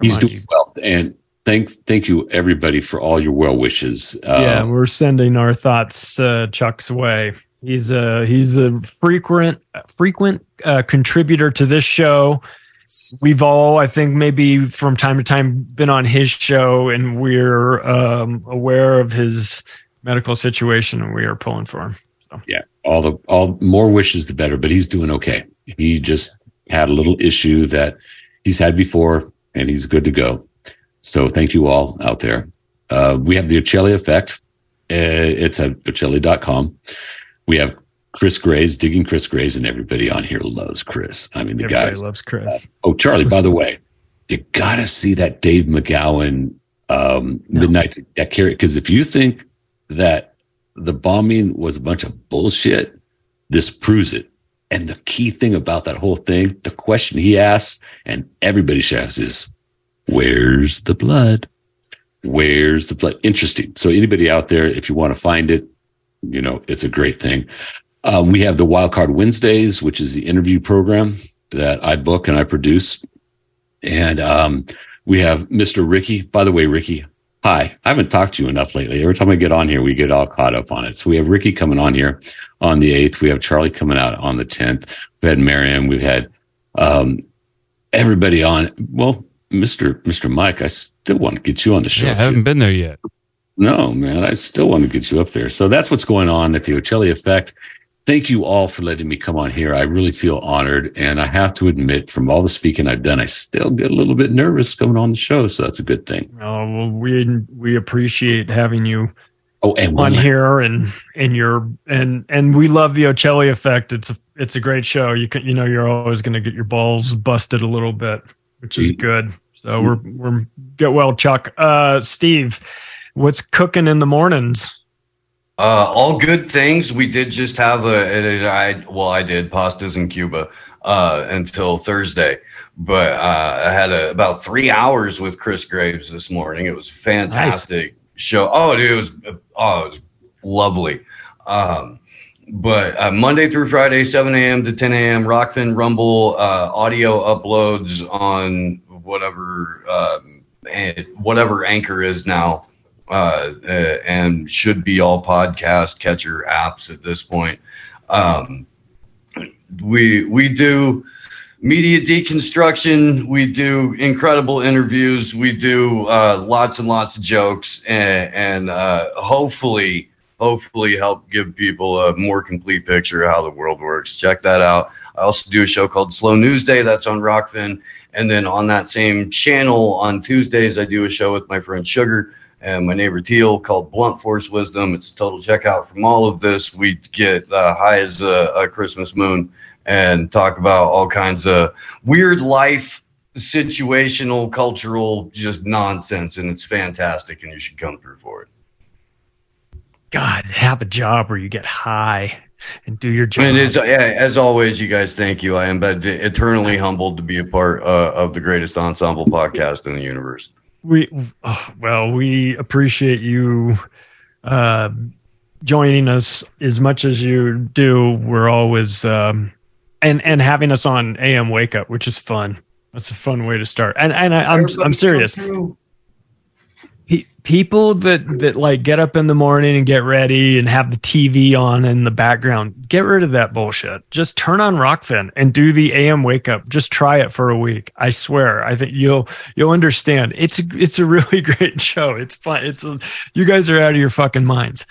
He's on, doing you. well, and thank thank you everybody for all your well wishes. Uh, yeah, we're sending our thoughts uh, Chuck's way. He's a he's a frequent frequent uh, contributor to this show. We've all, I think, maybe from time to time been on his show, and we're um, aware of his medical situation, and we are pulling for him. yeah, all the all more wishes the better. But he's doing okay. He just had a little issue that he's had before, and he's good to go. So thank you all out there. Uh, we have the Ochelli effect. Uh, it's at ochelli.com. We have Chris Grays, digging Chris Grays, and everybody on here loves Chris. I mean, the guys. loves Chris. Oh, Charlie, by the way, you got to see that Dave McGowan um, midnight deck carry. Because if you think that the bombing was a bunch of bullshit, this proves it. And the key thing about that whole thing, the question he asks, and everybody should ask is, where's the blood? Where's the blood? Interesting. So anybody out there, if you want to find it, you know, it's a great thing. Um, we have the Wildcard Wednesdays, which is the interview program that I book and I produce. And um, we have Mr. Ricky. By the way, Ricky, hi. I haven't talked to you enough lately. Every time I get on here, we get all caught up on it. So we have Ricky coming on here on the 8th. We have Charlie coming out on the 10th. We had Maryam. We've had um, everybody on. Well, Mr. Mr. Mike, I still want to get you on the show. Yeah, I haven't been there yet. No, man, I still want to get you up there. So that's what's going on at the Ochelli Effect. Thank you all for letting me come on here. I really feel honored. And I have to admit, from all the speaking I've done, I still get a little bit nervous coming on the show. So that's a good thing. Oh well, we we appreciate having you. Oh, and on one- here and and your and and we love the Ochelli effect. It's a it's a great show. You can you know you're always going to get your balls busted a little bit, which is good. So we're we're get well, Chuck. Uh, Steve, what's cooking in the mornings? Uh, all good things. We did just have a, a I well, I did pastas in Cuba uh, until Thursday, but uh, I had a, about three hours with Chris Graves this morning. It was a fantastic show. Oh, dude, it was oh, it was lovely. Um, but uh, Monday through Friday, 7 a.m. to 10 a.m. Rokfin Rumble uh, audio uploads on whatever uh, whatever Anchor is now uh, and should be all podcast catcher apps at this point. Um, we we do media deconstruction. We do incredible interviews. We do uh, lots and lots of jokes, and, and uh, hopefully, hopefully, help give people a more complete picture of how the world works. Check that out. I also do a show called Slow News Day. That's on Rokfin, and then on that same channel on Tuesdays, I do a show with my friend Sugar and my neighbor Teal called Blunt Force Wisdom. It's a total checkout from all of this. We get uh, high as a, a Christmas moon and talk about all kinds of weird life, situational, cultural, just nonsense. And it's fantastic, and you should come through for it. God, have a job where you get high and do your job. And as, as always, you guys, thank you. I am eternally humbled to be a part uh, of the greatest ensemble podcast in the universe. we oh, well we appreciate you uh, joining us as much as you do we're always um, and and having us on am wake up which is fun that's a fun way to start and and I, i'm i'm serious people that that like get up in the morning and get ready and have the TV on in the background, get rid of that bullshit. Just turn on Rokfin and do the AM wake up. Just try it for a week. I swear. I think you'll you'll understand. It's it's a really great show. It's fun. It's a, you guys are out of your fucking minds.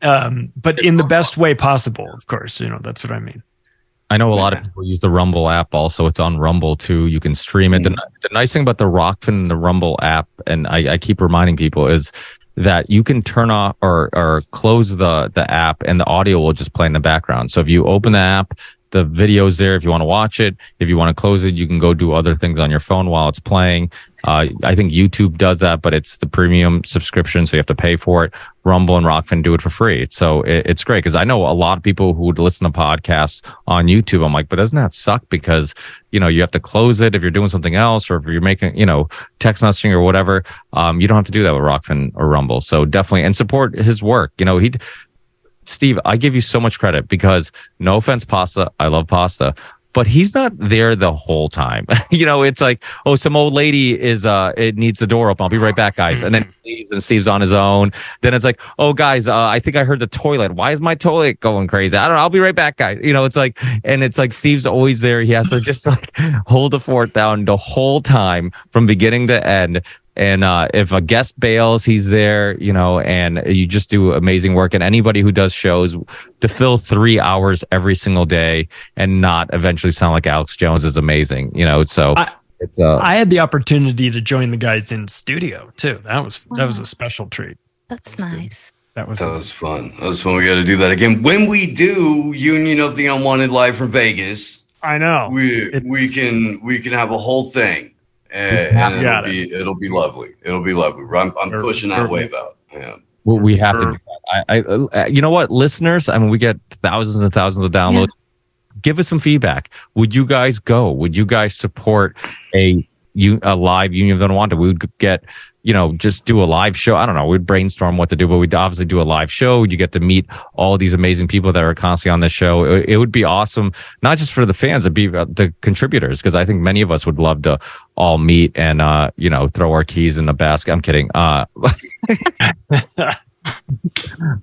Um, but in the best way possible, of course. You know that's what I mean. I know a lot of people use the Rumble app. Also, it's on Rumble too. You can stream it. The, mm. the nice thing about the Rokfin and the Rumble app, and I, I keep reminding people, is that you can turn off or or close the the app, and the audio will just play in the background. So if you open the app, the video's there. If you want to watch it, if you want to close it, you can go do other things on your phone while it's playing. Uh, I think YouTube does that, but it's the premium subscription, so you have to pay for it. Rumble and Rokfin do it for free. So it, it's great because I know a lot of people who would listen to podcasts on YouTube. I'm like, but doesn't that suck? Because, you know, you have to close it if you're doing something else or if you're making, you know, text messaging or whatever. Um, you don't have to do that with Rokfin or Rumble. So definitely, and support his work. You know, he, Steve, I give you so much credit because no offense, pasta. I love pasta, but he's not there the whole time. you know, it's like, oh, some old lady is, uh, it needs the door open. I'll be right back, guys. And then he leaves and Steve's on his own. Then it's like, oh, guys, uh, I think I heard the toilet. Why is my toilet going crazy? I don't know. I'll be right back, guys. You know, it's like, and it's like Steve's always there. He has to just like hold the fort down the whole time from beginning to end. And uh, if a guest bails, he's there, you know, and you just do amazing work. And anybody who does shows to fill three hours every single day and not eventually sound like Alex Jones is amazing, you know. So it's uh, I had the opportunity to join the guys in studio too. That was that was a special treat. That's nice. That was That was fun. That was fun. We got to do that again when we do Union of the Unwanted live from Vegas. I know We we can we can have a whole thing, and, and it'll it. be it'll be lovely. It'll be lovely. I'm, I'm Perfect. pushing that wave out. Yeah. Well, we have to do that. I, I, uh, you know what, listeners? I mean, we get thousands and thousands of downloads. Give us some feedback. Would you guys go? Would you guys support a you a live Union of the Unwanted? We would get, you know, just do a live show. I don't know. We'd brainstorm what to do, but we'd obviously do a live show. You get to meet all these amazing people that are constantly on the show. It, it would be awesome, not just for the fans, it'd be uh, the contributors, because I think many of us would love to all meet and, uh, you know, throw our keys in the basket. I'm kidding. Uh,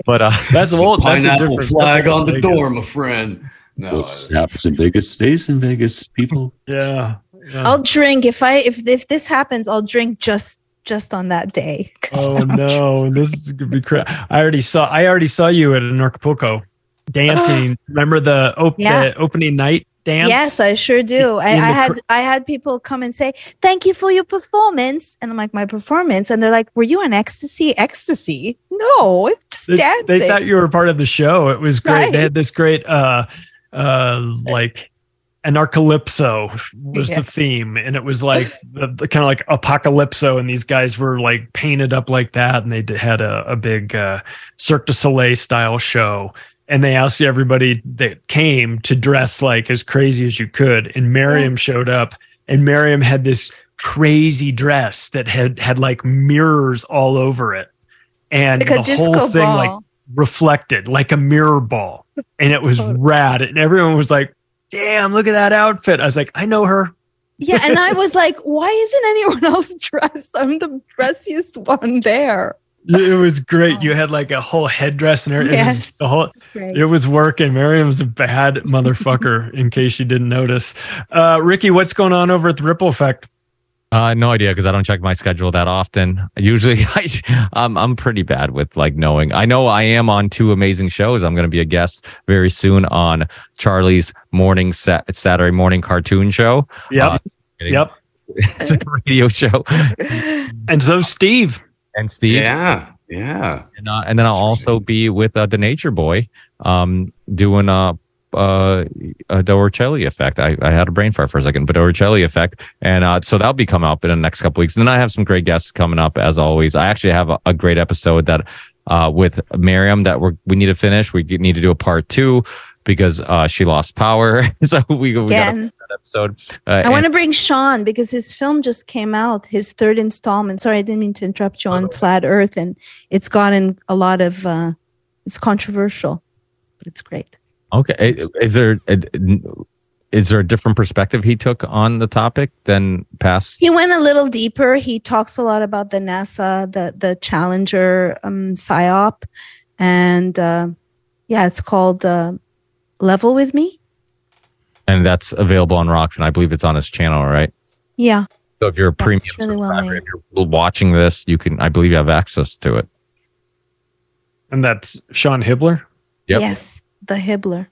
but uh, That's a little- that's a Pineapple different- flag that's on the Vegas. door, my friend. No, What happens in Vegas stays in Vegas, people. Yeah. I'll drink if I if if this happens. I'll drink just just on that day. Oh I'm no, this is gonna be crap. I already saw. I already saw you at an Acapulco dancing. Remember the, op- Yeah. the opening night dance? Yes, I sure do. I, I had cr- I had people come and say, "Thank you for your performance," and I'm like, "My performance," and they're like, "Were you on ecstasy? Ecstasy? No, just they, dancing." they thought you were part of the show. It was great. They had this great, uh, uh, like an Arcalypso was Yeah. the theme, and it was like the, the kind of like apocalypso, and these guys were like painted up like that, and they had a, a big uh, Cirque du Soleil style show. And they asked everybody that came to dress like as crazy as you could. And Maryam showed up, and Maryam had this crazy dress that had had like mirrors all over it, and like the whole thing like reflected like a mirror ball, and it was rad. And everyone was like, "Damn, look at that outfit!" I was like, "I know her." yeah, and I was like, "Why isn't anyone else dressed? I'm the dressiest one there." It was great. You had like a whole headdress and everything. It was Yes, the whole, it was working. Maryam's a bad motherfucker, in case you didn't notice. Uh, Ricky, what's going on over at the Ripple Effect? Uh, no idea because I don't check my schedule that often. Usually, I, I'm I'm pretty bad with like knowing. I know I am on two amazing shows. I'm going to be a guest very soon on Charlie's morning sat Saturday morning cartoon show. Yep. Uh, Yep. it's a radio show. And so Steve and Steve. Yeah, yeah. And, uh, and then I'll also be with uh, the Nature Boy, um, doing uh, uh, a Ochelli effect. I, I had a brain fart for a second, but Ochelli effect, and uh, so that'll be coming up in the next couple weeks. And then I have some great guests coming up as always. I actually have a, a great episode that uh, with Maryam that we we need to finish. We need to do a part two because uh, she lost power. so we, we got that episode. Uh, I want to bring Sean because his film just came out, his third installment. Sorry, I didn't mean to interrupt you on Flat Earth, and it's gotten a lot of. uh It's controversial, but it's great. Okay. Is there is there a different perspective he took on the topic than past? He went a little deeper. He talks a lot about the NASA, the the Challenger um, psyop, and uh, yeah, it's called uh, Level with Me. And that's available on Rokfin. I believe it's on his channel, right? Yeah, So if you're a premium it's really well subscriber, made. if you're watching this, you can. I believe you have access to it. and that's Sean Hibbeler. Yep. Yes, the Hibbeler.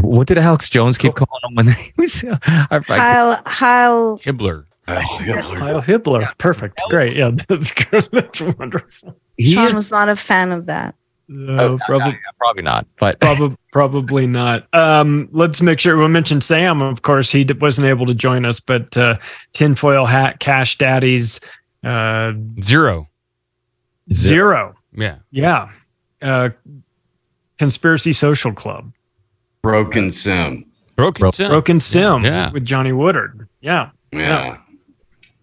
What did Alex Jones keep calling him when he was? I, I, Heil, Heil. Hibbeler. Kyle Hibbeler. Perfect. Great. Yeah, that's good. That's wonderful. Sean was not a fan of that. No, probably, probably not. But probably, probably not. Um, let's make sure we'll mention Sam. Of course, he d- wasn't able to join us, but uh, tinfoil hat, cash daddies, uh, Zero. zero. Yeah. Yeah. Uh, Conspiracy Social Club. Broken Sim. Broken Sim. Broken Sim Yeah. with Johnny Woodard. Yeah. Yeah.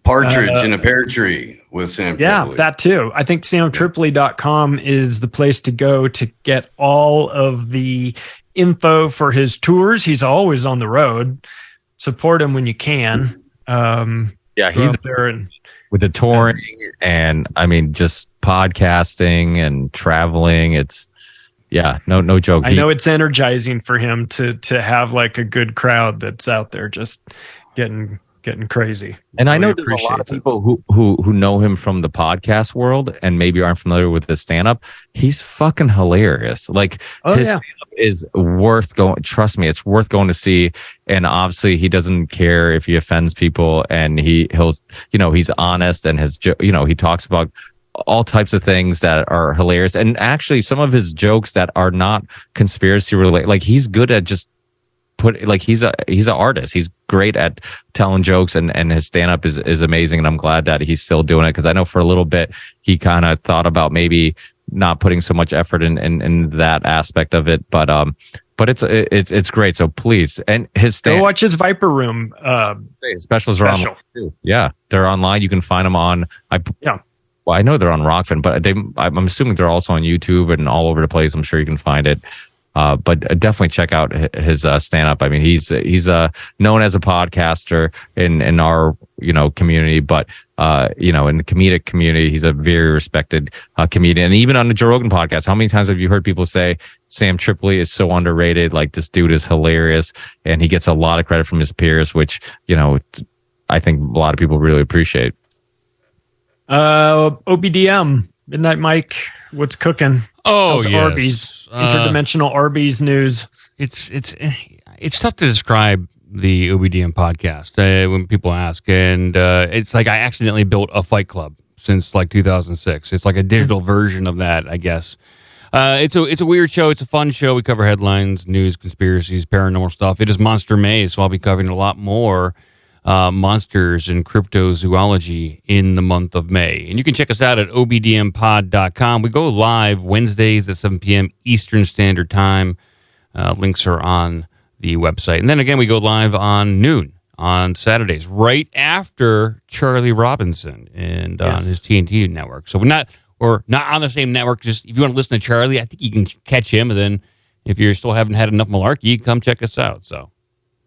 Partridge Uh, in a pear tree with Sam. Yeah, Tripoli. that too. I think samtripoli.com is the place to go to get all of the info for his tours. He's always on the road. Support him when you can. Um, yeah, he's there and with the touring and I mean just podcasting and traveling. It's yeah, no no joke. I He- know it's energizing for him to to have like a good crowd that's out there just getting getting crazy. And I know there's a lot of it. people who, who who know him from the podcast world and maybe aren't familiar with his stand up. He's fucking hilarious. Like Oh, his yeah. stand-up is worth going trust me, it's worth going to see. And obviously he doesn't care if he offends people and he he'll you know, he's honest and his you know, he talks about all types of things that are hilarious and actually some of his jokes that are not conspiracy related like he's good at just put like he's a he's an artist. He's great at telling jokes and and his stand up is is amazing. And I'm glad that he's still doing it because I know for a little bit he kind of thought about maybe not putting so much effort in, in in that aspect of it, but um. But it's it's it's great. So please, and his stand Go watch his Viper Room. Uh, specials are special. online too. Yeah, they're online. You can find them on. I yeah. Well, I know they're on Rokfin, but they. I'm assuming they're also on YouTube and all over the place. I'm sure you can find it. Uh, but definitely check out his uh, stand up. I mean, he's he's uh, known as a podcaster in in our you know community, but uh, you know in the comedic community, he's a very respected uh, comedian. And even on the Joe Rogan podcast, how many times have you heard people say Sam Tripoli is so underrated? Like this dude is hilarious, and he gets a lot of credit from his peers, which you know I think a lot of people really appreciate. Uh, OBDM, Midnight Mike, what's cooking? Oh, How's yes. Arby's, Uh, interdimensional Arby's news. It's it's it's tough to describe the OBDM podcast uh, when people ask, and uh, it's like I accidentally built a Fight Club since like 2006. It's like a digital version of that, I guess. Uh, it's a it's a weird show. It's a fun show. We cover headlines, news, conspiracies, paranormal stuff. It is Monster May, so I'll be covering a lot more uh, monsters and cryptozoology in the month of May. And you can check us out at obdmpod.com. We go live Wednesdays at 7 p.m. Eastern Standard Time. Uh, links are on the website. And then again, we go live on noon on Saturdays, right after Charlie Robinson and on his TNT network. So we're not or not on the same network. Just if you want to listen to Charlie, I think you can catch him. And then if you still haven't had enough malarkey, come check us out. So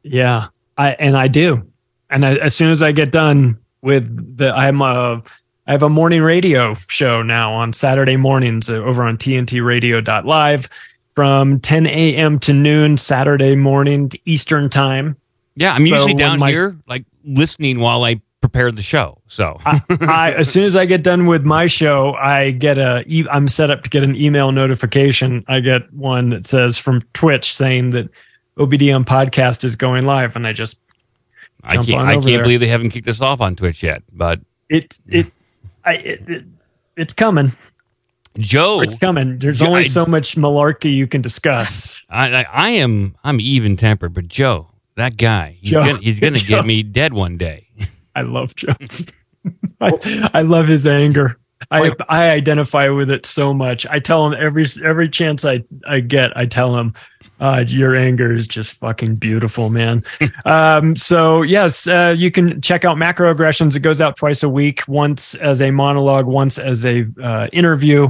Yeah, I and I do. And I, as soon as I get done with the, I'm a, I have a morning radio show now on Saturday mornings over on TNTRadio.live from 10 a.m. to noon Saturday morning to Eastern time. yeah, I'm So usually down my- here like listening while I prepare the show. So I, as soon as I get done with my show, I get a I'm set up to get an email notification. I get one that says from Twitch saying that OBDM podcast is going live, and I just I can't I can't there. believe they haven't kicked us off on Twitch yet. But it it, I, it, it it's coming. Joe, It's coming. There's Joe, only so much malarkey you can discuss. I, I, I am I'm even tempered, but Joe, that guy, he's Joe. gonna, he's gonna Joe. get me dead one day. I love Joe. I, I love his anger. I I identify with it so much. I tell him every every chance I I get. I tell him, uh, "Your anger is just fucking beautiful, man." um, so yes, uh, you can check out Macro Aggressions. It goes out twice a week, once as a monologue, once as a uh, interview.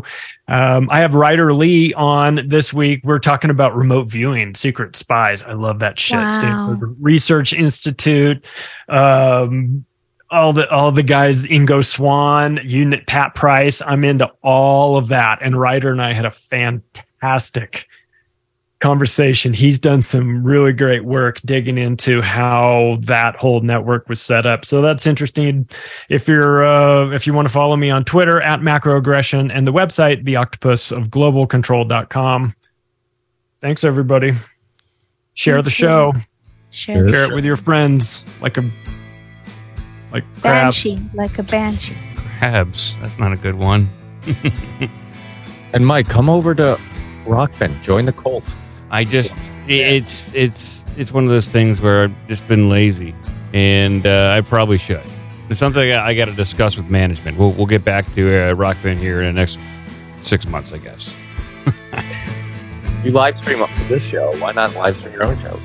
Um, I have Ryder Lee on this week. We're talking about remote viewing, secret spies. I love that shit. Wow. Stanford Research Institute. Um, all the all the guys Ingo Swann, Unit Pat Price. I'm into all of that. And Ryder and I had a fantastic conversation. He's done some really great work digging into how that whole network was set up. So that's interesting. If you're uh, if you want to follow me on Twitter at macroaggression and the website the octopus of globalcontrol.com. Thanks everybody. Share Thank the you. show. Share Share the it with your friends like a like crabs. Banshee, like a banshee. Crabs, that's not a good one. And Mike, come over to Rokfin. Join the cult. I just it's it's it's one of those things where I've just been lazy, and uh, I probably should. It's something I, I got to discuss with management. We'll we'll get back to uh, Rokfin here in the next six months, I guess. You live stream up this show. Why not live stream your own show?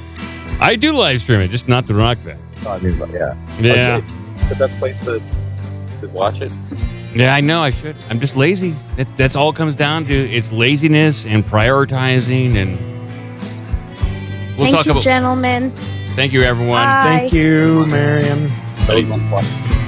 I do live stream it, just not the Rokfin. Oh, I mean, but yeah. Yeah. The best place to, to watch it. Yeah, I know I should. I'm just lazy. That's that's all it comes down to. It's laziness and prioritizing, and we'll Thank talk you, about. gentlemen. Thank you, everyone. Bye. Thank you, Marion. Ready?